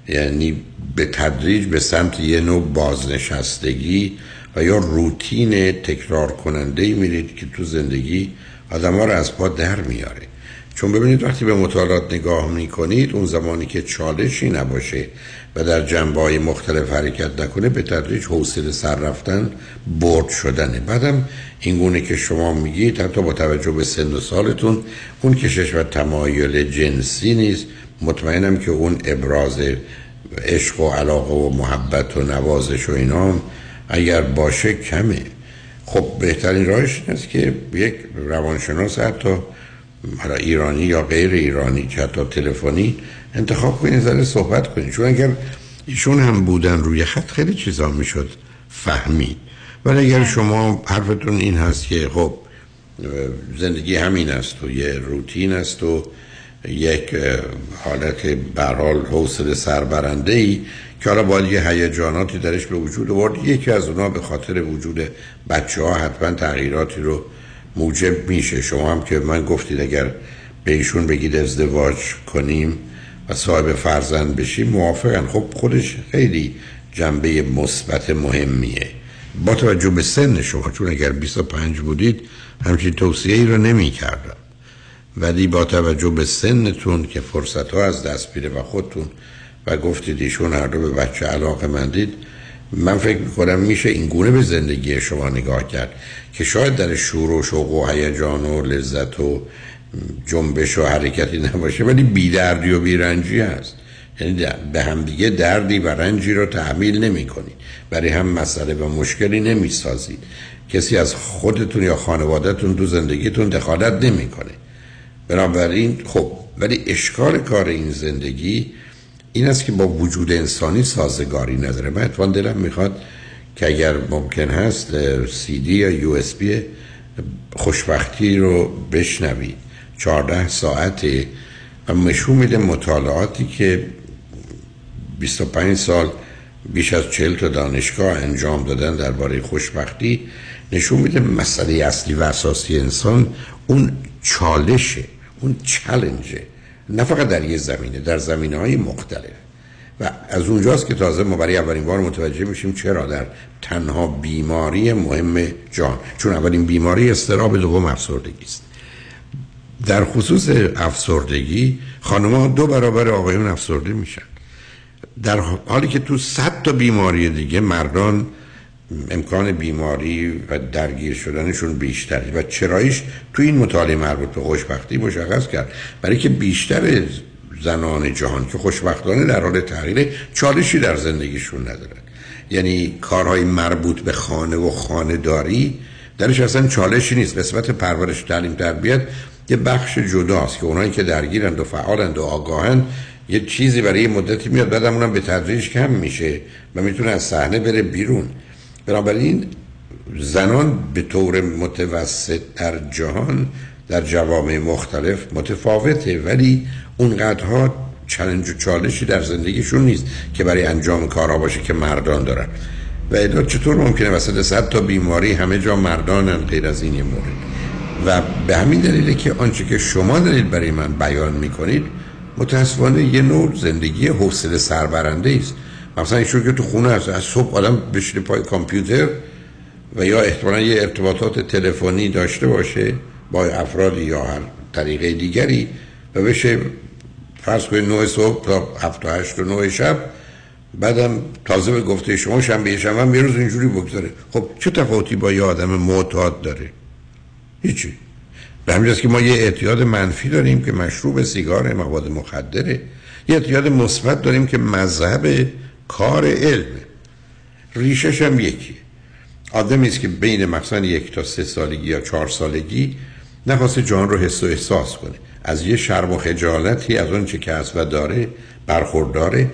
یعنی به تدریج به سمت یه نوع بازنشستگی و یا روتین تکرار کننده ای میرید که تو زندگی آدم ها رو از پا در میاره. چون ببینید وقتی به مطالعات نگاه می‌کنید اون زمانی که چالشی نباشه و در جنبه های مختلف حرکت نکنه به تدریج حوصله سر رفتن برد شدنه. بعدم این گونه که شما میگید حتی با توجه به سن و سالتون اون کشش و تمایل جنسی نیست. مطمئنم که اون ابراز عشق و علاقه و محبت و نوازش و اینا اگر باشه کمه. خب بهترین راهش این است که یک روانشناس حتی ایرانی یا غیر ایرانی که حتی تلفنی انتخاب کنید ذره صحبت کنید. چون اگر ایشون هم بودن روی خط خیلی چیزا می‌شد فهمید. ولی اگر شما حرفتون این هست که خب زندگی همین است و یه روتین است و یک حالت برحال حوصله سربرنده ای که حالا باید یه هیجاناتی درش به وجود آورد. یکی از اونا به خاطر وجود بچه ها حتما تغییراتی رو موجب میشه. شما هم که من گفتید اگر به ایشون بگید ازدواج کنیم و صاحب فرزند بشیم موافقن. خب خودش خیلی جنبه مثبت مهمیه. با توجه به سن شما چون اگر 25 بودید همچین توصیه ای رو نمی کردم ولی با توجه به سنتون که فرصت ها از دست میره و خودتون و گفتید ایشون هر دو به بچه علاقه مندید من فکر می‌کنم میشه این گونه به زندگی شما نگاه کرد که شاید در شور و شوق و هیجان و لذت و جنبش و حرکتی نباشه ولی بیدردی و بیرنجی هست. یعنی به همدیگه دردی و رنجی رو تحمیل نمی کنید. برای هم مسئله و مشکلی نمی سازید. کسی از خودتون یا خانوادهتون تو زندگیتون دخالت نمی‌کنه بنابراین خب ولی اشکال کار این زندگی این است که با وجود انسانی سازگاری نداره. من اتوان دلم می‌خواد که اگر ممکن هست سی دی یا یو اس بی خوشبختی رو بشنوید. 14 ساعته و نشون میده مطالعاتی که 25 سال بیش از 40 تا دانشگاه انجام دادن درباره خوشبختی نشون میده مسئله اصلی و اساسی انسان اون چالشه اون چلنجه نه فقط در یه زمینه در زمینه های مختلف. و از اونجاست که تازه ما برای اولین بار متوجه میشیم چرا در تنها بیماری مهم جان چون اولین بیماری استراب دوم افسردگی است. در خصوص افسردگی خانمها دو برابر آقایون افسرده میشن. در حالی که تو صد تا بیماری دیگه مردان امکان بیماری و درگیر شدنشون بیشتره و چرایش تو این مطالعه مربوط به خوشبختی مشخص کرد. برای که بیشتر زنان جهان که خوشبختانه در حال تغییر چالشی در زندگیشون ندارن. یعنی کارهای مربوط به خانه و خانه داری درش اصلا چالشی نیست. قسمت پرورش تعلیم تربیت یه بخش جداست که اونایی که درگیرند و فعالند و آگاهند یه چیزی برای یه مدتی میاد بعدم اونم به تدریج کم میشه و می‌تونه از صحنه بره بیرون. بنابراین زنان به طور متوسط در جهان در جوامع مختلف متفاوته ولی اونقدرها چلنج و چالشی در زندگیشون نیست که برای انجام کارها باشه که مردان دارن. و چطور ممکنه وسط صد تا بیماری همه جا مردانن غیر از این یه مورد؟ و به همین دلیله که آنچه که شما دارید برای من بیان می‌کنید متاسفانه یه نوع زندگی حوصله سربرنده است. مثلا ایشون که تو خونه هست از صبح آدم بشینه پای کامپیوتر و یا احتمالا یه ارتباطات تلفنی داشته باشه با افرادی یا هر طریقه دیگری و بشه فرض کنید 9 صبح تا 7 و 8 و 9 شب بعدم تازه به گفته شما شنبه شنبه هم یه روز اینجوری بگذاره خب چه تفاوتی با یه آدم معتاد داره؟ هیچی. به همین که ما یه اعتیاد منفی داریم که مشروب سیگار مواد مخدره. یه اعتیاد مثبت داریم که مذهب کار علمه ریشش هم یکیه آدمی است که بین مثلا یک تا سه سالگی یا چهار سالگی نخواسته جان رو حس و احساس کنه. از یه شرم و خجالتی از اون چه که هست و داره برخورداره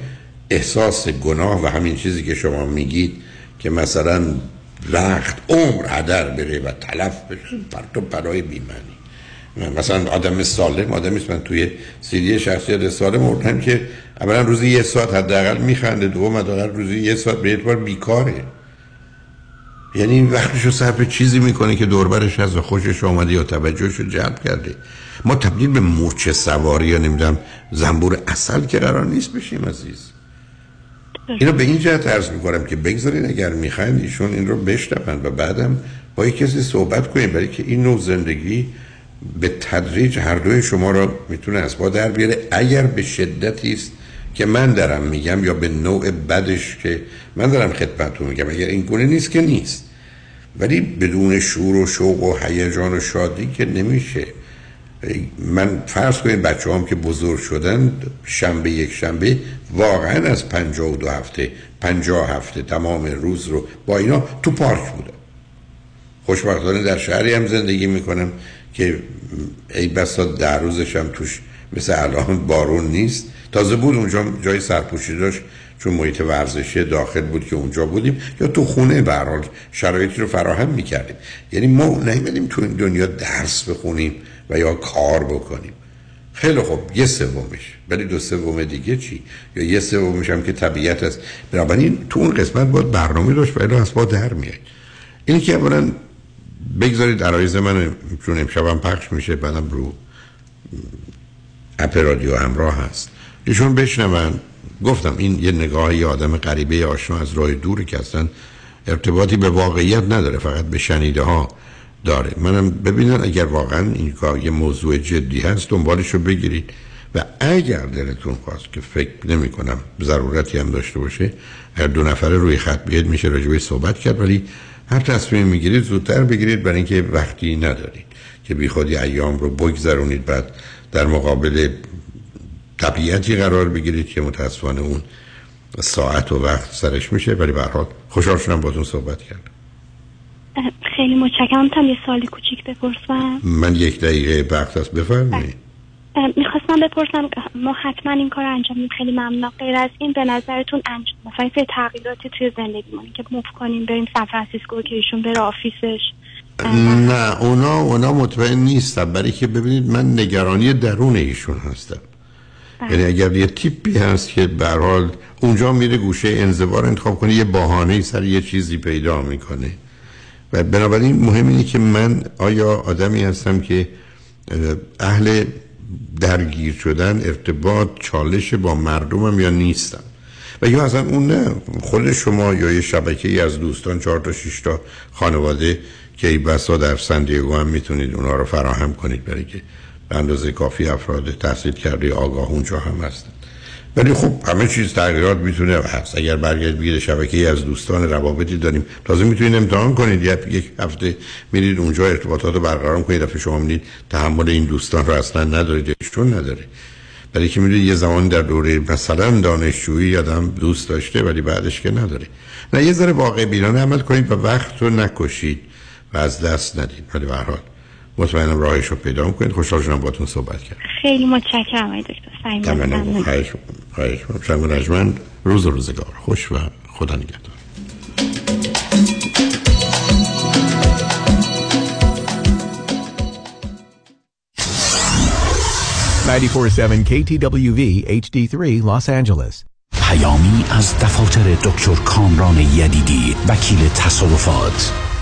احساس گناه و همین چیزی که شما میگید که مثلا لخت عمر هدر بره و تلف بشه. پرت و پرای بیمانی مثلا آدم سالم آدمی من توی سیدی شخصیت سالم مردم که اولا روزی یه ساعت حداقل میخنده دوم حداقل روزی یه ساعت به اعتبار بیکاره. یعنی این وقتشو صرف چیزی می‌کنه که دوربرش و خوشش آمده یا توجهش رو جلب کرده. ما تبدیل به مورچه سواری یا نمی‌دونم زنبور اصل که قرار نیست بشیم عزیز. اینو به این جهت عرض می‌کنم که بگذارین اگر می‌خواین ایشون این رو بشنون و بعدم با یک کسی صحبت کنیم برای که این نوع زندگی به تدریج هر دوی شما را می‌تونه از با در بیاره. اگر به شدتی است که من دارم میگم یا به نوع بدش که من دارم خدمتتون میگم اگر این گونه نیست که نیست. ولی بدون شور و شوق و هیجان و شادی که نمیشه. من فرض کنید بچه هم که بزرگ شدن شنبه یک شنبه واقعا از پنجاه و دو هفته پنجاه هفته تمام روز رو با اینا تو پارک بودم. خوشبختانه در شهری هم زندگی می‌کنم که ای بسا در روزش هم توش مثل الان بارون نیست. تازه بود اونجا جای سرپوشی داشت چون محیط ورزشی داخل بود که اونجا بودیم یا تو خونه برحال شرایطی رو فراهم می‌کردیم. یعنی ما نیمدیم تو این دنیا درس بخونیم. و یا کار بکنیم. خیلی خوب یه سومش. ولی دو سوم دیگه چی؟ یا یه سومش هم که طبیعت است. بنابراین تو اون قسمت باید برنامه داشت ولی از با در میاد اینی که اولا بگذارید عرایز من چون امشبم پخش میشه بعدم رو اپ رادیو همراه هست. ایشون بشنون. گفتم این یه نگاه یه آدم غریبه آشنا از راه دور که اصلا ارتباطی به واقعیت نداره فقط به شنیده ها داره. منم ببینن اگر واقعا این کار یه موضوع جدی هست دنبالش رو بگیرید. و اگر دلتون خواست که فکر نمی کنم ضرورتی هم داشته باشه هر دو نفره روی خط بیاد میشه راجبه صحبت کرد. ولی هر تصمیم می‌گیرید زودتر بگیرید برای اینکه وقتی ندارید که بی خودی ایام رو بگذرونید. بعد در مقابل طبیعتی قرار بگیرید که متاسفانه اون ساعت و وقت سرش میشه. ولی به حال خوشحال شدم باتون صحبت کردم. خیلی متشکرم. تا یه سوالی کوچیک بپرسم. من یک دقیقه وقت است بفرمایید. می‌خواستم بپرسم ما حتما این کار انجام میدیم. خیلی ممنون. غیر از این به نظرتون انجام مثلا یه تغییراتی توی زندگیمون که move کنیم بریم سان فرانسیسکو که ایشون بره office ش. نه اونا اونا مطمئن نیستم برای که ببینید من نگرانی درون ایشون هستم. یعنی اگر یه تیپی هست که به حال اونجا میره گوشه انزوا رو انتخاب کنه یه بهانه سر یه چیزی پیدا می‌کنه. و بنابراین مهم اینه که من آیا آدمی هستم که اهل درگیر شدن ارتباط چالش با مردمم یا نیستم؟ و یا اصلا اون نه خود شما یا یه شبکه ای از دوستان چهار تا شش تا خانواده که ای بسا در سندیگو هم می‌تونید اونا رو فراهم کنید برای که به اندازه کافی افراد تحصیل کرده آگاه اونجا هم هستن. ولی خب همه چیز تغییرات می‌تونه هست. اگر برگرد بگید شبکه ای از دوستان روابطی داریم. تازه می‌تونید امتحان کنید. یک هفته میرید اونجا ارتباطات رو برقرار کنید. دفعه شما می‌دید تحمل این دوستان رو اصلا ندارید چون نداره. برای که می‌دونید یه زمان در دوره مثلا دانشجویی آدم دوست داشته ولی بعدش که نداره. نه یه ذره واقع بینانه عمل کنید و وقت رو نکشید و از دست ندید. ولی به حال مطمئنم راهش رو پیدا کنید خوشحال شدم باتون صحبت کردم. خیلی متشکرم آقای دکتر. خواهش شنگ رجمند روز روزگار. خوش و خدا نگهدار. KTWV HD3 Los Angeles. پیامی از دفاتر دکتر کامران یدیدی وکیل تصادفات.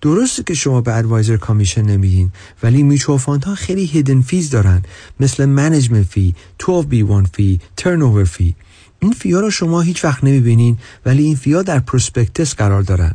درسته که شما به advisor commission نمیدین ولی mutual fund ها خیلی hidden fees دارن. مثل management fee 12B1 fee turn fee این fee ا رو شما هیچ وقت نمی‌بینین ولی این fee ا در prospectus قرار دارن.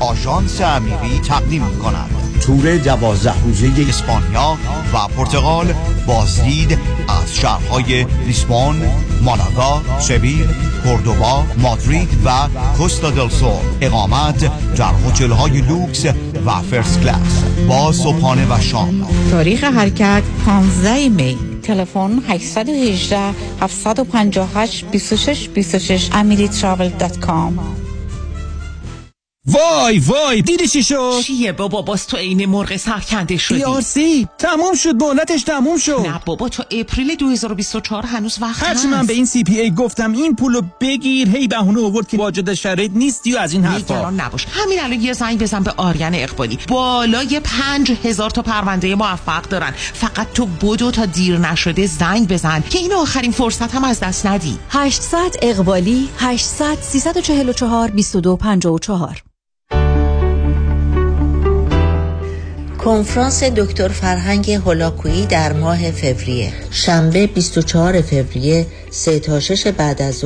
آژانس امیری تقدیم می کند تور دوازده روزه اسپانیا و پرتغال بازدید از شهرهای لیسبون، مالاگا، سویل، کوردوبا، مادرید و کوستا دل سول اقامت در هتل های لوکس و first class. با صبحانه و شام. تاریخ حرکت 15 می. تلفن 818 758 26 26 amiritravel.com وای وای دیدی چی شد؟ چیه بابا؟ باز تو عین مرغ سرکنده شدی. سی تموم شد مهلتش تموم شد. نه بابا تو اپریل 2024 هنوز وقت هرچی هست. من به این CPA گفتم این پولو بگیر هی بهونه آورد که واجد شرایط نیستی و از این حرفا. نگران نباش. همین الان یه زنگ بزن به آریان اقبالی. بالای پنج هزار تا پرونده موفق دارن. فقط تو بدو تا دیر نشده زنگ بزن که این آخرین فرصت هم از دست ندی. 800 اقبالی 800 344 2254 کنفرانس دکتر فرهنگ هولاکویی در ماه فوریه. شنبه 24 فوریه 3 تا 6 بعد از